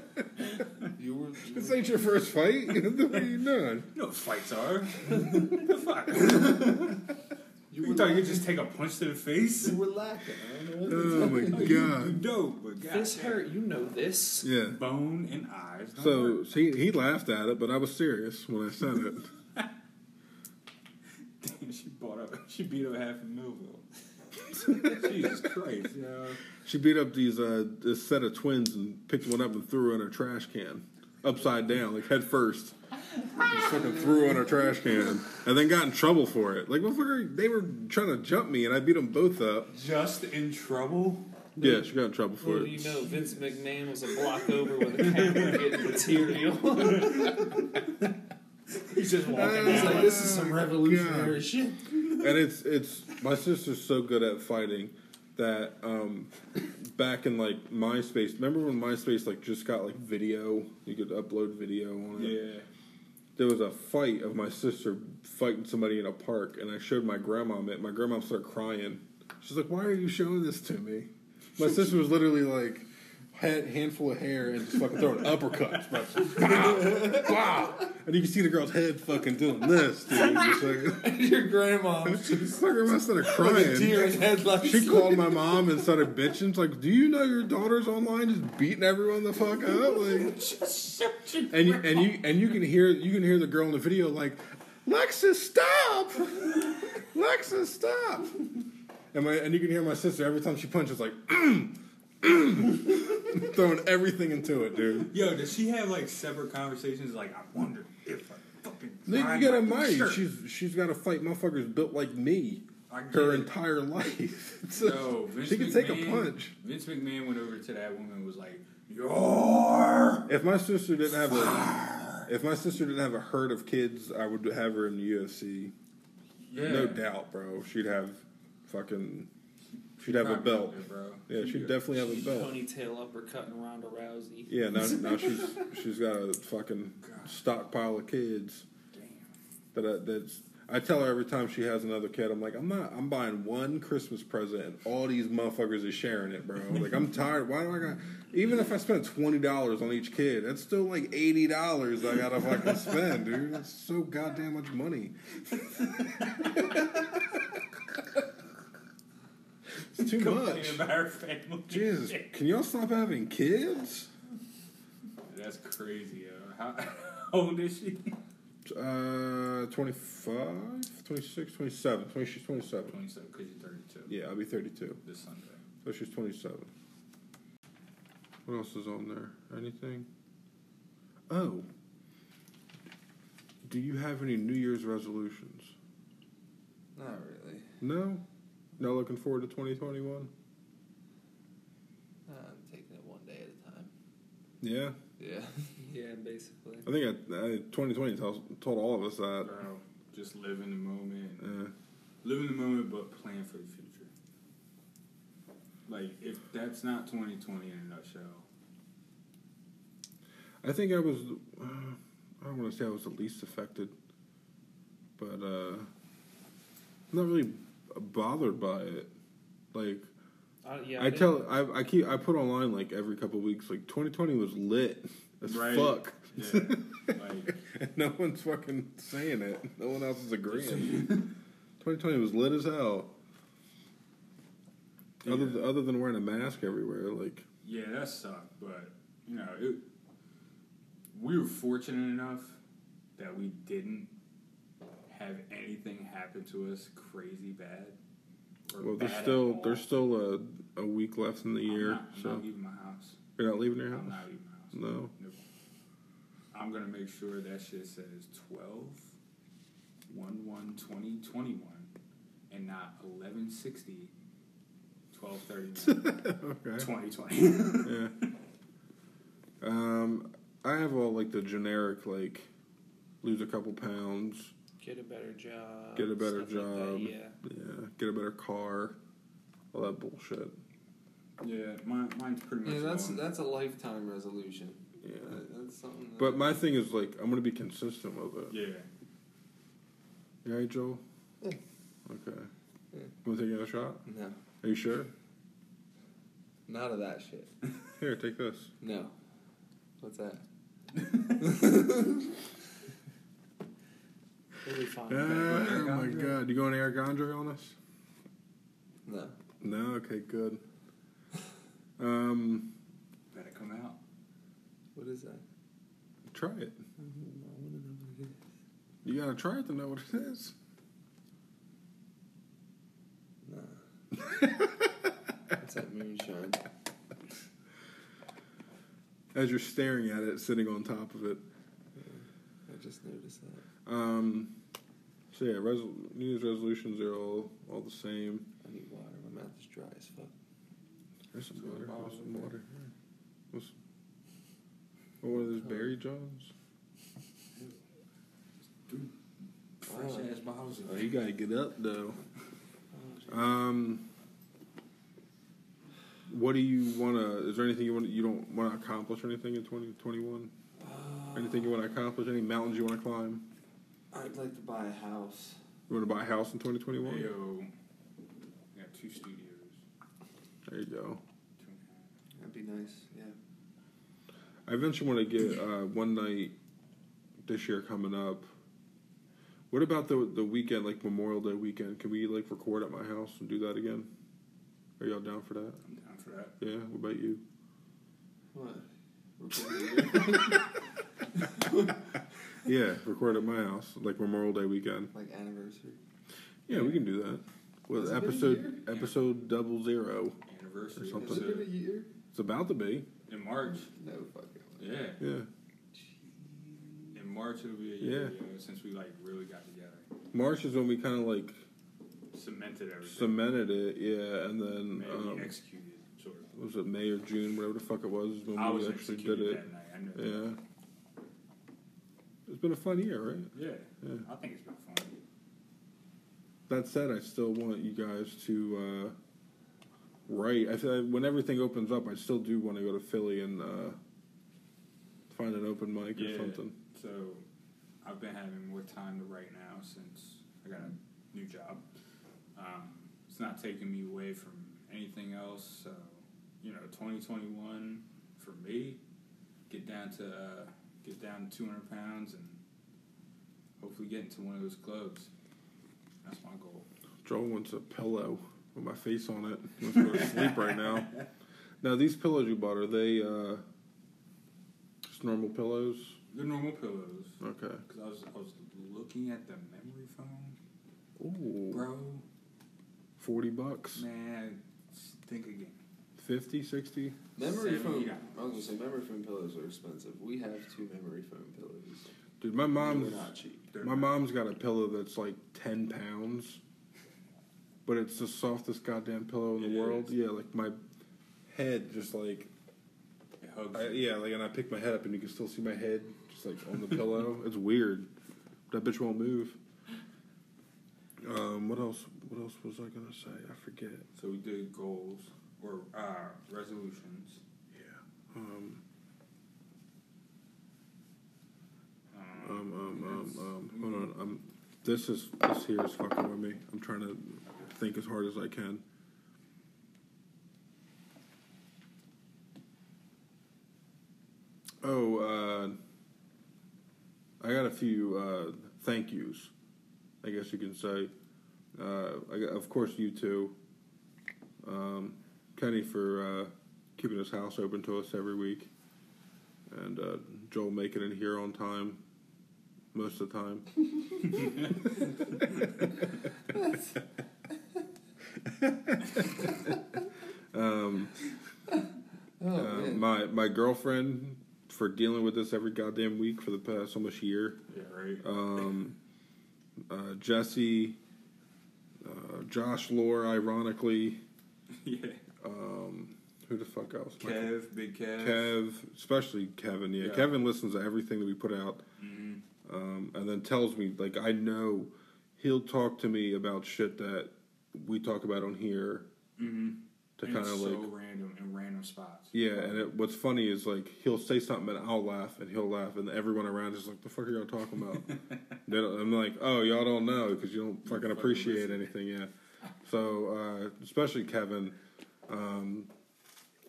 You were. This ain't your first fight. what are you doing? You know what fights are. the fuck? You You were, thought you could just take a punch to the face? you were lacking. I don't know. Oh my god. You god. dope, but God This damn. hurt. You know this. Yeah. Bone and eyes. don't So, work. he, he laughed at it, but I was serious when I said it. Damn, she bought up. She beat up half of Millville. Jesus Christ, yo. She beat up these uh, this set of twins and picked one up and threw her in her trash can, upside down, like head first. Just fucking threw on a trash can, and then got in trouble for it. Like, motherfucker, they were trying to jump me, and I beat them both up. Just in trouble. Yeah, she got in trouble for Well, it. you know, Vince McMahon was a block over with a camera getting material. He's just walking It's out. like this is some revolutionary God. shit. and it's it's my sister's so good at fighting that um, back in like MySpace. Remember when MySpace like just got like video? You could upload video on it. Yeah. There was a fight of my sister fighting somebody in a park, and I showed my grandma it. My grandma started crying. She's like, "Why are you showing this to me?" My sister was literally like. Head, handful of hair and just fucking throwing uppercuts, bro. Wow, wow. And you can see the girl's head fucking doing this, dude. Just like, Your grandma, she's fucking, I started like a crying. deer in headlights. She called my mom and started bitching. It's like, do you know your daughter's online just beating everyone the fuck up? Like, and you and you and you can hear you can hear the girl in the video like, Lexus, stop! Lexus, stop! And my and you can hear my sister every time she punches like, throwing everything into it, dude. Yo, does she have like separate conversations? Like, I wonder if I fucking. You grind gotta mind, she's she's got to fight motherfuckers built like me her it. entire life. Yo, Vince she can take a punch. Vince McMahon went over to that woman and was like, "You're." If my sister didn't have a, if my sister didn't have a herd of kids, I would have her in the UFC. Yeah. No doubt, bro. She'd have fucking. She'd have a belt. bro. Yeah, she'd definitely have a belt. Ponytail uppercutting Ronda Rousey. Yeah, now, now she's she's got a fucking stockpile of kids. Damn. That I, that's. I tell her every time she has another kid, I'm like, I'm not. I'm buying one Christmas present, and all these motherfuckers are sharing it, bro. Like, I'm tired. Why do I got? Even if I spend twenty dollars on each kid, that's still like eighty dollars I gotta fucking spend, dude. That's so goddamn much money. it's too much. about her family. Jesus, can y'all stop having kids? That's crazy, yo. How, how old is she? Uh, 25, 26, 27, 26, 27. 27, because you're 32. Yeah, I'll be 32. This Sunday. So she's 27. What else is on there? Anything? Oh. Do you have any New Year's resolutions? Not really. No? Now looking forward to 2021. Uh, I'm taking it one day at a time. Yeah. Yeah. yeah, basically. I think I, I 2020 told, told all of us that. Just live in the moment. Yeah. Live in the moment, but plan for the future. Like, if that's not 2020 in a nutshell. I think I was, uh, I don't want to say I was the least affected, but uh, not really bothered by it. Like Uh, yeah, I didn't- tell, I, I keep, I put online like every couple of weeks. Like 2020 was lit as Right. fuck. yeah, like, and no one's fucking saying it. No one else is agreeing. 2020 was lit as hell. Other th- other than wearing a mask everywhere, like yeah, that sucked. But you know, it, we were fortunate enough that we didn't have anything happen to us crazy bad. or well, there's bad at still there's still a, a week left in the I'm year, not, I'm so not leaving my house. you're not leaving your I'm house. not leaving my house. No. Nope. I'm gonna make sure that shit says 12, 1 1 20 21 and not 11 60 12 39 okay. 2020. Yeah. Um, I have all like the generic like lose a couple pounds, get a better job. Get a better stuff like that, job. yeah. yeah, get a better car, all that bullshit. yeah, mine, mine's pretty much Yeah, that's going- that's a lifetime resolution. Yeah. That- That's something. That, But my thing is like I'm gonna be consistent with it. yeah. You alright, Joel? Yeah. Okay. Yeah. Want to take another shot? no, Are you sure? none of that shit. Here, take this. No. What's that? We'll be fine. oh my Andre? god, you going Eric Andre on us? No. No. Okay, good. Um, Better come out. What is that? try it. You gotta try it to know what it is. No. What's that moonshine? As you're staring at it, sitting on top of it. I just noticed that. Um, so yeah, resol- New Year's resolutions are all all the same. I need water. My mouth is dry as fuck. There's some Some water. bottles There's some water. What's, what are those berry johns? Fresh Oh. ass bottles of Oh, you gotta get up though. Um, what do you wanna? Is there anything you want? You don't want to accomplish anything in twenty twenty one? Anything you want to accomplish? Any mountains you want to climb? I'd like to buy a house. You want to buy a house in twenty twenty one? Ayo. Got two studios. There you go. Two and a half. That'd be nice. Yeah. I eventually want to get uh, one night this year coming up. What about the the weekend, like Memorial Day weekend? Can we like record at my house and do that again? Are y'all down for that? I'm down for that. Yeah. What about you? What? Recording Yeah, record at my house, like Memorial Day weekend. like anniversary. Yeah, we can do that. With Has it been a episode year? episode double zero. Anniversary Or something. Has it been a year? It's about to be. in March. No fucking way. Yeah. Yeah. In March it'll be a year Yeah. yo, since we like really got together. March is when we kind of like Cemented everything. cemented it. Yeah, and then Maybe um, executed, sort of. was it May or June, whatever the fuck it was, when I we was actually did it. that night. I know that. It's been a fun year, right? Yeah. Yeah. I think it's been fun. That said, I still want you guys to uh, write. I like when everything opens up, I still do want to go to Philly and uh, find an open mic Yeah. or something. So I've been having more time to write now since I got a new job. Um, it's not taking me away from anything else. So, you know, 2021 for me, get down to uh, get down to 200 pounds and hopefully get into one of those clubs. That's my goal. Joel wants a pillow with my face on it. He wants to go to sleep right now. Now, these pillows you bought, are they uh, just normal pillows? They're normal pillows. Okay. Because I was, I was looking at the memory foam, Ooh. bro. 40 bucks? Man, think again. 50, 60? Memory Seventy foam. dollars. I was gonna say memory foam pillows are expensive. We have two memory foam pillows. Dude, my mom's They're not cheap. They're my not- mom's got a pillow that's like 10 pounds, but it's the softest goddamn pillow in the It world. is. Yeah, like my head just like It hugs I, yeah, like, and I pick my head up and you can still see my head just like on the pillow. It's weird. That bitch won't move. Um, what else? What else was I gonna say? I forget. So we did goals or uh, resolutions. Yeah. Um, Um, um, um, um, um, hold on. Um, this is this here is fucking with me. I'm trying to think as hard as I can. Oh, uh, I got a few uh, thank yous. I guess you can say. Uh, I of course, you two. Um, Kenny for uh, keeping his house open to us every week, and uh, Joel making it here on time most of the time. um, Oh, uh, my my girlfriend for dealing with this every goddamn week for the past almost year. yeah, right. Um, uh, Jesse, uh, Josh Lore, ironically. yeah. Um, who the fuck else? Kev, big Kev. Kev, especially Kevin. Yeah. Yeah. Kevin listens to everything that we put out, hmm um, and then tells me like I know he'll talk to me about shit that we talk about on here hmm to kind of it's like so random in random spots. yeah. And it, what's funny is like he'll say something and I'll laugh and he'll laugh and everyone around is like, "The fuck are y'all talking about?" I'm like, "Oh, y'all don't know because you don't fucking fucking appreciate listen. anything." Yeah. So uh, especially Kevin. Um,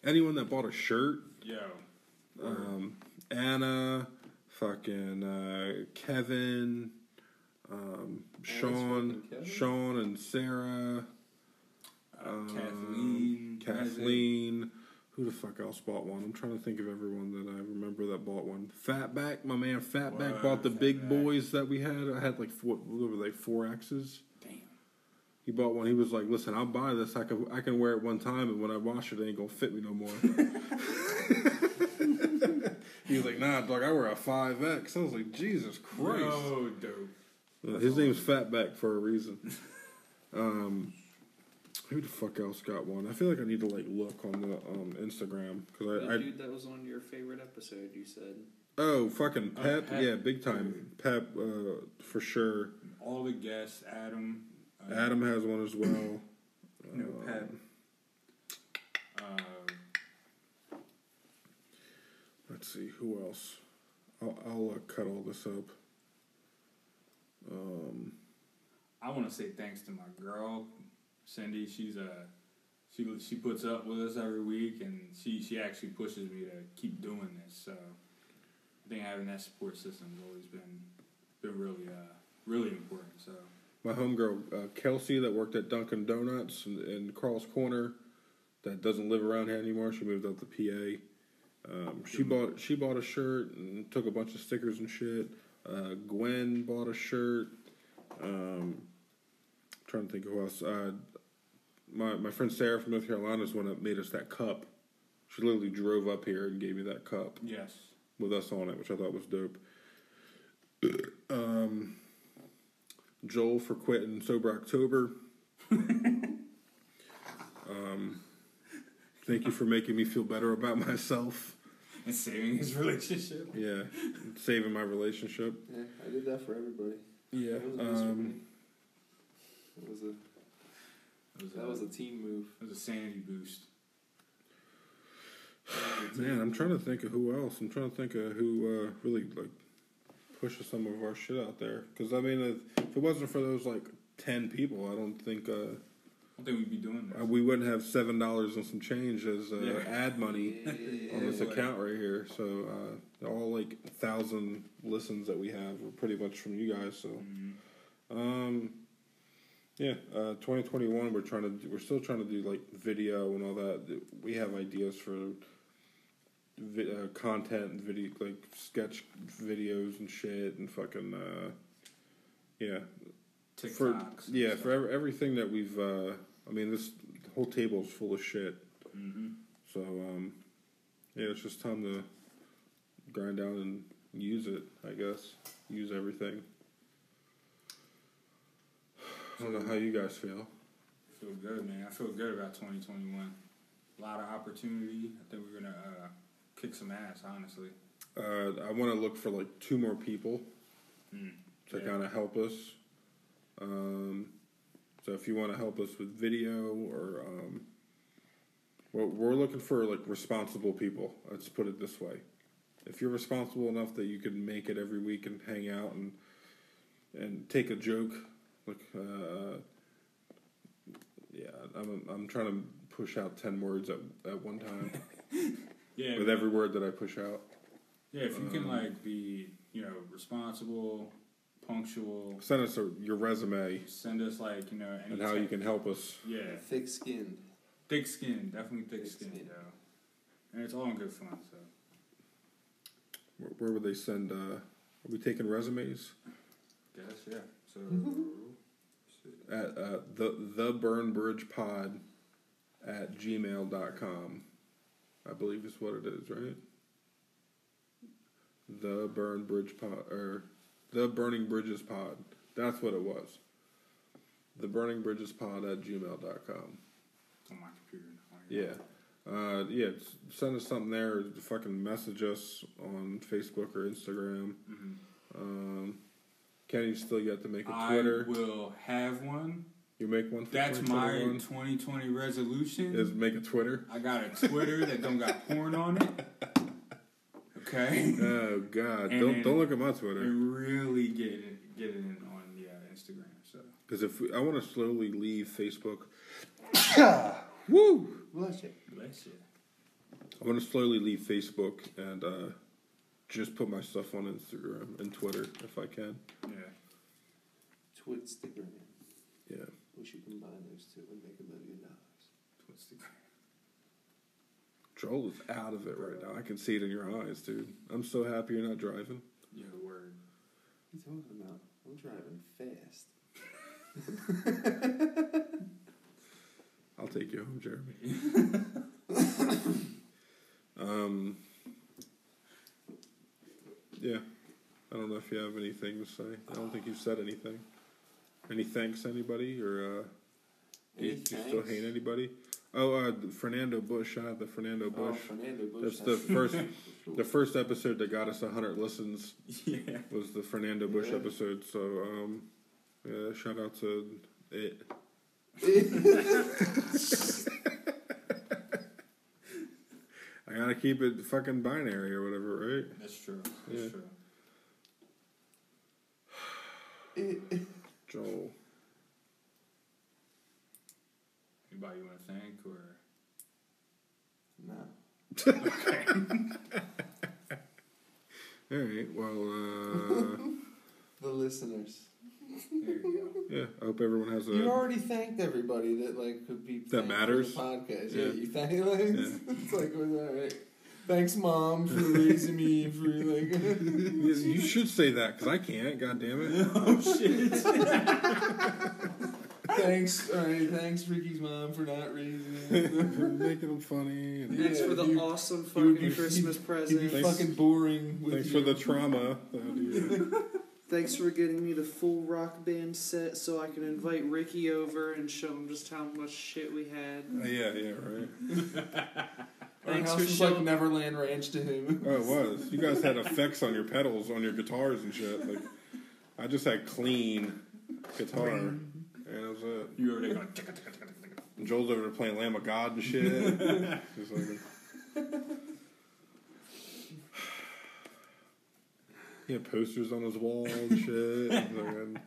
anyone that bought a shirt Yeah. um, Anna, fucking uh, Kevin, um, Sean, Kevin? Sean and Sarah, Uh, um, Kathleen. Kathleen. Who the fuck else bought one? I'm trying to think of everyone that I remember that bought one. Fatback, my man Fatback Wow, bought the big boys that we had. I had like four, what were they, four X's. Damn. He bought one. He was like, "Listen, I'll buy this. I can I can wear it one time, and when I wash it, it ain't gonna fit me no more." he was like, "Nah, dog. I wear a five X." I was like, "Jesus Christ!" Yo, dope. Uh, His name's Fatback for a reason. Um, who the fuck else got one? I feel like I need to like look on the um, Instagram because I, I dude that was on your favorite episode, you said. oh fucking Oh, Pep, Pep. yeah, big time Pep uh, for sure. All the guests, Adam. Uh, Adam has one as well. Know, Um, Pep. Uh, Let's see who else. I'll, I'll uh, cut all this up. Um, I want to say thanks to my girl, Cindy. She's a she she puts up with us every week, and she she actually pushes me to keep doing this. So I think having that support system has always been been really uh really important. So my homegirl uh, Kelsey that worked at Dunkin' Donuts in, in Carll's Corner, that doesn't live around here anymore. She moved up to PA. Um, she bought she bought a shirt and took a bunch of stickers and shit. Uh, Gwen bought a shirt. Um, trying to think who else. Uh, my my friend Sarah from North Carolina is one that made us that cup. She literally drove up here and gave me that cup. yes, with us on it, which I thought was dope. Um, Joel for quitting sober October. um, thank you for making me feel better about myself. and saving his relationship. Yeah, saving my relationship. Yeah, I did that for everybody. Yeah. That was nice for. Um, That was a It was, that a, was a team move. it was a sanity boost. man, I'm trying to think of who else. I'm trying to think of who uh, really like pushes some of our shit out there. Because I mean, if, if it wasn't for those like ten people, I don't think. Uh, I don't think we'd be doing Uh, this. we wouldn't have seven dollars and some change as uh, Yeah. ad money on this account right here. So uh, all like thousand listens that we have are pretty much from you guys. So Mhm. um, yeah, uh, 2021 we're trying to do, we're still trying to do like video and all that. We have ideas for vi- uh, content and video like sketch videos and shit and fucking uh, yeah for TikToks. and yeah for ev- everything that we've uh i mean this whole table is full of shit Mhm. so um yeah it's just time to grind down and use it i guess use everything i don't know how you guys feel Feel good, man. I feel good about 2021. A lot of opportunity. I think we're gonna uh, kick some ass, honestly. Uh, I want to look for like two more people Mm. to Yeah. kind of help us. Um, so if you want to help us with video or um, well, we're looking for like responsible people. Let's put it this way: if you're responsible enough that you can make it every week and hang out and and take a joke, like uh, yeah, I'm I'm trying to push out ten words at at one time Yeah, with every word that I push out. yeah. If you can um, like be, you know, responsible, punctual, Send us a, your resume send us like you know any and how you can help us. Yeah, Thick skinned. thick skin, definitely thick, Thick skin, skin. though, and it's all in good fun. So Where, where would they send? Uh, are we taking resumes guess yeah. So at uh, the the Burn Bridge Pod at gmail.com. I believe is what it is, right? The Burn Bridge Pod or the Burning Bridges Pod. That's what it was. The Burning Bridges Pod at gmail.com. it's on my computer now. Yeah. Uh, yeah, send us something there. Fucking message us on Facebook or Instagram. Mhm. Um, Kenny still yet to make a Twitter. I will have one. You make one. For That's my 2020 resolution. Is make a Twitter. I got a Twitter that don't got porn on it. Okay. Oh God! And don't then- don't look at my Twitter And really get it get it in on the uh, Instagram. So because if we, I want to slowly leave Facebook. Woo! Bless you. bless you. I want to slowly leave Facebook and uh, just put my stuff on Instagram and Twitter if I can. Yeah. Twitstagram. Yeah. Wish you combine those two and make a million dollars. What's Joel is out of it right now. I can see it in your eyes, dude. I'm so happy you're not driving. yeah word? What are you talking about? I'm driving fast. I'll take you home, Jeremy. um, yeah. I don't know if you have anything to say. I don't think you've said anything. Any thanks, anybody, or uh, do you, do you still hate anybody? Oh, uh, Fernando Bush. Shout out to Fernando Oh, Bush. Fernando Bush. That's has- the first, the first episode that got us hundred listens Yeah. was the Fernando Bush Yeah. episode. So, um, yeah, shout out to it. I gotta keep it fucking binary or whatever, right? That's true. That's Yeah. true. Joel. Anybody you want to thank or? no. okay. All right. Well, uh, The listeners. There you yeah. I hope everyone has a. You already thanked everybody that like could be That thanked for matters? the podcast. Yeah, Yeah. you thank like Yeah. it's like all right. Thanks, mom, for raising me. For like, You you should say that because I can't. God damn it. oh shit! thanks, all right. Thanks, Ricky's mom, for not raising. me. For making them funny. And Thanks Yeah, for the you- awesome he would fucking be- Christmas He'd be present. Thanks- fucking boring. With thanks you. for the trauma. that you- Thanks for getting me the full rock band set so I can invite Ricky over and show him just how much shit we had. Uh, yeah, yeah, right. Our Thanks house for was like Neverland Ranch to him. Oh, it was. You guys had effects on your pedals, on your guitars and shit. Like, I just had clean guitar, and that was it. You over there going? ticka, ticka, ticka, ticka, ticka. And Joel's over there playing Lamb of God and shit. Just like, he had posters on his wall and shit. And fucking-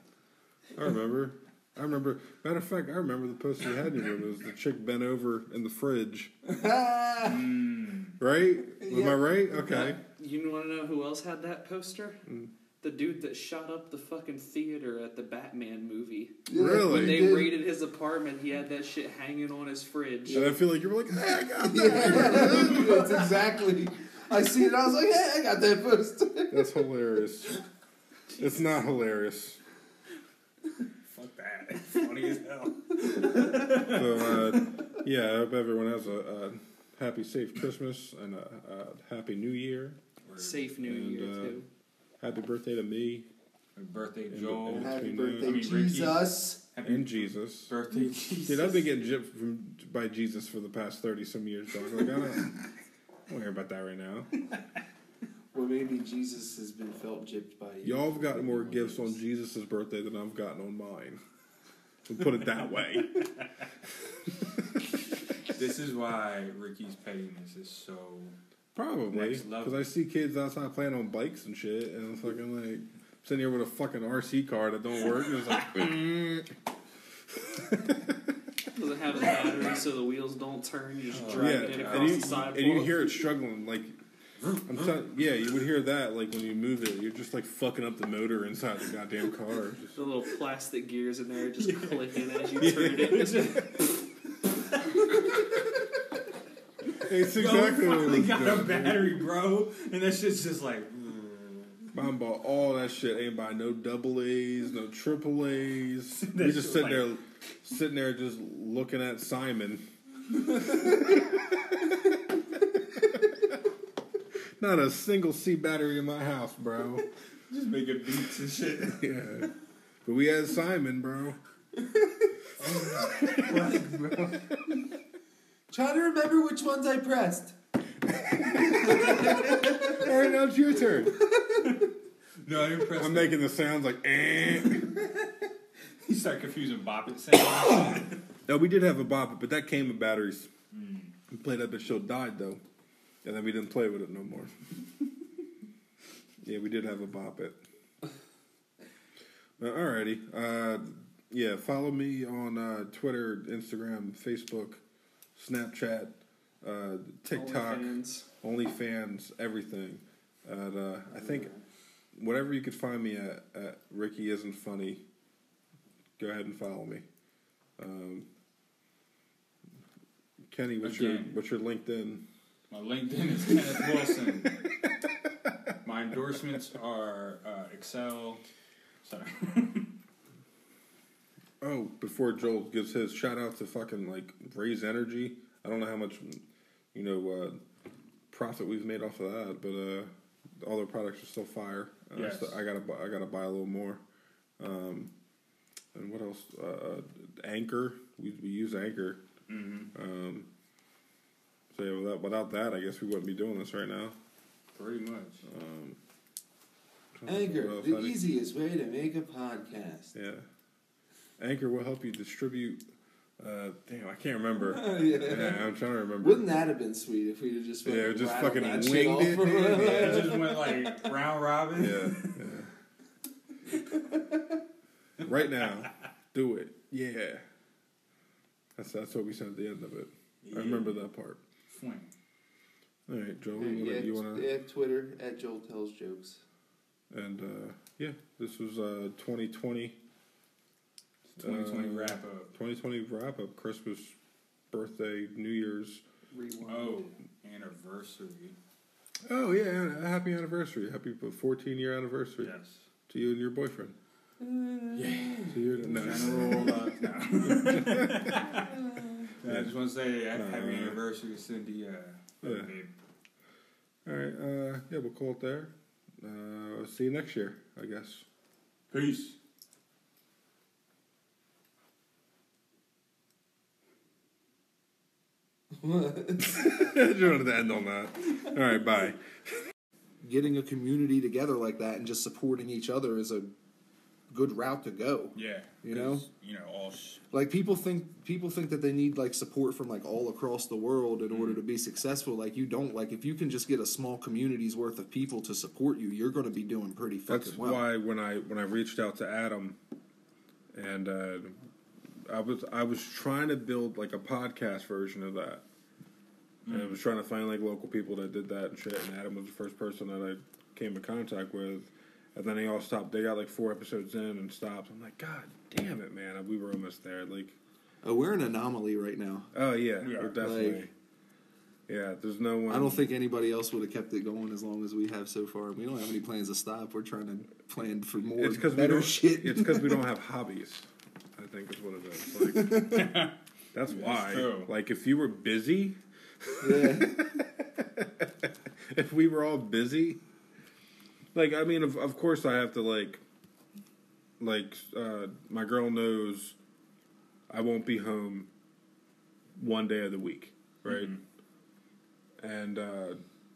I remember. I remember. Matter of fact, I remember the poster you had in your room. It was the chick bent over in the fridge. Mm. Right? Am Yeah. I right? Okay. You want to know who else had that poster? Mm. The dude that shot up the fucking theater at the Batman movie. Really? When they raided his apartment, he had that shit hanging on his fridge. And I feel like you were like, hey, I got that. Yeah, that's exactly. I see it. I was like, hey, I got that poster. That's hilarious. It's not hilarious. Fuck that. It's funny as hell. So, uh, yeah, I hope everyone has a, a happy, safe Christmas and a, a happy New Year. Safe New And, Year, uh, too. Happy birthday to me Happy birthday, And- Joel. and- Happy birthday, I mean, Jesus. Happy and Jesus. birthday, Jesus. Dude, I've been getting gypped from by Jesus for the past thirty some years, dog. Like I don't, Don't worry about that right now. Well, maybe Jesus has been felt gypped by you. Y'all have gotten more gifts on Jesus' birthday than I've gotten on mine. We'll put it that way. This is why Ricky's pettiness is so. Probably. Because I see kids outside playing on bikes and shit, and it's fucking like sitting here with a fucking RC car that don't work. And it's like, mm. Doesn't have a battery, so the wheels don't turn. You just Oh, drag yeah, it across and you, the sidewalk. and you hear it struggling. Like, I'm telling, yeah, you would hear that like when you move it. You're just like fucking up the motor inside the goddamn car. Just- the little plastic gears in there just clicking as you turn it. It's exactly we what it finally was got a doing, dude. battery, bro, and that shit's just like. Mom bought all that shit. Ain't buy no double A's, no triple A's. We just shit sitting there, sitting there, just looking at Simon. Not a single C battery in my house, bro. Just making beats and shit. Yeah, but we had Simon, bro. Trying to remember which ones I pressed. All right, now it's your turn. No, I didn't press. I'm the- making the sounds like. Eh. You start confusing Bop It sound. No, we did have a bop, it, but that came with batteries. We played that bitch till it died though, and then we didn't play with it no more. yeah, we did have a bop it. Alrighty, uh, yeah. Follow me on uh, Twitter, Instagram, Facebook, Snapchat, uh, TikTok, OnlyFans. OnlyFans, everything. And uh, I think whatever you could find me at, at Ricky isn't funny. Go ahead and follow me. Um, Kenny, what's your what's your LinkedIn? My LinkedIn is Kenneth Wilson. My endorsements are uh, Excel. Sorry. Oh, before Joel gives his shout out to fucking like Raze Energy. I don't know how much you know uh, profit we've made off of that, but uh, all their products are still fire. Uh, Yes. so I gotta bu- I gotta buy a little more. Um, and what else? Uh, Anchor. We we use Anchor. Mm-hmm. Um, so yeah, without without that, I guess we wouldn't be doing this right now. Pretty much. Um, trying to think Anchor, the I easiest way to make a podcast. Yeah. Anchor will help you distribute. Uh, damn, I can't remember. Yeah. yeah, I'm trying to remember. Wouldn't that have been sweet if we had just Yeah, just fucking that winged off it, for- Yeah, Yeah. it just went like round robin. Yeah, yeah. right now, do it. Yeah. That's that's what we said at the end of it. I remember that part. Fling. All right, Joe, Yeah, you wanna, you wanna yeah, Twitter at Joel tells jokes. and uh, yeah, this was uh, 2020, 2020 Uh, wrap up. 2020 wrap up, Christmas, birthday, New Year's. Rewind. Oh, anniversary. Oh yeah, happy anniversary, happy 14 year anniversary Yes. to you and your boyfriend. Yeah. To you, no. General. Uh, no. I just want to say happy no. anniversary, Cindy. Uh, Yeah. babe. All right, uh, yeah, we'll call it there. Uh, see you next year, I guess. Peace. you wanted to end on that. All right, bye. Getting a community together like that and just supporting each other is a good route to go. Yeah. You know? You know, all sh- Like people think people think that they need like support from like all across the world in order to be successful. Like you don't. Like if you can just get a small community's worth of people to support you, you're going to be doing pretty fucking That's well. why when I when I reached out to Adam, and uh, I was I was trying to build like a podcast version of that, and I was trying to find like local people that did that and shit. And Adam was the first person that I came in contact with, and then they all stopped. They got like four episodes in and stopped. I'm like, God damn it, man! We were almost there. Like, Oh, we're an anomaly right now. oh yeah, We we are. are definitely. Like- yeah, there's no one. I don't think anybody else would have kept it going as long as we have so far. We don't have any plans to stop. We're trying to plan for more it's because we better don't. shit. It's because we don't have hobbies. I think is what it is. Like, that's why. true. Like, if you were busy, yeah. if we were all busy, like, I mean, of, of course, I have to like, like, uh, my girl knows I won't be home one day of the week, right? and uh,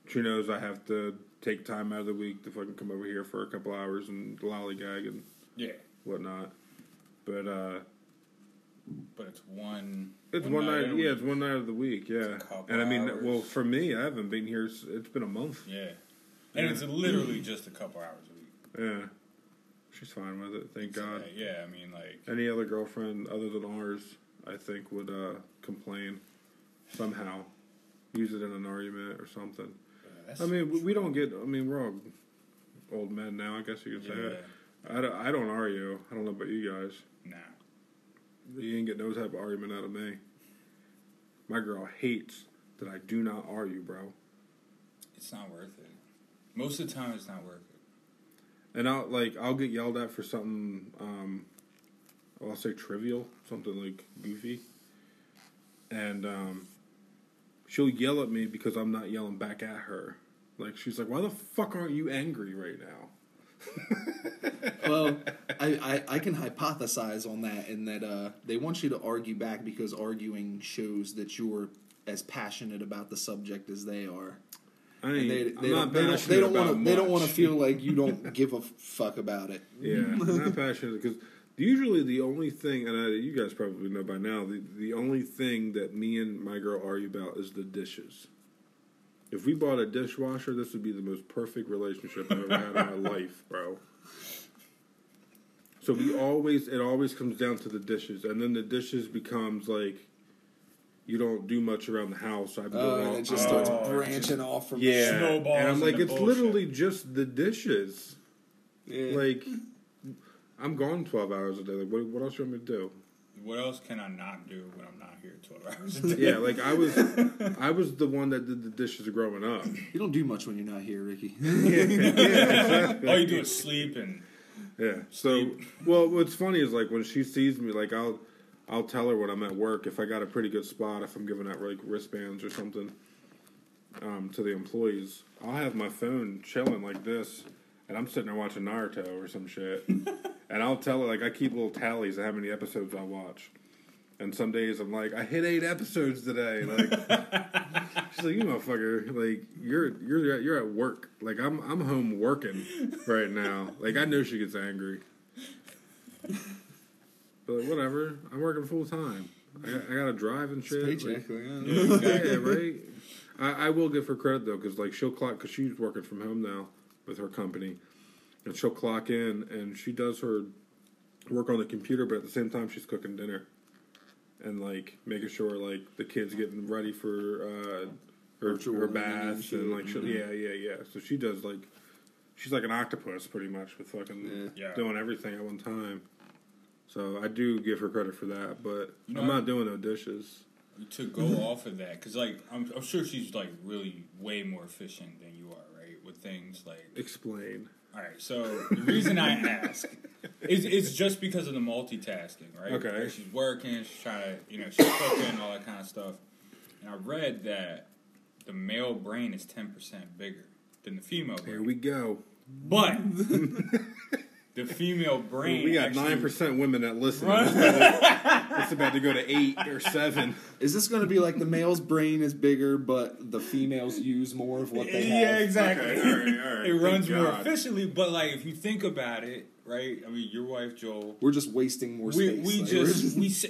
she knows I have to take time out of the week to fucking come over here for a couple hours and lollygag and Yeah, whatnot. But uh, but it's one. it's one, night. in a yeah, it's one night of the week. Yeah, and I mean, hours. well, for me, I haven't been here. It's been a month. Yeah, and it's literally just a couple hours a week. Yeah, she's fine with it. Thank So, God. yeah, I mean, like, Any other girlfriend other than ours, I think, would uh, complain somehow, use it in an argument or something. uh, I mean, we- we don't get. I mean, we're all old men now. I guess you could say yeah, it. I don't, I don't argue. I don't know about you guys. nah. You ain't get no type of argument out of me. My girl hates that I do not argue, bro. It's not worth it. Most of the time, it's not worth it. And I'll like I'll get yelled at for something. Um, I'll say trivial, something like goofy, and um, she'll yell at me because I'm not yelling back at her. Like she's like, "Why the fuck aren't you angry right now?" well, I, I, I can hypothesize on that in that uh, they want you to argue back because arguing shows that you're as passionate about the subject as they are. I ain't, they, I'm they, not don't, they don't they don't want to they don't want to feel like you don't give a fuck about it. Yeah, I'm not passionate because usually the only thing, and I, you guys probably know by now, the, the only thing that me and my girl argue about is the dishes. If we bought a dishwasher, this would be the most perfect relationship I've ever had in my life, bro. So we always, it always comes down to the dishes, and then the dishes becomes like you don't do much around the house. I've been Oh, doing and it just Oh, starts it branching off from yeah, snowballs and I'm like, it's bullshit. literally just the dishes. Yeah. Like, I'm gone 12 hours a day. Like, what, what else you want me to do? What else can I not do when I'm not here 12 hours a day? Yeah, like I was, I was the one that did the dishes growing up. you don't do much when you're not here, Ricky. All you do is sleep and Yeah. So, well, what's funny is like when she sees me, like I'll, I'll tell her when I'm at work if I got a pretty good spot, if I'm giving out like wristbands or something, um, to the employees. I'll have my phone chilling like this, and I'm sitting there watching Naruto or some shit, and I'll tell her like I keep little tallies of how many episodes I watch. And some days I'm like, I hit eight episodes today. Like, she's like, you motherfucker, like you're you're at, you're at work. Like I'm I'm home working right now. Like I know she gets angry, but whatever. I'm working full time. I, I gotta drive and shit. Paycheck. Like, yeah. yeah, right. I, I will give her credit though, because like she'll clock because she's working from home now with her company, and she'll clock in and she does her work on the computer, but at the same time she's cooking dinner, and like making sure like the kids getting ready for uh, her Virtual her learning and baths shit. and like she'll, yeah yeah yeah. So she does like she's like an octopus pretty much with fucking Yeah. doing everything at one time. So I do give her credit for that, but You know, I'm not doing no dishes. to go mm-hmm. off of that because like I'm, I'm sure she's like really way more efficient than you are right with things like Explain. all right so the reason i ask is it's just because of the multitasking right Okay. Like, she's working she's trying to you know she's cooking all that kind of stuff and i read that the male brain is 10% bigger than the female brain Here we go. but the female brain we got nine percent women that listen. It's, about to, it's about to go to eight or seven. Is this going to be like the male's brain is bigger, but the females use more of what they have? yeah, exactly. Okay, all right, all right. It runs Thank more efficiently, but like if you think about it, right? I mean, your wife Joel, We're just wasting more we space. we Like, we're just we. sa-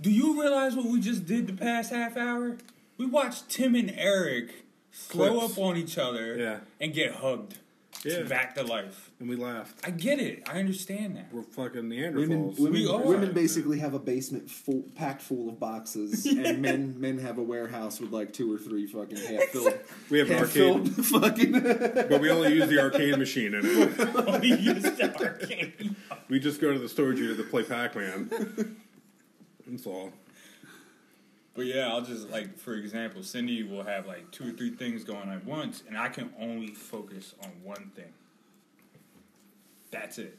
Do you realize what we just did the past half hour? We watched Tim and Eric throw Clips. up on each other Yeah. and get hugged Yeah. back to life. And we laughed. I get it. I understand that. We're fucking Women, Neanderthals. women, We are. women basically have a basement full, packed full of boxes, and men men have a warehouse with like two or three fucking half filled, we have an arcade, fucking. but we only use the arcade machine in it. You used the arcade. We just go to the storage unit to play Pac-Man. That's all. But yeah, I'll just like for example, Cindy will have like two or three things going at once, and I can only focus on one thing. That's it.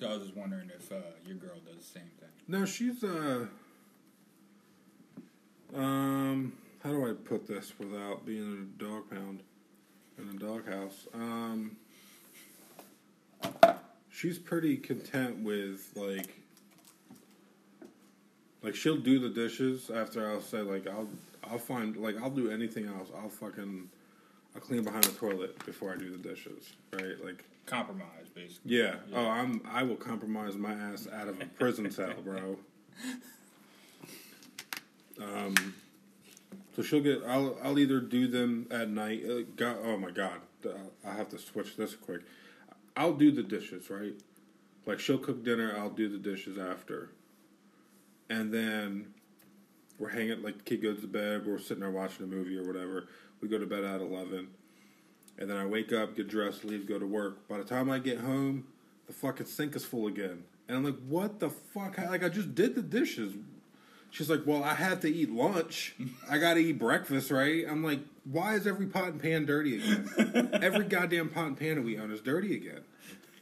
So I was just wondering if uh, your girl does the same thing. No, she's uh um how do I put this without being a dog pound in a doghouse? Um she's pretty content with like Like she'll do the dishes after I'll say like I'll I'll find like I'll do anything else. I'll fucking I'll clean behind the toilet before I do the dishes. Right? Like Compromise, basically. yeah. Oh, I'm I will compromise my ass out of a prison cell, bro. Um, so she'll get. I'll I'll either do them at night. Uh, God, oh my god, I have to switch this quick. I'll do the dishes, right? Like she'll cook dinner. I'll do the dishes after, and then we're hanging. Like the kid goes to bed. We're sitting there watching a movie or whatever. We go to bed at eleven. And then I wake up, get dressed, leave, go to work. By the time I get home, the fucking sink is full again. And I'm like, what the fuck? Like, I just did the dishes. She's like, well, I had to eat lunch. I got to eat breakfast, right? I'm like, why is every pot and pan dirty again? every goddamn pot and pan that we own is dirty again.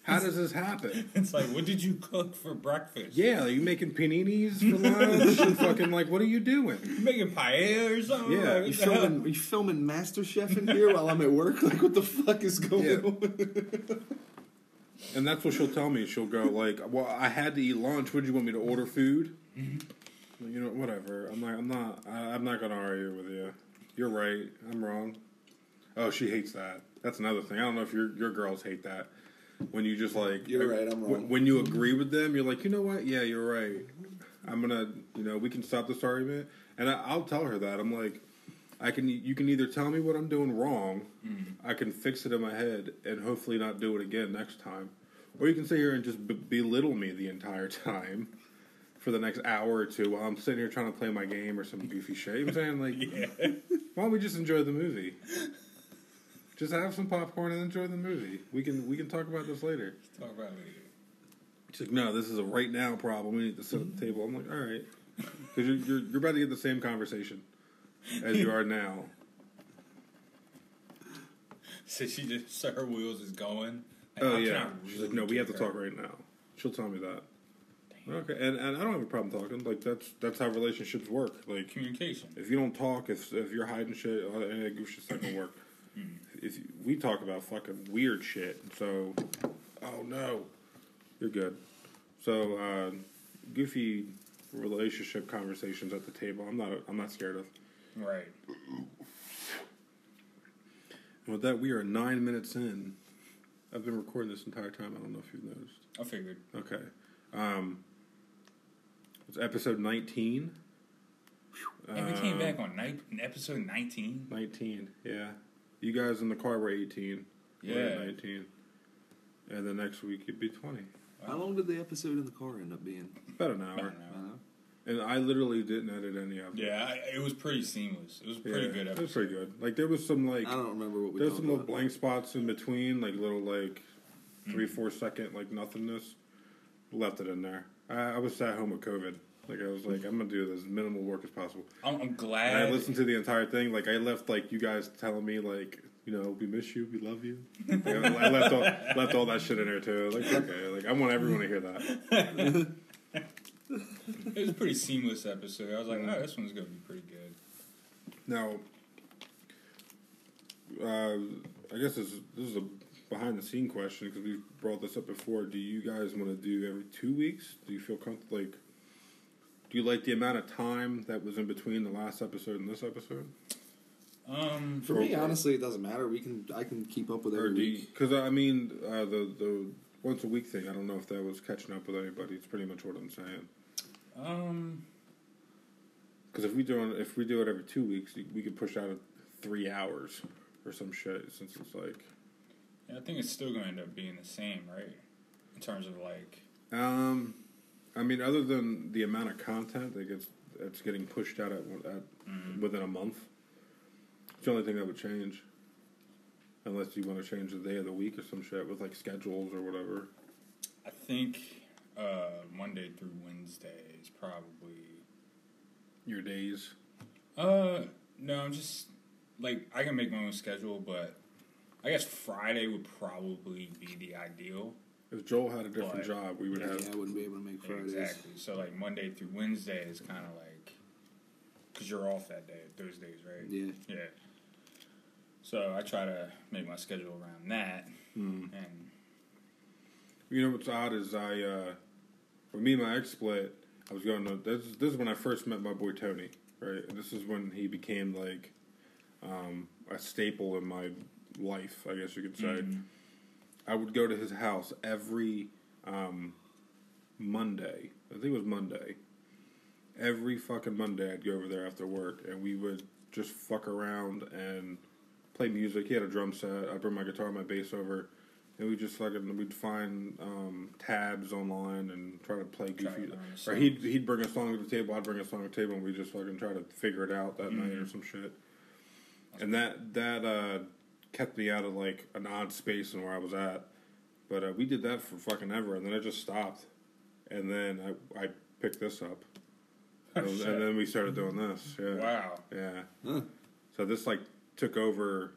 How does this happen? It's like, what did you cook for breakfast? Yeah, are you making paninis for lunch? and fucking, like, what are you doing? You making paella or something? Yeah, Like, You what the hell? filming? You filming MasterChef in here while I'm at work? Like, what the fuck is going Yeah. on? And that's what she'll tell me. She'll go like, "Well, I had to eat lunch. Would you want me to order food?" Mm-hmm. You know, whatever. I'm not. I'm not. I, I'm not gonna argue with you. You're right. I'm wrong. Oh, she hates that. That's another thing. I don't know if your your girls hate that when you just like. You're right, I'm when- wrong. When you agree with them, you're like, you know what? Yeah, you're right. I'm gonna. You know, we can stop this argument, and I, I'll tell her that. I'm like. I can. You can either tell me what I'm doing wrong, mm-hmm. I can fix it in my head, and hopefully not do it again next time, or you can sit here and just be- belittle me the entire time for the next hour or two while I'm sitting here trying to play my game or some goofy shit. You know what I'm saying? Like, Yeah. why don't we just enjoy the movie? Just have some popcorn and enjoy the movie. We can we can talk about this later. Talk about it later. She's like, no, this is a right now problem. We need to sit at the table. I'm like, all right, because you're, you're you're about to get the same conversation as you are now. So she just, so her wheels is going. Like, Oh can yeah. She's like, really no, we have to her- talk right now. She'll tell me that. Okay, and, and I don't have a problem talking. Like that's that's how relationships work. Like Communication. if you don't talk, if if you're hiding shit, uh, any of that goof shit's not gonna work. If we talk about fucking weird shit, so oh no, you're good. So uh, goofy relationship conversations at the table. I'm not I'm not scared of. Right. And with that, we are nine minutes in. I've been recording this entire time. I don't know if you've noticed. I figured. Okay. Um, it's episode 19. And we came Um, back on night, episode 19. 19, yeah. You guys in the car were 18. We're Yeah. 19. And the next week it'd be 20. How long did the episode in the car end up being? About an hour. don't know. And I literally didn't edit any of it. Yeah, I, it was pretty seamless. It was a pretty Yeah, good It was pretty good. Like, there was some, like, I don't remember what we there's talked some little about. blank spots in between, like, little, like, three, Mm. four second, like, nothingness. Left it in there. I, I was sat home with COVID. Like, I was like, I'm to do as minimal work as possible. I'm, I'm And glad. I listened to the entire thing. Like I left, like you guys telling me, like you know, we miss you, we love you. Like, I left all left all that shit in there too. Like okay, like I want everyone to hear that. It was a pretty seamless episode. I was like, oh, this one's going to be pretty good. Now, uh, I guess this is, this is a behind the scene question because we've brought this up before. Do you guys want to do every two weeks? Do you feel comfortable? Like, do you like the amount of time that was in between the last episode and this episode? Um, For me, honestly, it doesn't matter. We can I can keep up with Or every week. because I mean uh, the the once a week thing. I don't know if that was catching up with anybody. It's pretty much what I'm saying. um, Because if we do it, if we do it every two weeks, we could push out at three hours or some shit. Since it's like, yeah, I think it's still going to end up being the same, right? In terms of like, um, I mean, other than the amount of content that gets that's getting pushed out at, at within a month, it's the only thing that would change. Unless you want to change the day of the week or some shit with like schedules or whatever. I think uh, Monday through Wednesday is probably. Your days. Uh, no, I'm just like I can make my own schedule, but I guess Friday would probably be the ideal. If Joel had a different But- job, we would Yeah, have. I wouldn't be able to make Fridays. Exactly. So like Monday through Wednesday is kind of like because you're off that day, those days, right? Yeah. Yeah. So I try to make my schedule around that, Hmm. and You know what's odd is I, uh, when me and my ex split, I was going to. This, this is when I first met my boy Tony, right? And this is when he became like um, a staple in my life, I guess you could say. I would go to his house every um, Monday. I think it was Monday. Every fucking Monday, I'd go over there after work, and we would just fuck around and play music. He had a drum set. I'd bring my guitar, and my bass over, and we just fucking we'd find um, tabs online and try to play goofy. Or he'd he'd bring a song to the table. I'd bring a song to the table, and we just fucking try to figure it out that night or some shit. And that that uh, kept me out of like an odd space and where I was at. But uh, we did that for fucking ever, and then it just stopped. And then I I picked this up, and, and then we started doing this. Yeah, Wow. yeah. Huh. So this like took over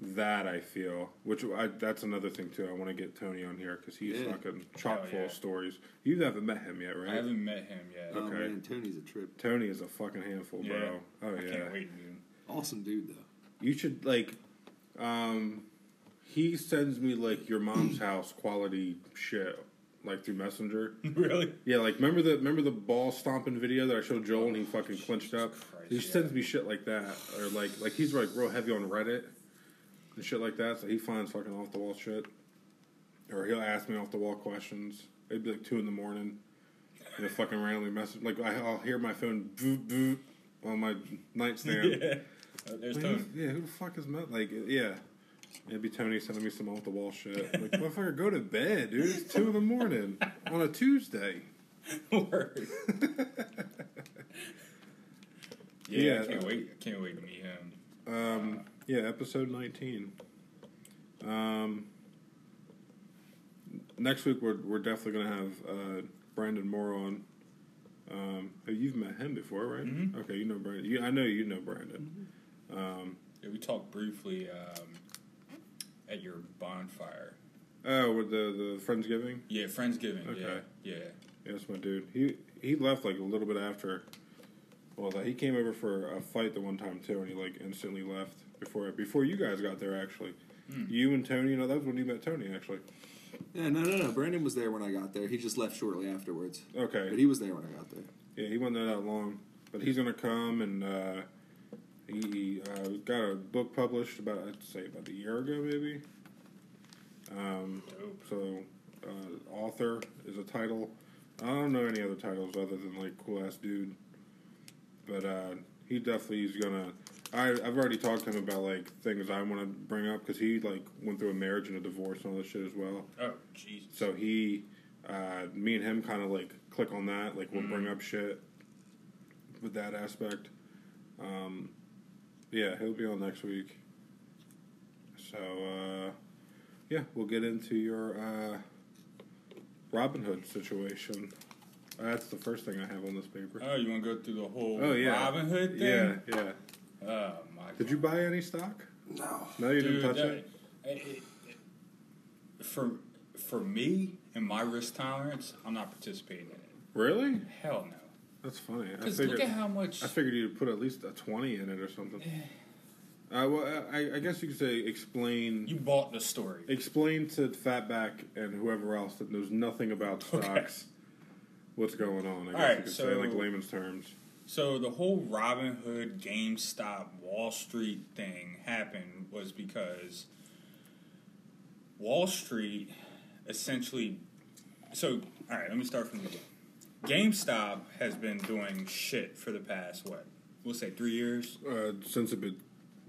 that I feel, which I, that's another thing too. I want to get Tony on here because he's Yeah. fucking chock Hell full yeah. of stories. You haven't met him yet, right? I haven't met him yet. Oh Okay. man, Tony's a trip. Tony is a fucking handful, bro. Yeah. Oh I yeah. can't wait, dude. Awesome dude though. You should like um he sends me like your mom's house quality shit like through Messenger. really? Yeah, like remember the remember the ball stomping video that I showed Joel and he fucking clinched up. Christ, he yeah. sends me shit like that, or like like he's like real heavy on Reddit and shit like that. So he finds fucking off the wall shit, or he'll ask me off the wall questions. It'd be like two in the morning, and a fucking randomly message like I, I'll hear my phone boop boop on my nightstand. yeah. Uh, there's Tony. yeah, who the fuck is Matt? Like, yeah. It'd be Tony sending me some off the wall shit. Like, motherfucker, go to bed, dude. It's two in the morning on a Tuesday. Word. yeah, Yeah. I can't wait. I can't wait to meet him. Um, yeah, episode 19. Um, next week, we're, we're definitely going to have uh, Brandon Moore on. Um, you've met him before, right? Mhm. Okay, you know Brandon. You, I know you know Brandon. Um, Yeah, we talked briefly um, at your bonfire. oh, with the, the Friendsgiving? Yeah, Friendsgiving. Okay. Yeah, yeah. Yeah, that's my dude. He he left like a little bit after. Well, he came over for a fight the one time too, and he like instantly left before before you guys got there. Actually, you and Tony. You know that was when you met Tony. Actually, Yeah, no, no, no. Brandon was there when I got there. He just left shortly afterwards. okay. But he was there when I got there. yeah, he wasn't there that long, but he's gonna come and uh, he uh, got a book published about I'd say about a year ago maybe. Um, so uh, author is a title. I don't know any other titles other than like cool ass dude. But uh, he definitely is gonna. I I've already talked to him about like things I want to bring up because he like went through a marriage and a divorce and all this shit as well. Oh, Jesus. So he, uh, me and him kind of like click on that. Like we'll bring up shit with that aspect. Um, yeah, he'll be on next week. So uh, yeah, we'll get into your uh, Robinhood situation. That's the first thing I have on this paper. Oh, you want to go through the whole Oh yeah, Robinhood thing? Yeah, yeah. Oh my. Did you buy any stock? No. No, you Dude, didn't touch that- it. it- it- For for me and my risk tolerance, I'm not participating in it. Really? Hell no. That's funny. I Because figured. look at how much. I figured you'd put at least a twenty in it or something. Uh, well, I, I guess you could say explain You bought the story. explain to Fatback and whoever else that knows nothing about stocks Okay. what's going on. I guess Alright, you could so- say like layman's terms. So the whole Robin Hood, GameStop, Wall Street thing happened was because Wall Street essentially. So all right, let me start from the beginning. GameStop has been doing shit for the past what? We'll say three years. Uh, since it been,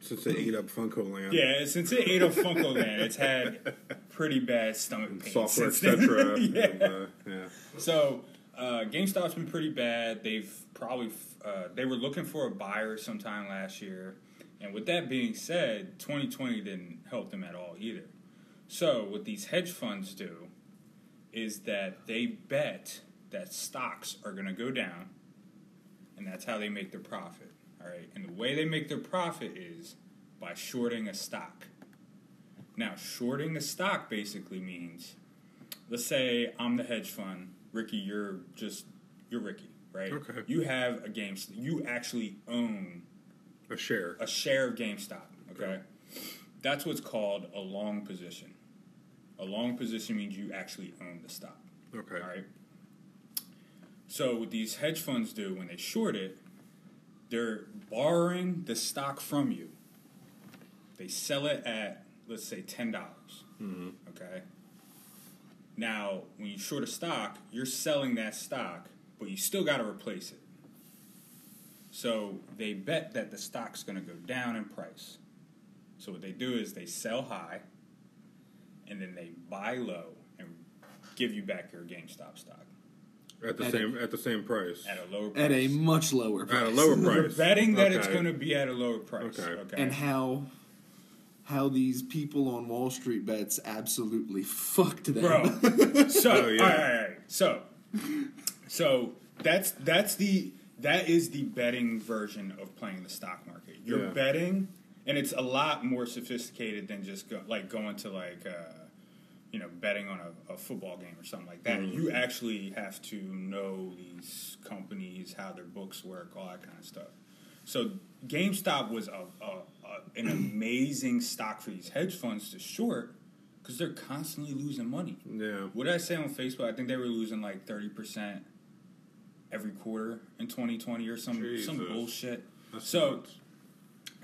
since they ate up Funko Land, Yeah, since it ate up Funko Land, it's had pretty bad stomach pain. software, etc. yeah. and, uh, yeah. So uh, GameStop's been pretty bad. They've probably uh, they were looking for a buyer sometime last year, and with that being said, 2020 didn't help them at all either. So what these hedge funds do is that they bet that stocks are going to go down, and that's how they make their profit. All right, and the way they make their profit is by shorting a stock. Now, shorting a stock basically means let's say I'm the hedge fund, Ricky, you're just you're Ricky, right? Okay. You have a game. You actually own A share. a share of GameStop. Okay, that's what's called a long position. A long position means you actually own the stock. Okay. All right. So what these hedge funds do when they short it, they're borrowing the stock from you. They sell it at let's say ten dollars. Mm-hmm. Okay. Now, when you short a stock, you're selling that stock, but you still got to replace it. So they bet that the stock's going to go down in price. So what they do is they sell high, and then they buy low and give you back your GameStop stock At the At same at the same price. at a lower price. At a much lower price. At a lower price. You're betting that it's going to be at a lower price. Okay. Okay. And how how these people on Wall Street bets absolutely fucked them. bro. So, Oh, yeah. all right, all right. So, so that's that's the that is the betting version of playing the stock market. You're Yeah. betting, and it's a lot more sophisticated than just go, like going to like. Uh, you know, betting on a, a football game or something like that. Mm-hmm. You actually have to know these companies, how their books work, all that kind of stuff. So GameStop was a, a, a an amazing stock for these hedge funds to short because they're constantly losing money. Yeah. What did I say on Facebook? I think they were losing like thirty percent every quarter in 2020 or some some bullshit. That's so nuts.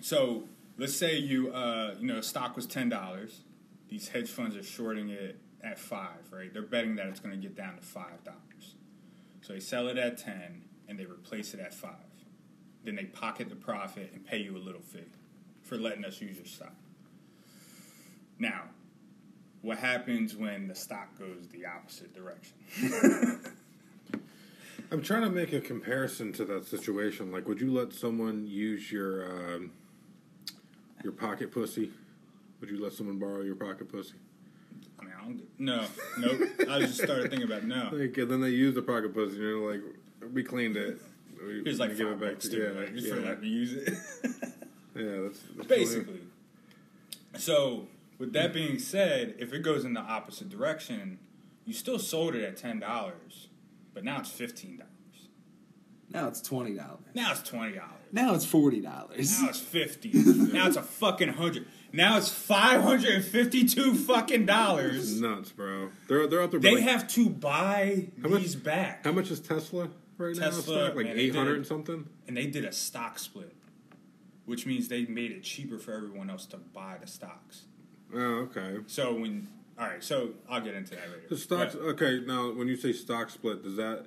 so let's say you uh, you know stock was ten dollars. These hedge funds are shorting it at five, right? They're betting that it's going to get down to five dollars. So they sell it at ten and they replace it at five. Then they pocket the profit and pay you a little fee for letting us use your stock. Now, what happens when the stock goes the opposite direction? I'm trying to make a comparison to that situation. Like, would you let someone use your um, your pocket pussy? Would you let someone borrow your pocket pussy? I mean, I don't. No, nope. I just started thinking about no. Like, and then they use the pocket pussy, and you're like, we cleaned it. We, Here's like give it back to to yeah, like, just yeah, for letting me use it. yeah. That's, that's Basically. So, with that being said, if it goes in the opposite direction, you still sold it at ten dollars, but now it's fifteen dollars. Now it's twenty dollars. Now it's twenty dollars. Now it's forty dollars. Now it's fifty. now it's a fucking hundred. Now it's five hundred and fifty-two fucking dollars. nuts, bro. They're they're out there. They like, have to buy How much- these back, how much is Tesla right now? Tesla, Stock? Like eight hundred and something. and they did a stock split, which means they made it cheaper for everyone else to buy the stocks. Oh, okay. So when all right, so I'll get into that later. The stocks. But- Okay, now when you say stock split, does that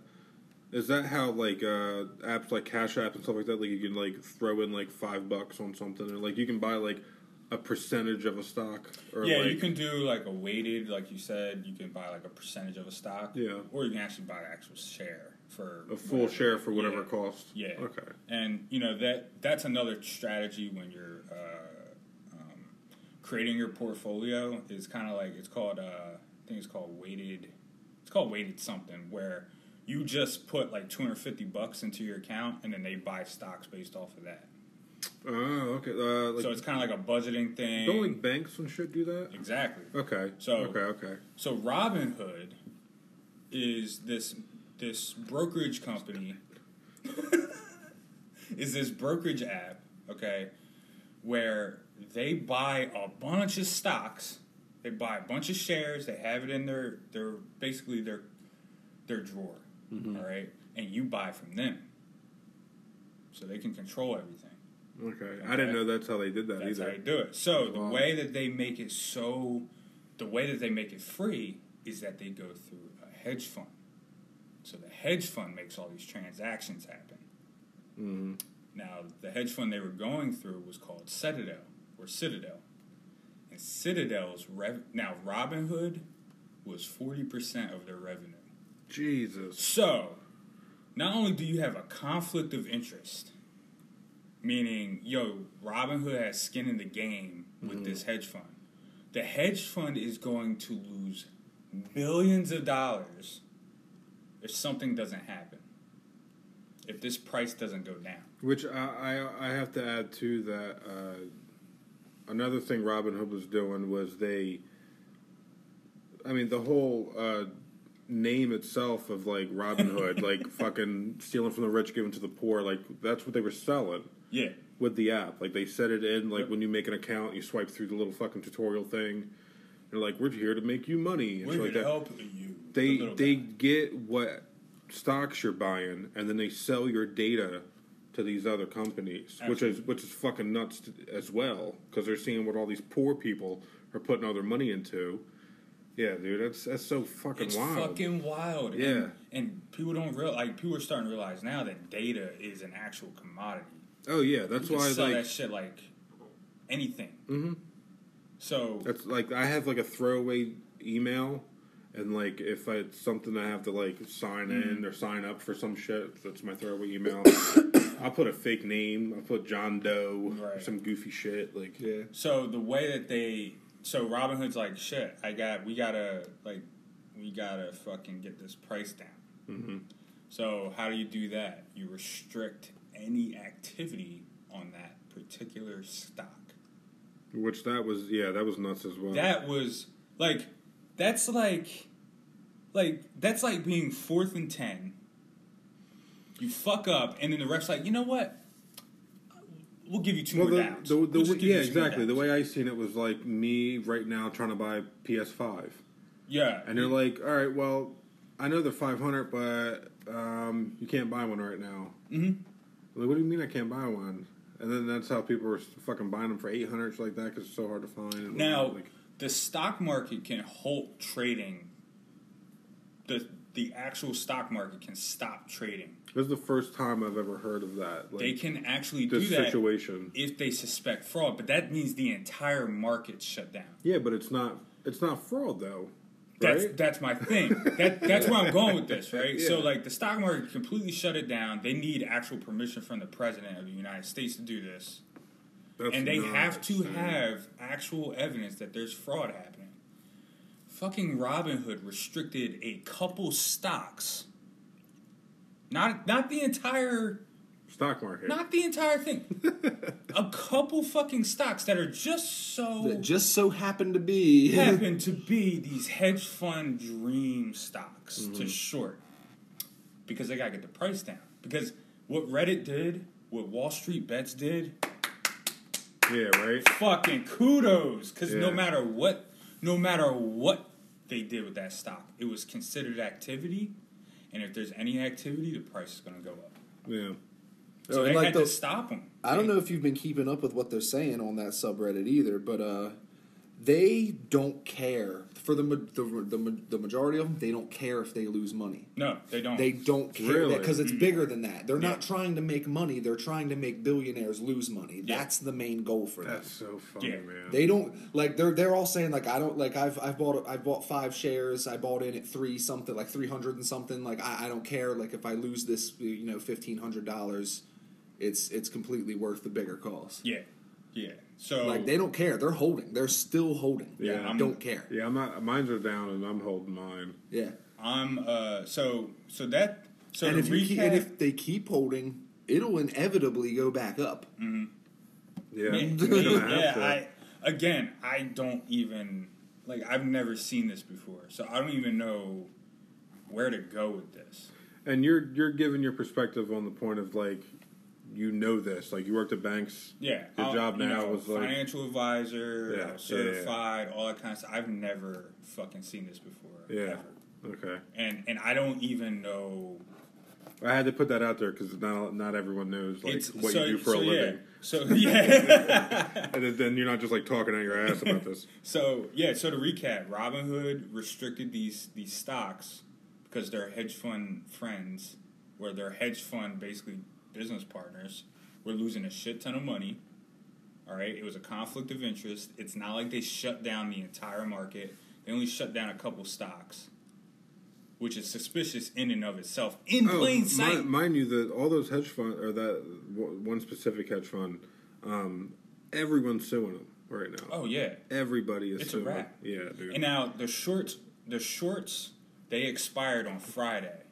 is that how like uh, apps like Cash App and stuff like that? Like you can like throw in like five bucks on something, or like you can buy like a percentage of a stock, or yeah, like, you can do like a weighted, like you said, you can buy like a percentage of a stock. Yeah. Or you can actually buy the actual share for a full whatever- share for whatever yeah. it costs. Yeah. Okay. And you know that that's another strategy when you're uh, um, creating your portfolio. Is kind of like it's called. Uh, I think it's called weighted. It's called weighted something where you just put like 250 bucks into your account and then they buy stocks based off of that. Oh, okay. Uh, like so it's kind of like a budgeting thing. don't like banks and shit do that. exactly. Okay. So- okay, okay. So Robinhood is this this brokerage company is this brokerage app, okay, where they buy a bunch of stocks, they buy a bunch of shares, they have it in their their basically their their drawer, all right, and you buy from them, so they can control everything. Okay. I didn't know that's how they did that That's how either. they do it. So the Wow. way that they make it so, the way that they make it free is that they go through a hedge fund. So the hedge fund makes all these transactions happen. Mhm. Now the hedge fund they were going through was called Citadel or Citadel, and Citadel's rev- now Robinhood was forty percent of their revenue. Jesus. So, not only do you have a conflict of interest, meaning, yo, Robinhood has skin in the game with this hedge fund, the hedge fund is going to lose billions of dollars if something doesn't happen. If this price doesn't go down. Which I, I I have to add to that. Uh, another thing Robinhood was doing was they. I mean, the whole uh, name itself of like Robin Hood, like fucking stealing from the rich, giving to the poor, like that's what they were selling Yeah. with the app. Like they set it in, like when you make an account, you swipe through the little fucking tutorial thing. They're like, "We're here to make you money," and We're here like to that. help you. They The they guy. get what stocks you're buying, and then they sell your data to these other companies, which is which is fucking nuts to, as well, because they're seeing what all these poor people are putting all their money into. Yeah, dude, that's that's so fucking It's wild. fucking wild. Yeah. And, and people don't real like people are starting to realize now that data is an actual commodity. Oh yeah, that's you why sell like that shit like anything. Mhm. So That's like I have like a throwaway email, and like if it's something I have to like sign Mm-hmm. in or sign up for some shit, that's my throwaway email. I'll put a fake name. I'll put John Doe or some goofy shit. Like Yeah. so the way that they so Robinhood's like shit. I got we gotta like we gotta fucking get this price down. Mhm. So how do you do that? You restrict any activity on that particular stock. which that was yeah, that was nuts as well. That was like that's like like that's like being fourth and ten. You fuck up, and then the ref's like, you know what? We'll give you two well, more the, downs. the, the, We'll give yeah, you two more exactly. The way I seen it was like me right now trying to buy PS5, yeah, and they're like, "All right, well, I know they're 500, but um, you can't buy one right now." Mhm. Like, what do you mean I can't buy one? And then that's how people were fucking buying them for 800 shit like that because it's so hard to find. And Now, like, the stock market can halt trading. The the actual stock market can stop trading. this is the first time I've ever heard of that. Like, they can actually do that situation. if they suspect fraud, but that means the entire market shut down. Yeah, but it's not. It's not fraud though, That's right? that's my thing. that that's where I'm going with this, right? So like the stock market completely shut it down. They need actual permission from the president of the United States to do this. That's and they have to have actual evidence that there's fraud happening. Fucking Robinhood restricted a couple stocks. Not not the entire stock market. not the entire thing. a couple fucking stocks that are just so That just so happened to be. happen to be these hedge fund dream stocks Mm-hmm. to short because they got to get the price down. Because what Reddit did, what Wall Street Bets did, yeah, right. fucking kudos. Because no matter what, no matter what they did with that stock, it was considered activity. And if there's any activity, the price is going to go up. Yeah. So Oh, and they like had the- to stop them. I don't know if you've been keeping up with what they're saying on that subreddit either, but uh, they don't care for the, the the the majority of them. They don't care if they lose money. No, they don't. They don't care Really? because it's bigger than that. They're Yeah. not trying to make money. They're trying to make billionaires lose money. Yeah. That's the main goal for them. That's so funny, Yeah. man. They don't like they're they're all saying like I don't like I've I've bought I bought five shares I bought in at three something like three hundred and something like I, I don't care like if I lose this you know fifteen hundred dollars it's it's completely worth the bigger cause yeah, yeah. So like they don't care they're holding they're still holding Yeah, They I'm- don't care yeah, I'm not, mine's are down and I'm holding mine. yeah I'm uh so so that so and if you keep, recap, and if they keep holding it'll inevitably go back up Yeah, Me- me, yeah. I again, I don't even like. I've never seen this before, so I don't even know where to go with this. and you're you're giving your perspective on the point of like, you know this, like you worked at banks. Yeah, Your I'll- job you now know, was like- financial advisor, Yeah, I yeah, certified, all that kind of stuff. I've never fucking seen this before. Yeah. ever. Okay, and and I don't even know. I had to put that out there because not not everyone knows like it's what so, you do for so a living, So yeah. and then- then you're not just like talking out your ass about this. So yeah, so to recap, Robinhood restricted these these stocks because their hedge fund friends, where their hedge fund basically business partners, were losing a shit ton of money. All right, it was a conflict of interest. It's not like they shut down the entire market. They only shut down a couple stocks, which is suspicious in and of itself. In plain mi- sight. mind you, that all those hedge funds or that one specific hedge fund, um, everyone's suing them right now. oh yeah, Everybody is It's a suing. wrap. Yeah, dude. And now the shorts, the shorts, they expired on Friday,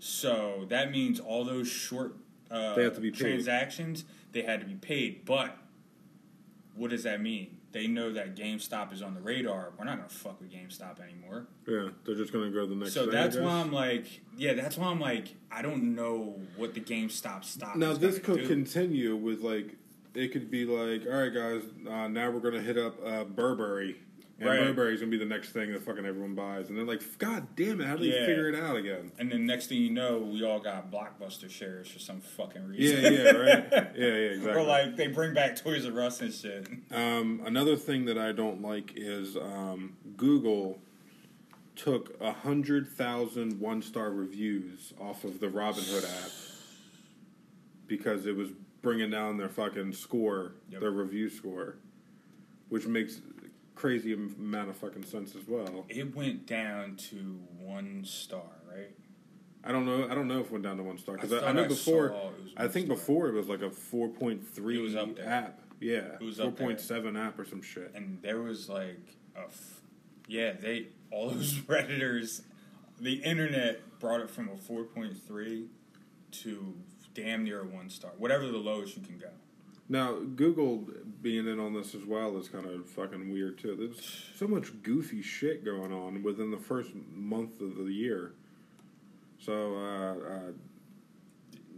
so that means all those short uh, They have to be paid. transactions they had to be paid. But what does that mean? They know that GameStop is on the radar. We're not gonna fuck with GameStop anymore. yeah, they're just gonna go the next. So I that's why I'm like, yeah, that's why I'm like, I don't know what the GameStop stock. Now is this could do. continue with like it could be like, all right, guys, uh, now we're gonna hit up uh, Burberry, And Right. Burberry's gonna be the next thing that fucking everyone buys, and they're like, God damn it, how do they Yeah. figure it out again? And then next thing you know, we all got blockbuster shares for some fucking reason. Yeah, yeah, right. Yeah, yeah, exactly. or like they bring back Toys R Us and shit. Um, another thing that I don't like is um, Google took a hundred thousand one star reviews off of the Robinhood app because it was bringing down their fucking score, Yep. their review score, which makes crazy amount of fucking sense as well. It went down to one star, right? I don't know. I don't know if it went down to one star because I I, I know I before. saw it was I think star. before it was like a four point three It was up there. app. Yeah, It was four point seven app or some shit. And there was like a, f- yeah, they all those redditors, the internet brought it from a four point three to damn near a one star, whatever the lowest you can go. Now, Google being in on this as well is kind of fucking weird too. There's so much goofy shit going on within the first month of the year. So, uh, uh,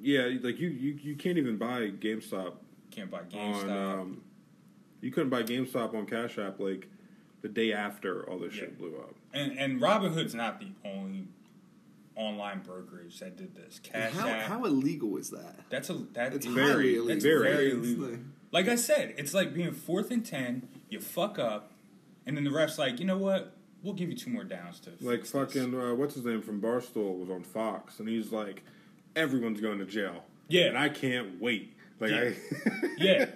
yeah, like you, you, you can't even buy GameStop Can't buy on. GameStop. Um, you couldn't buy GameStop on Cash App like the day after all this Yeah. shit blew up. and and Robinhood's not the only online brokerage that did this. Cash how, App. how illegal is that? that's a that It's is- very illegal. That's very very illegal. like- Like I said, it's like being fourth and ten. You fuck up, and then the ref's like, you know what? We'll give you two more downs to Like fix this." fucking uh, what's his name from Barstool was on Fox, and he's like, everyone's going to jail. Yeah. and I can't wait. Like Yeah. I. Yeah,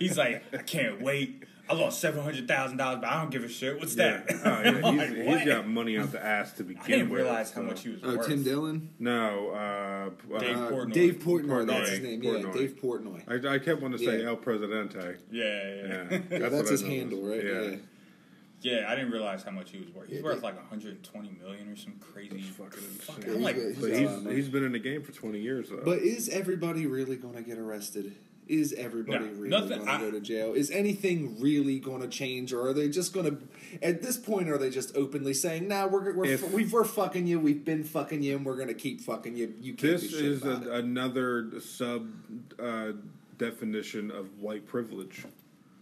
he's like, I can't wait. I lost seven hundred thousand dollars, but I don't give a shit. What's Yeah. that? Oh, yeah, he's, like, he's what? got money out the ass to begin with. I didn't with. realize how much he was Oh, worth. Tim Dillon? No, uh, Dave uh, Portnoy. Dave Portnoy, that's his name. Portnoy. Yeah, Dave Portnoy. I, I kept wanting to say Yeah. El Presidente. Yeah, yeah, Yeah, yeah. Yeah, that's his know. handle, right? Yeah. Yeah, I didn't realize how much he was worth. He's Yeah, worth like 120 million or some crazy. That's fucking fuck. I'm like, But got a lot of he's he's been in the game for twenty years though. But is everybody really going to get arrested? Is everybody No, really going to go to jail? Is anything really going to change, or are they just going to? At this point, are they just openly saying, "Nah, we're we're If- we've, we're fucking you. We've been fucking you, and we're going to keep fucking you. You can't this do shit is about a, it." another sub uh, definition of white privilege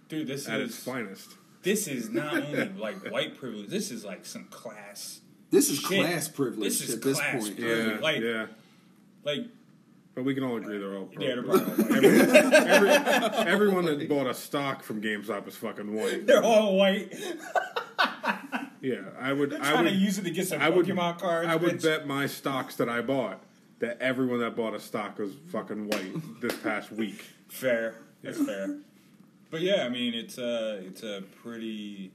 dude, this at is its finest. this is not only like white privilege. This is like some class. This is shit. class privilege This is at this class point. privilege. Yeah, Like- yeah. Like, But we can all agree they're all. yeah, they're probably all white. every, every, everyone that bought a stock from GameStop is fucking white. They're all white. Yeah, I would. They're I trying would to use it to get some I would, Pokemon cards. I would bitch. bet my stocks that I bought that everyone that bought a stock was fucking white this past week. Fair. That's fair. But yeah, I mean, it's a it's a pretty.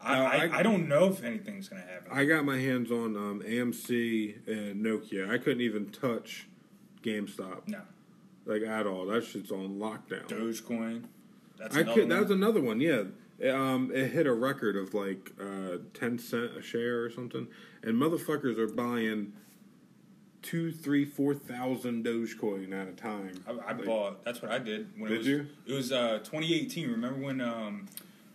I, I, I- I don't know if anything's gonna happen. I got my hands on um, AMC and Nokia. I couldn't even touch GameStop no, like at all. That shit's on lockdown. Dogecoin. That's I another could. That one. was another one. Yeah, It, um, it hit a record of like uh, ten cent a share or something, and motherfuckers are buying two, three, four thousand Dogecoin at a time. I, I Like, bought. That's what I did. When Did it was, you? It was uh, 2018. Remember when um,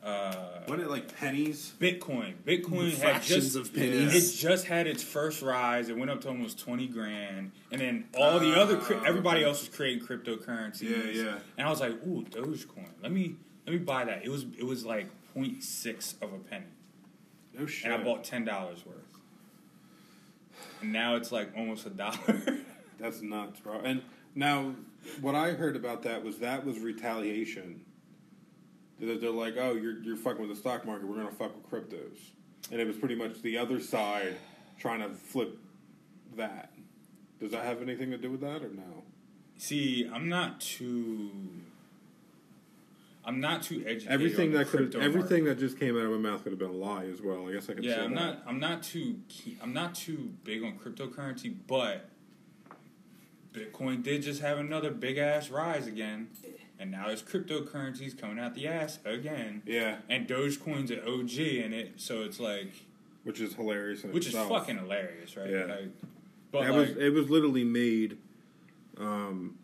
uh, Wasn't it like pennies? Bitcoin? Bitcoin had just of pennies. It just had its first rise. It went up to almost 20 grand, and then all the other Ah, everybody else was creating cryptocurrencies. Yeah, yeah. And I was like, ooh, Dogecoin. Let me let me buy that. It was it was like 0.6 of a penny, No shit. and I bought ten dollars worth. And now it's like almost a dollar. That's nuts, bro. And now, what I heard about that was that was retaliation. That They're like, oh, you're you're fucking with the stock market. We're gonna fuck with cryptos, and it was pretty much the other side trying to flip that. Does that have anything to do with that or no? See, I'm not too. I'm not too educated. Everything that could everything market. that just came out of my mouth could have been a lie as well. I guess I could say Yeah, I'm that. not. I'm not too. I'm not too big on cryptocurrency, but Bitcoin did just have another big ass rise again, and now there's cryptocurrencies coming out the ass again. Yeah, And Dogecoin's an OG in it, so it's like, which is hilarious. In which is fucking hilarious, right? Yeah. Like, but like, was it was literally made um,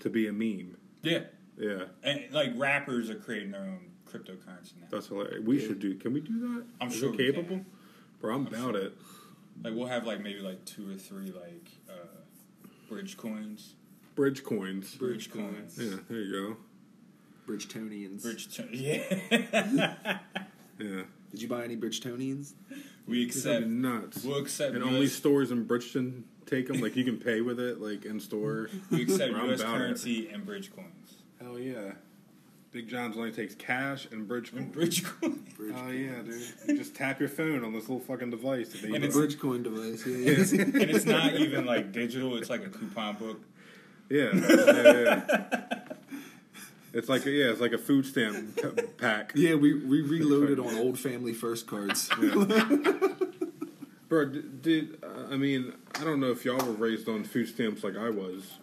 to be a meme. yeah, Yeah, and like rappers are creating their own cryptocurrency now. that's hilarious. We should do. Can we do that? I'm Is sure it we capable. can. Bro, I'm about it. Like we'll have like maybe like two or three like uh, bridge coins, Bridge coins. bridge coins, Yeah, there you go. Bridgetonians. bridge. T- yeah. go. Yeah. Did you buy any Bridgetonians? We It's accept. nuts. We'll accept. and US, only stores in Bridgeton take them. Like you can pay with it, like in store. we accept U.S. about it. currency and bridge coins. Hell yeah. Big John's only takes cash and bridge. And bridge coins. Oh yeah, dude. You just tap your phone on this little fucking device. that they And The it's- Bridgecoin device. Yeah, yeah. and it's not even like digital. It's like a coupon book. Yeah, yeah, yeah. It's like a, yeah, it's like a food stamp pack. yeah, we we reloaded on old family first cards. Bro, d- did uh, I mean I don't know if y'all were raised on food stamps like I was,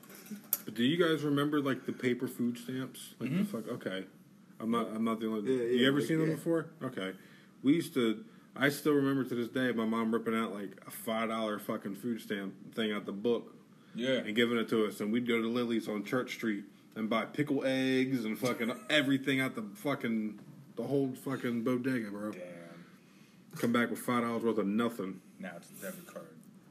but do you guys remember like the paper food stamps? Like the fuck? Okay, I'm not. I'm not the only. Yeah, you ever like, seen them yeah. before? Okay, we used to. I still remember to this day my mom ripping out like a five dollar fucking food stamp thing out the book Yeah. and giving it to us, and we'd go to Lily's on Church Street and buy pickle eggs and fucking everything out the fucking the whole fucking bodega, bro. Damn. Come back with five dollars worth of nothing. Now it's a debit card.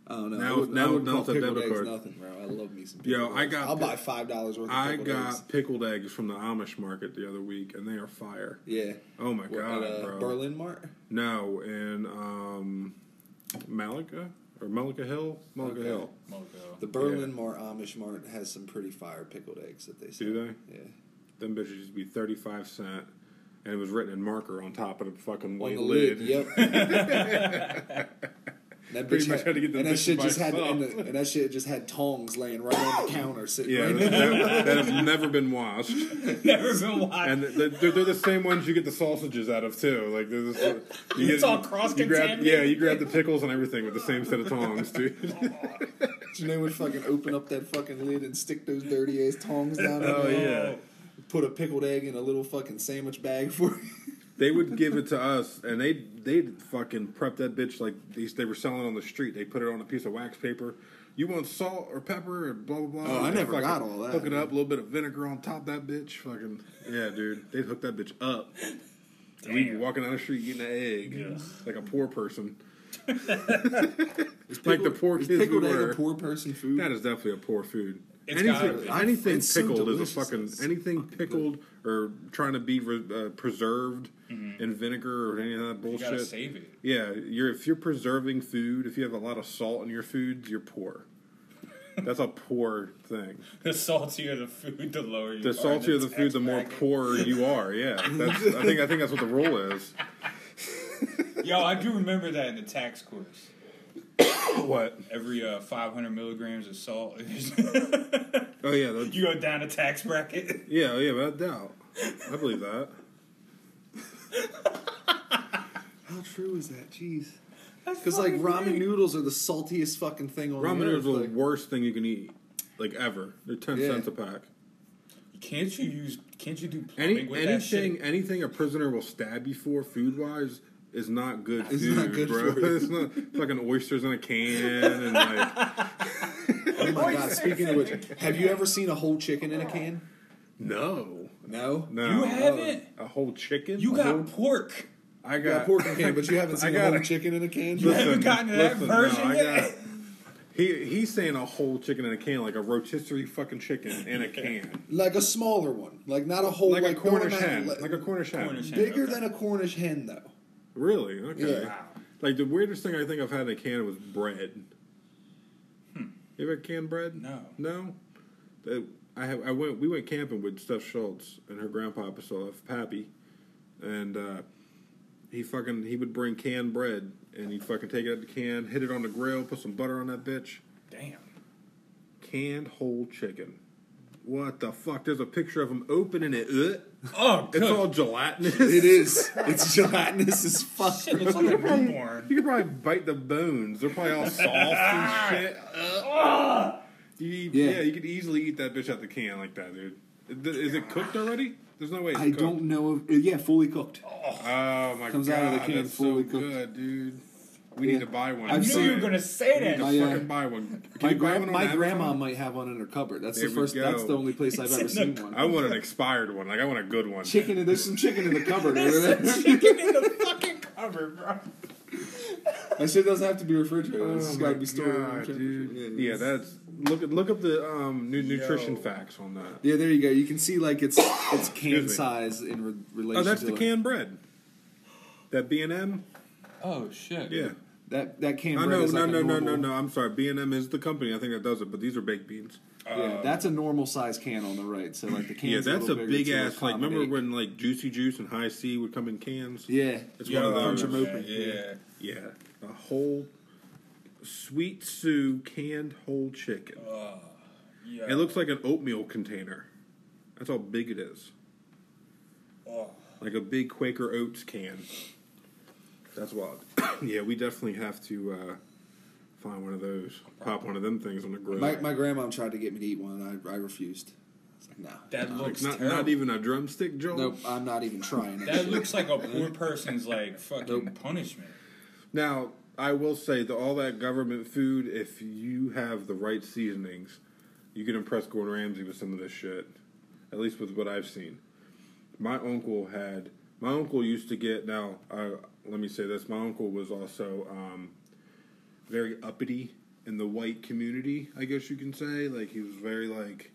I don't. Now- I would, now- I now it's a debit eggs card. nothing, bro. I love me some. Yo, pickled I eggs. got I'll pi- buy five dollars worth. of I pickled got eggs. pickled eggs from the Amish market the other week, and they are fire. Yeah. Oh my What, god, at, uh, bro! Berlin Mart. No, in um, Mullica or Mullica Hill, Mullica Okay. Hill. Mojo. The Berlin Mart Amish Mart has some pretty fire pickled eggs that they sell. Do they? Yeah. Them bitches used to be thirty five cent, and it was written in marker on top of the fucking On white the lid. lid. Yep. that bitch much had, had to get the and that shit just had and, the, and that shit just had tongs laying right on the counter sitting Yeah, right that, there. that, have never been washed, Never been watched. and they're, they're, they're the same ones you get the sausages out of too. Like this, you It's all cross-contaminated. Yeah, you grab the pickles and everything with the same set of tongs, dude. You know, would fucking open up that fucking lid and stick those dirty ass tongs down. Oh there. yeah. Put a pickled egg in a little fucking sandwich bag for you. They would give it to us, and they they fucking prep that bitch like these. They were selling on the street. They put it on a piece of wax paper. You want salt or pepper or blah blah blah. Oh, I never fucking got all that. Hook it up, a little bit of vinegar on top of that bitch. Fucking yeah, dude. They'd hook that bitch up. And we'd be walking down the street eating an egg Yeah. like a poor person. It's like the poor Is kids we pickled egg were. a poor person food? That is definitely a poor food. It's anything, gotta anything It's so pickled is a fucking It's anything pickled or trying to be re- uh, preserved in vinegar or any of that Mm-hmm. You gotta bullshit. save it. Yeah, you're if you're preserving food, if you have a lot of salt in your foods, you're poor. That's a poor thing. The saltier the food, the lower you The are. in saltier the food, the more poor you are. Yeah, that's, I think I think that's what the rule is. Yo, I do remember that in the tax course. What? Every uh, 500 milligrams of salt, Oh yeah, the, you go down a tax bracket. yeah, yeah, without doubt. I believe that. How true is that? Jeez. Because like ramen noodles are the saltiest fucking thing on Ramen the noodles earth. are the worst thing you can eat, like ever. They're ten Yeah. cents a pack. Can't you use? Can't you do plumbing Any with that shit? anything anything a prisoner will stab you for food wise is not good It's food, not good bro. for you. It's not fucking oysters in a can and like Oh my god! Speaking of which, have you ever seen a whole chicken in a can? no, No. no. You haven't. a whole chicken? You got whole- pork. I got got pork in a can, but you haven't I seen got a whole a- chicken in a can. You haven't gotten to that listen, version no, yet. He he's saying a whole chicken in a can, like a rotisserie fucking chicken in a can, Like a smaller one, like not a whole like, like a Cornish hen, like- like a Cornish hen. Cornish hen. bigger Okay. than a Cornish hen though. Really? Okay. Yeah. Wow. Like the weirdest thing I think I've had in a can was bread. Hmm. You ever had canned bread? No. No. I have. I went. We went camping with Steph Schultz and her grandpa Priscilla Pappy, and uh, he fucking he would bring canned bread and he'd fucking take it out the can, hit it on the grill, put some butter on that bitch. Damn. Canned whole chicken. What the fuck? There's a picture of him opening it. Ugh. Oh, It's good. all gelatinous. It is. It's gelatinous as fuck. Shit looks like a newborn. You could probably bite the bones. They're probably all soft and ah. shit. Uh, Ugh. You Yeah. yeah. you could easily eat that bitch out the can like that, dude. Is it cooked already? There's no way. It's I cooked. don't know. If, uh, yeah, fully cooked. Oh my Comes god, out of the can fully so cooked. good, dude. We Yeah. need to buy one. I knew you were gonna say that. We need that. to My, uh, fucking buy one. Can My, you buy gra- one on my Amazon? grandma might have one in her cupboard. That's There the we first. go. That's the only place I've ever seen the- one. I want an expired one. Like I want a good one. Chicken. There's some chicken in the cupboard. There's over some there. chicken in the fucking cupboard, bro. That shit doesn't have to be refrigerated. Oh it's just my got to be stored. at god, temperature. dude. Yeah, that's look at look up the um, nu- nutrition Yo. facts on that. Yeah, there you go. You can see like it's it's can Excuse me. size in re- relation. Oh, that's to the like- canned bread. That B and M. Oh shit. Yeah. That that can bread no, is no, like a no, no, no, no. I'm sorry. B and M is the company I think that does it, but these are baked beans. Yeah, that's a normal size can on the right. So like the can. yeah, that's a big ass. Like, remember when like Juicy Juice and High C would come in cans? Yeah, It's Yo, one of I those. remember open. that, Yeah. Yeah, a whole Sweet Sue canned whole chicken. Yeah. It looks like an oatmeal container. That's how big it is. Oh. Like a big Quaker Oats can. That's wild. yeah, we definitely have to uh, find one of those. Pop one of them things on the grill. My my grandma tried to get me to eat one, and I I refused. It's like no, That like looks not, not even a drumstick, Joel. nope. I'm not even trying. That looks like a poor person's like fucking punishment. Now, I will say that all that government food, if you have the right seasonings, you can impress Gordon Ramsay with some of this shit. At least with what I've seen. My uncle had. My uncle used to get. Now, uh, let me say this. My uncle was also um, very uppity in the white community. I guess you can say. Like he was very like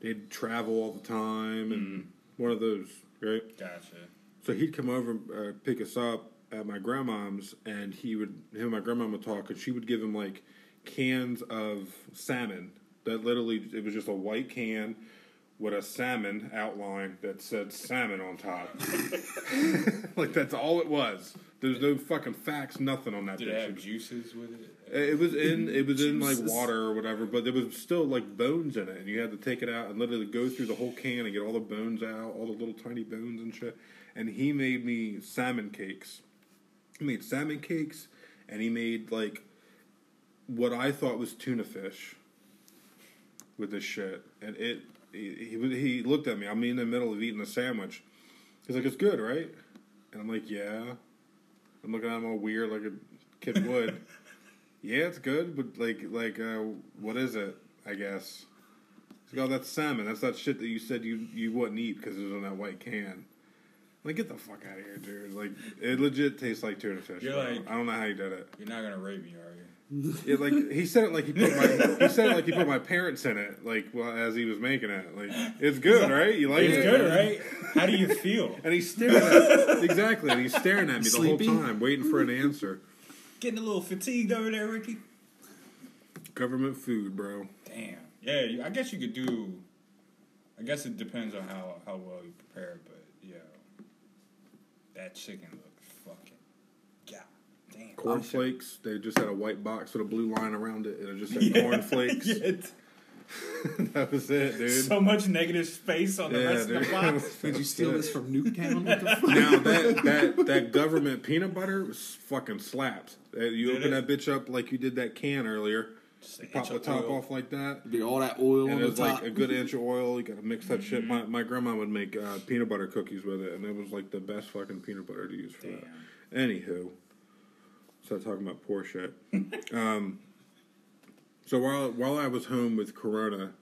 they'd travel all the time and one of those right. Gotcha. So he'd come over, uh, pick us up at my grandmom's, and he would him and my grandma would talk, and she would give him like cans of salmon. That literally, it was just a white can with a salmon outline that said salmon on top. like that's all it was. There's no fucking facts, nothing on that. Did it bitch. have juices with it? It was in it was in like water or whatever, but there was still like bones in it, and you had to take it out and literally go through the whole can and get all the bones out, all the little tiny bones and shit. And he made me salmon cakes. He made salmon cakes, and he made like what I thought was tuna fish with this shit, and it. He, he he looked at me. I'm in the middle of eating a sandwich. He's like, "It's good, right?" And I'm like, "Yeah." I'm looking at him all weird, like a kid would. Yeah, it's good, but like, like, uh, what is it? I guess. He's like, oh, that's salmon. That's that shit that you said you you wouldn't eat because it was in that white can. Like, get the fuck out of here, dude. Like, it legit tastes like tuna fish. You're bro. like- I don't know how you did it. You're not gonna rape me, are you? It, like he said it like he put my he said it like he put my parents in it. Like, well, as he was making it, like, it's good, right? You like It's it? good, right? How do you feel? And he's staring at exactly, and he's staring at me the whole time, waiting for an answer. Getting a little fatigued over there, Ricky. Government food, bro. Damn. Yeah, I guess you could do. I guess it depends on how how well you prepare, but yeah, that chicken looked fucking. God damn. Cornflakes. They just had a white box with a blue line around it, and it just said cornflakes. Yeah, that was it, dude. so much negative space on the yeah, rest of the box. Did you steal this from Newtown? What the fuck? Now that that that government peanut butter was fucking slaps. Uh, You Did open it? that bitch up like you did that can earlier. Just You pop the of top oil. off like that. Be all that oil And on it was top. like a good inch of oil. You gotta mix that shit. My my grandma would make uh, peanut butter cookies with it, and it was like the best fucking peanut butter to use for that. Anywho, start talking about poor shit. um, so while while I was home with Corona,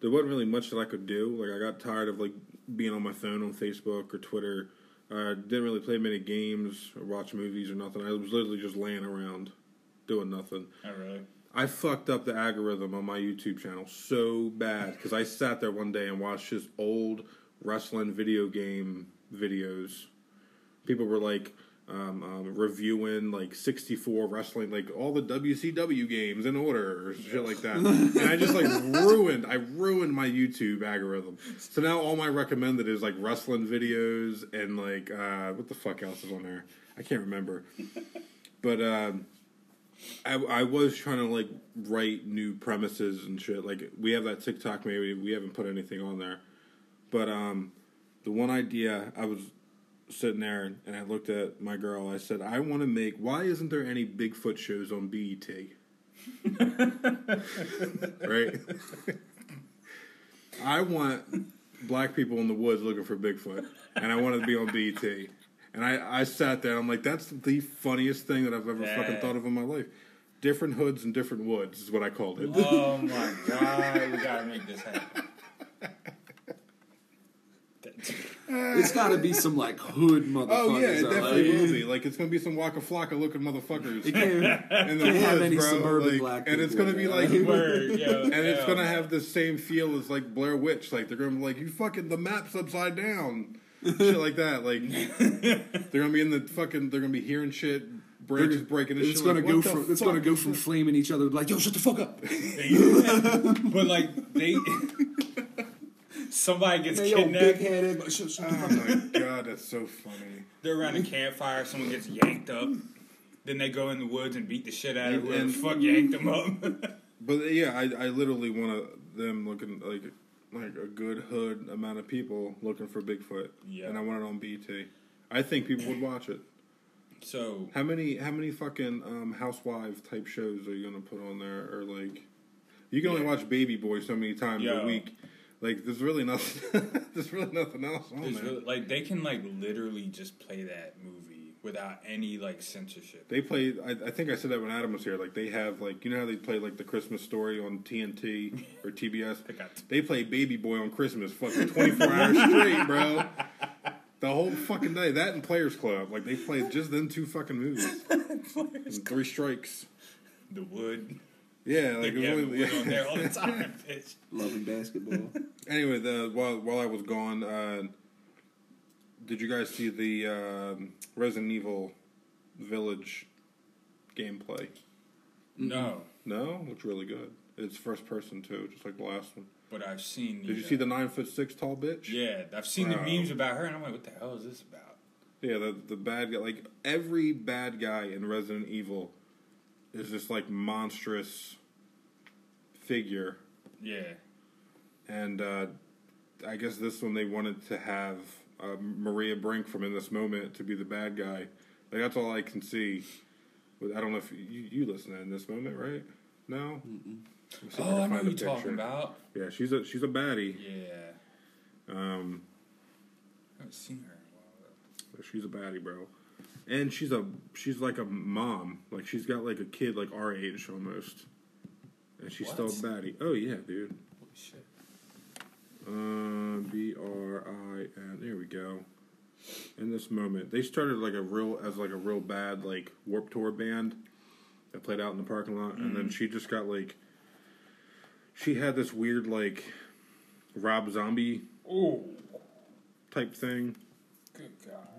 there wasn't really much that I could do. Like I got tired of like being on my phone on Facebook or Twitter. I didn't really play many games or watch movies or nothing. I was literally just laying around doing nothing. Oh, really? I fucked up the algorithm on my YouTube channel so bad because I sat there one day and watched just old wrestling video game videos. People were like um, um, reviewing like 64 wrestling, like all the WCW games in order or shit like that. and I just like ruined, I ruined my YouTube algorithm. So now all my recommended is like wrestling videos and like, uh, what the fuck else is on there? I can't remember. But, um, I, I was trying to like write new premises and shit. Like we have that TikTok, maybe we haven't put anything on there, but um, the one idea I was sitting there and I looked at my girl. I said, I want to make. Why isn't there any Bigfoot shows on BET? right. I want black people in the woods looking for Bigfoot, and I want it to be on BET. And I, I sat there I'm like, that's the funniest thing that I've ever fucking thought of in my life. Different hoods and different woods is what I called it. Oh my god, we gotta make this happen. It's got to be some like hood motherfuckers. Oh yeah, it though, definitely like- will be. Like it's gonna be some Waka Flocka looking motherfuckers You can't, in the can't have any bro. suburban Like, black and it's gonna be man. like, Word, yo, and it's gonna have the same feel as like Blair Witch. Like they're gonna be like, you fucking the map's upside down. shit like that. Like they're gonna be in the fucking. They're gonna be hearing shit. Breakers breaking. It's gonna like, go from it's gonna go from flaming each other like yo shut the fuck up. but like they, somebody gets Hey, yo, big kidnapped. headed. but Shut, shut the fuck Oh my god, that's so funny. They're around a campfire. Someone gets yanked up. Then they go in the woods and beat the shit out of And- whoever the and- fuck yanked them up. But yeah, I, I literally want them looking like like a good hood amount of people looking for Bigfoot. Yeah. And I want it on BT. I think people would watch it. so How many how many fucking um, housewife type shows are you gonna put on there? Or like, you can only Yeah. watch Baby Boy so many times Yo. a week. Like, there's really nothing. there's really nothing else on there's there. really, like they can like literally just play that movie without any like censorship. They play. I, I think I said that when Adam was here. Like they have like you know how they play like the Christmas story on TNT or TBS. They play Baby Boy on Christmas fucking twenty four hours straight, bro. The whole fucking day. That and Players Club. Like they play just them two fucking movies. Three strikes. The wood. Yeah, Like like it yeah, was the only, wood on there all the time, bitch. Loving basketball. Anyway, the while while I was gone, uh, did you guys see the um, Resident Evil Village gameplay? No, No, looks really good. It's first person too, just like the last one. but I've seen. Did you uh, see the nine foot six tall bitch? Yeah, I've seen Bro. the memes about her, and I'm like, what the hell is this about? Yeah, the the bad guy. Like every bad guy in Resident Evil is this like monstrous figure, Yeah, and uh, I guess this one they wanted to have uh, Maria Brink from In This Moment to be the bad guy. Like that's all I can see. I don't know if you you listen to In This Moment, right? No. Let me Oh, can I know find what you're talking about. Yeah, she's a she's a baddie. Yeah, Um, I haven't seen her in a while. though. She's a baddie, bro. And she's a she's like a mom. Like she's got like a kid like our age almost. And she's still a What? baddie. Oh yeah, dude. Holy shit. Uh, B R I N. There we go. In this moment, they started like a real as like a real bad like Warped Tour band that played out in the parking lot, and then she just got like she had this weird like Rob Zombie Oh, type thing. good God.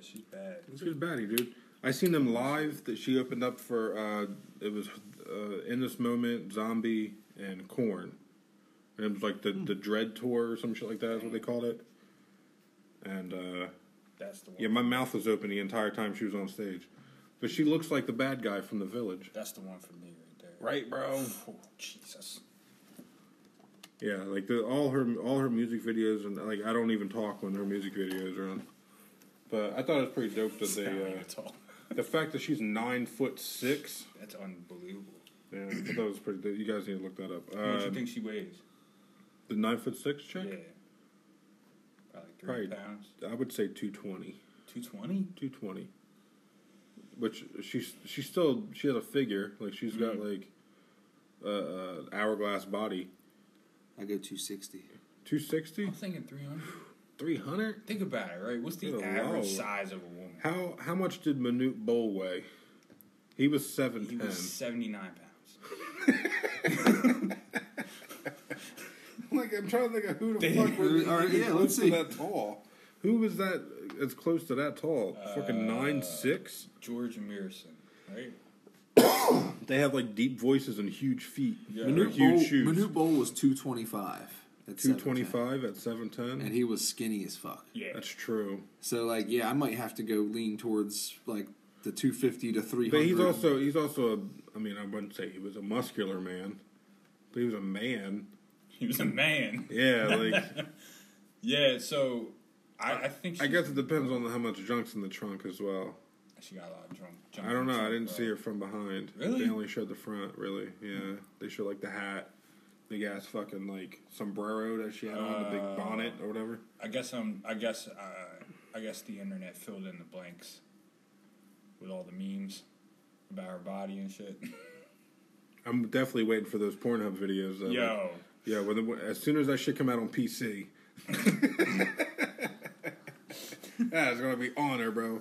Yeah, she's bad. She's a baddie, dude. I seen them live. That she opened up for. uh It was uh, in this moment, Zombie and Korn, and it was like the the Dread tour or some shit like that. Is what they called it. And uh That's the one. yeah, my mouth was open the entire time she was on stage, but she looks like the bad guy from the Village. That's the one for me right there. Right, bro. Oh, Jesus. Yeah, like the, all her all her music videos and like I don't even talk when her music videos are on. But I thought it was pretty dope that they uh, That's all. the fact that she's nine foot six. That's unbelievable. Yeah, I thought it was pretty. dope. You guys need to look that up. What do you Um, think she weighs? The nine foot six chick? Yeah. About like three Probably- pounds. I would say 220. 220? 220. Which she's she's still she has a figure like she's got Mm-hmm. like a, a hourglass body. I go 260. 260, I'm thinking 300. 300. Think about it, right? What's the Good average lord. size of a woman? How how much did Manute Bol weigh? He was seven He 710. was 79 pounds. like I'm trying to think of who the They- fuck was All right, even yeah, close let's to see. that tall. Who was that as close to that tall? Fucking Uh, nine six. George Muresan, right? They have like deep voices and huge feet. Yeah. Manute huge Bol, shoes. Manute Bol was 225. At 225 at 710. 7'10", And he was skinny as fuck. Yeah. That's true. So, like, yeah, I might have to go lean towards, like, the 250 to 300. But he's also he's also a, I mean I wouldn't say he was a muscular man, but he was a man. He was a man. Yeah, like Yeah, so I, I think I guess it depends on how much junk's in the trunk as well. she got a lot of drunk. junk I don't know. the I didn't see her from behind. Really? They only showed the front. Really? Yeah. They showed like the hat, big ass fucking like sombrero that she had on, the big bonnet or whatever. I guess um I guess uh, I guess the internet filled in the blanks with all the memes about her body and shit. I'm definitely waiting for those Pornhub videos. Though. Yo, Yeah. When the, as soon as that shit come out on PC. It's gonna be on her, bro.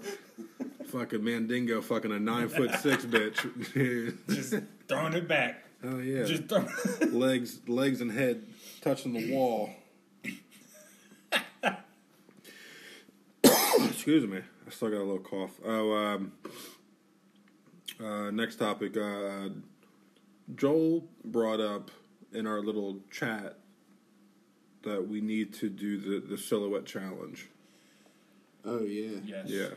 Fucking Mandingo, fucking a nine foot six bitch. just throwing it back. Oh yeah, Just throw- legs, legs and head touching the wall. excuse me. I still got a little cough. Oh, um, uh, next topic. Uh, Joel brought up in our little chat that we need to do the, the silhouette challenge. Oh yeah. Yes. Yeah.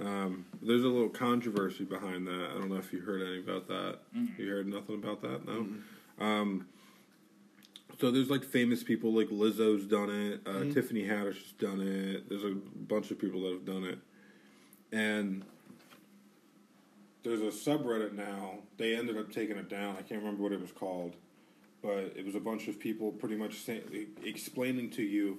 Um, there's a little controversy behind that. I don't know if you heard any about that. You heard nothing about that? No. Um, so there's like famous people like Lizzo's done it, uh, Tiffany Haddish has done it. There's a bunch of people that have done it, and there's a subreddit now. They ended up taking it down. I can't remember what it was called, but it was a bunch of people pretty much say, explaining to you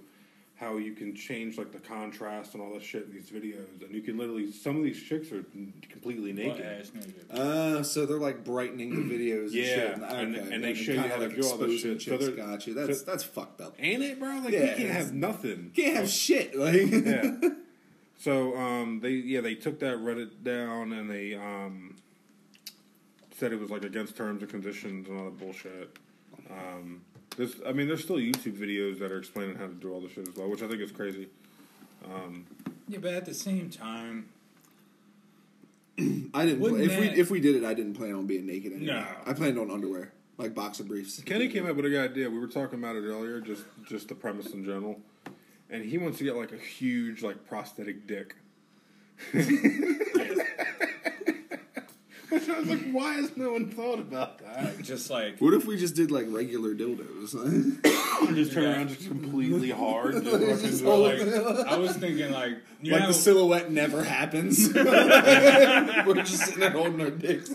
how you can change like the contrast and all that shit in these videos, and you can literally some of these chicks are completely Butt naked. ass naked. Uh, so they're like brightening the videos. Yeah, and, shit. and- Okay. and they show you kinda how to do all this exposing shit. So chicks. they're- Got you. That's so- that's fucked up. Ain't it, bro? Like Yeah, you can't have nothing. Can't have shit. Like yeah. So um, they yeah they took that Reddit down and they um, said it was like against terms and conditions and all that bullshit. Um, there's I mean there's still YouTube videos that are explaining how to do all this shit as well, which I think is crazy. Um, Yeah, but at the same time, I didn't. Wouldn't if we if we did it, I didn't plan on being naked. Anyway. No. I planned on underwear, like boxer briefs. Kenny came up with a good idea. We were talking about it earlier, just just the premise in general, and he wants to get like a huge like prosthetic dick. Which I was like, why has no one thought about that? just like What if we just did like regular dildos? just turn around just completely hard. Just fucking Well, like, I was thinking, like, you like know, the silhouette never happens. We're just sitting there holding our dicks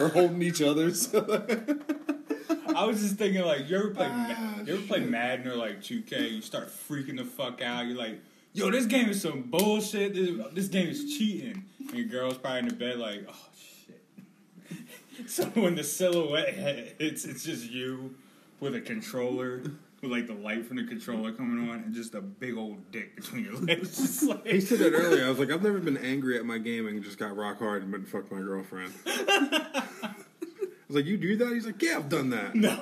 or holding each other's. I was just thinking, like, you ever play, ah, Ma- you ever play Madden or like 2K? You start freaking the fuck out. You're like, yo, this game is some bullshit. This, this game is cheating. And your girl's probably in the bed, like, oh shit. so when the silhouette hits, it's just you with a controller. With like the light from the controller coming on and just a big old dick between your legs. Just like, He said that earlier. I was like, I've never been angry at my gaming, just got rock hard and and fucked my girlfriend. I was like, you do that? He's like, yeah, I've done that. No.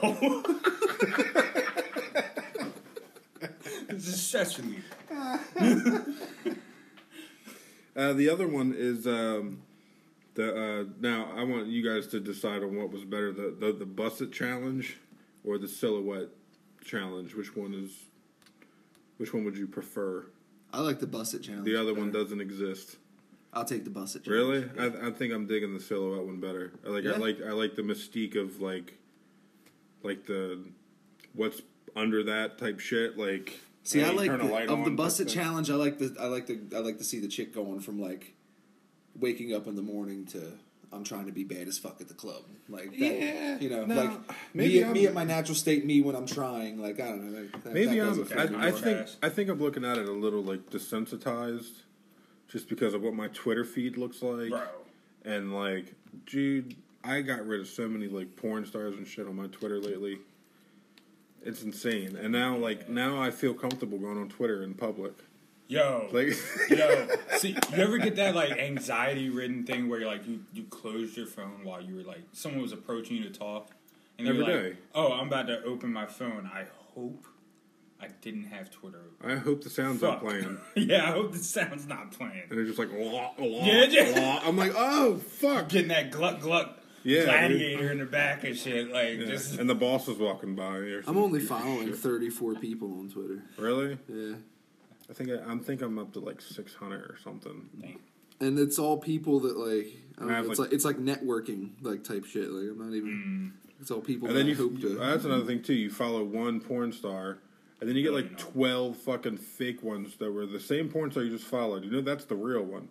it's essentially. Uh, the other one is um, the uh, now I want you guys to decide on what was better the the, the Buss It challenge or the silhouette challenge. Which one is? Which one would you prefer? I like the Buss It challenge. The other one doesn't exist. I'll take the Buss It. Challenge. Really? I, I think I'm digging the silhouette one better. I like I like I like the mystique of like like the what's under that type shit. Like See, I like the, of the on, Buss It challenge. I like the I like the I like to see the chick going from like waking up in the morning to I'm trying to be bad as fuck at the club. Like that, Yeah, you know, no, like maybe me, I'm- me at my natural state, me when I'm trying. Like I don't know. Like, that, Maybe that I'm. doesn't fit me I, I think. I think I'm looking at it a little like desensitized, just because of what my Twitter feed looks like, Bro. and like, dude, I got rid of so many like porn stars and shit on my Twitter lately. It's insane, and now like now I feel comfortable going on Twitter in public. Yo. Like, Yo, see, you ever get that like anxiety ridden thing where you're like you you closed your phone while you were like someone was approaching you to talk, and you're like, day. oh, I'm about to open my phone. I hope I didn't have Twitter. open. I hope the sound's not playing, yeah, I hope the sound's not playing. and it's just like, wah, wah, Yeah, yeah. wah. I'm like, oh fuck, Getting that gluck gluck Yeah, gladiator in the back and shit, like Yeah. just and the boss was walking by. I'm some only shit. following 34 people on Twitter. Really? Yeah, I think I, I'm think I'm up to like 600 or something. and it's all people that like I don't I have, it's like- like it's like networking like type shit. Like I'm not even. It's all people And that then you, hope to. that's another thing too. You follow one porn star, and then you get Oh, like know. twelve fucking fake ones that were the same porn star you just followed. You know that's the real one,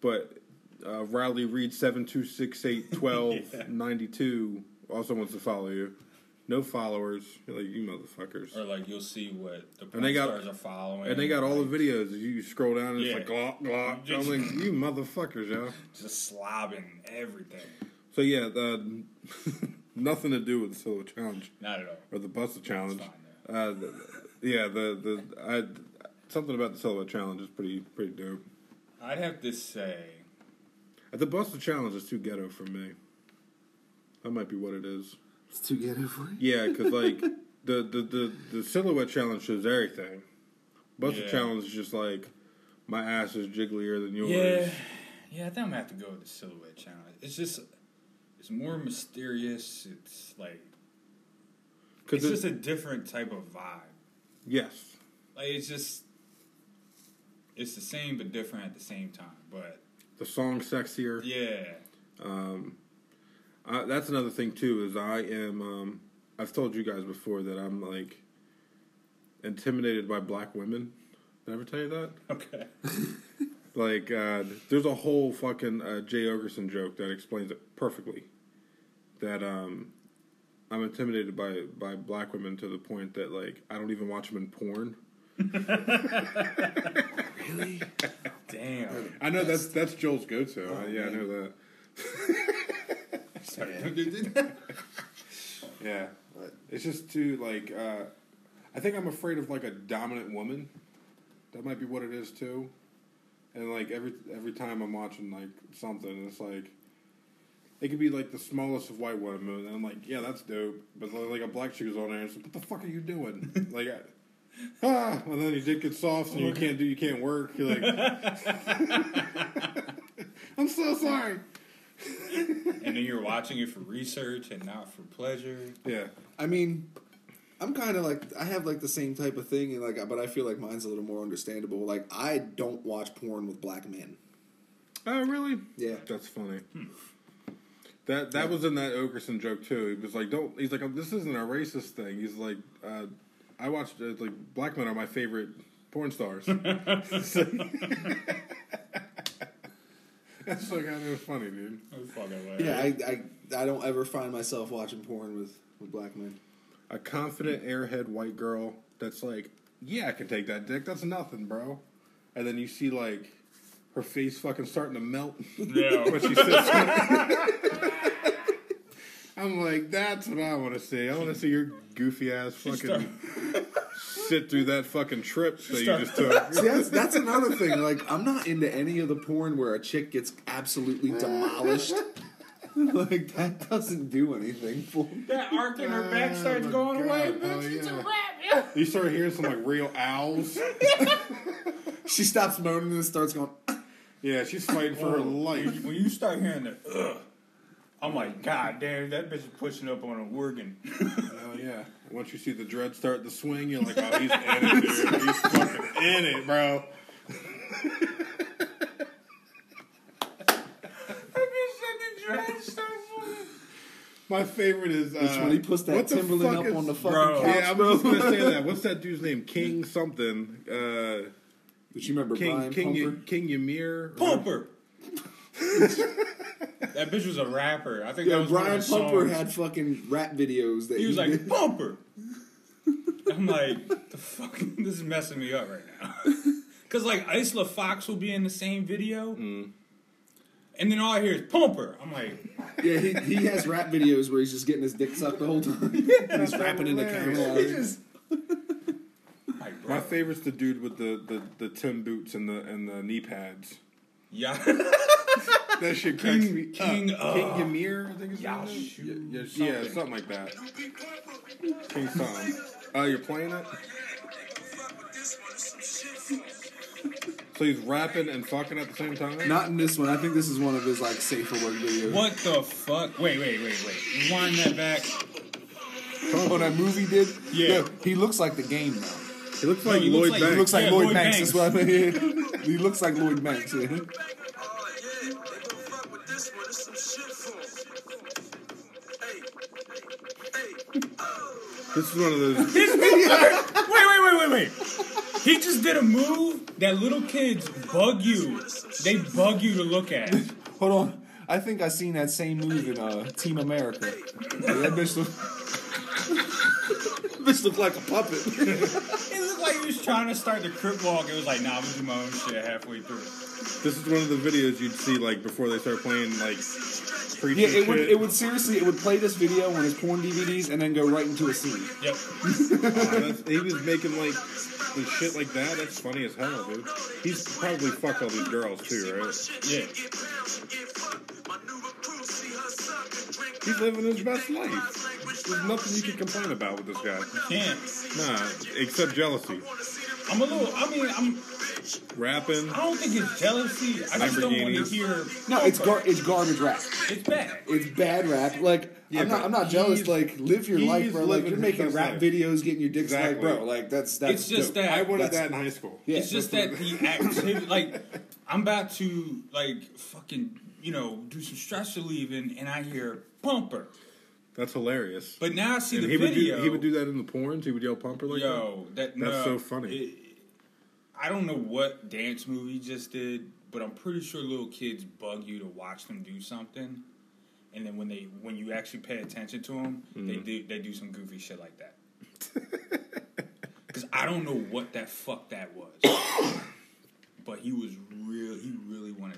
but uh, Riley Reid seven two six eight twelve ninety two also wants to follow you. No followers. You're like you motherfuckers. or like you'll see what the porn And they got- stars are following, And they got all the videos. You scroll down and it's Yeah. like glock glock. I'm like you motherfuckers, yo. just slobbing everything. So yeah, the, nothing to do with the solo challenge. Not at all. or the busted challenge. fine, Uh, the, yeah, the the I something about the silhouette challenge is pretty pretty dope. I'd have to say, Uh, The busted challenge is too ghetto for me. That might be what it is. It's too ghetto for you. Yeah, because like the, the the the silhouette challenge shows everything. Busted Yeah. challenge is just like My ass is jigglier than yours. Yeah, yeah. I think I'm gonna have to go with the silhouette challenge. It's just, it's more mysterious. It's like, it's Because just a different type of vibe. yes, Like it's just, it's the same but different at the same time. But the song's sexier. yeah, Um, uh, that's another thing too. Is I am. Um, I've told you guys before that I'm like intimidated by black women. Did I ever tell you that? okay. Like, uh, there's a whole fucking uh, Jay Oakerson joke that explains it perfectly. That um, I'm intimidated by by black women to the point that like I don't even watch them in porn. Really? Damn. I know that's that's Joel's go-to. Uh, yeah, I know that. Sorry. Yeah, it's just too like. Uh, I think I'm afraid of like a dominant woman. That might be what it is too. And like every every time I'm watching like something, it's like it could be like the smallest of white women, and I'm like, yeah, that's dope. But like a black chick is on there, and it's like, what the fuck are you doing? like, I, ah, and then your dick gets soft, and you can't do, you can't work. You're like, I'm so sorry. and then you're watching it for research and not for pleasure. Yeah, I mean, I'm kind of like I have like the same type of thing, and like, but I feel like mine's a little more understandable. Like, I don't watch porn with black men. Oh, really? Yeah. That's funny. That that was in that Oakerson joke too. He was like, "Don't." He's like, "Oh, "This isn't a racist thing." He's like, uh, "I watched uh, like black men are my favorite porn stars." That's like kind of funny, dude. Oh, fucking Yeah, I, I I don't ever find myself watching porn with with black men. A confident airhead white girl that's like, "Yeah, I can take that dick. That's nothing, bro." And then you see like her face fucking starting to melt Yeah. when she sits. I'm like, that's what I want to see. I want to see your goofy ass fucking sit through that fucking trip that you just took. See, that's that's another thing. Like, I'm not into any of the porn where a chick gets absolutely demolished. like that doesn't do anything for me. That arc in her back oh starts Oh, going God. away. Oh, yeah. You start hearing some like real owls. She stops moaning and starts going. Yeah, she's fighting for her oh. life. When you start hearing the ugh, I'm like, God damn, that bitch is pushing up on an organ. Oh yeah. Once you see the dread start to swing, you're like, oh, he's in it, dude. He's fucking in it, bro. My favorite is uh, It's when he puts that what Timberland up is- on the fucking Bro. couch. Yeah, I was just gonna say that. What's that dude's name? King something. Uh, But you remember King Brian King Pumper? Y- King Ymir. Pumper. that bitch was a rapper. I think that Yeah, was one Brian of Pumper songs. had fucking rap videos that He was like did. Pumper. I'm like, the fuck, this is messing me up right now. Cause like Isla Fox will be in the same video, Mm. and then all I hear is Pumper. I'm like, Yeah, he, he has rap videos where he's just getting his dick sucked the whole time. he's rapping in the hilarious. camera. like bro. My favorite's the dude with the, the, the Tim boots and the and the knee pads. Yeah, That shit cracks King- me King, up. uh, King Ymir, I think it's name. Yashu, Yeah, yeah, something. yeah, something like that. King something. Oh, you're playing it? So he's rapping and fucking at the same time? Not in this one. I think this is one of his like safer work videos. what the fuck? Wait, wait, wait, wait. Rewind that back. Oh, that movie did? Yeah. he looks like the game now. He looks like Lloyd Banks. He looks like Lloyd, Lloyd Banks. Banks. That's what I mean. he looks like Lloyd Banks. Yeah. This is one of those. This motherfucker- wait, wait, wait, wait, wait. He just did a move that little kids bug you. They bug you to look at. Hold on. I think I seen that same move in uh, Team America. Yeah, that bitch look. bitch look like a puppet. It looked like he was trying to start the crip walk. It was like, nah, I'm gonna do my own shit halfway through. This is one of the videos you'd see like before they start playing like preaching yeah, it would. It would seriously. It would play this video on his porn DVDs and then go right into a scene. Yep. Oh, he was making like the shit like that. That's funny as hell, dude. He's probably fucked all these girls too, right? Yeah. He's living his best life. There's nothing you can complain about with this guy. You Can't. Nah, except jealousy. I'm a little. I mean, I'm. rapping. I don't think it's jealousy. I just don't want to Lamborghinis. hear. No, it's gar- it's garbage rap. It's bad. It's bad rap. Like Yeah, I'm not but I'm not jealous. he's- Like live your life, bro. Like living you're his making best rap life. videos, getting your dicks like, Exactly. bro. Like that's that's It's just dope. that I wanted That's- that in high school. Yeah, it's just that the activity, like, I'm about to like fucking, you know, do some stress relieving, and I hear pumper. That's hilarious. But now I see and the he would video. do he would do that in the porns. He would yell "pumper" like Yo, that, That's no, so funny. it- I don't know what dance movie he just did, but I'm pretty sure little kids bug you to watch them do something, and then when they when you actually pay attention to them, they Mm-hmm. do they do some goofy shit like that. Because I don't know what that fuck that was, but he was real. He really went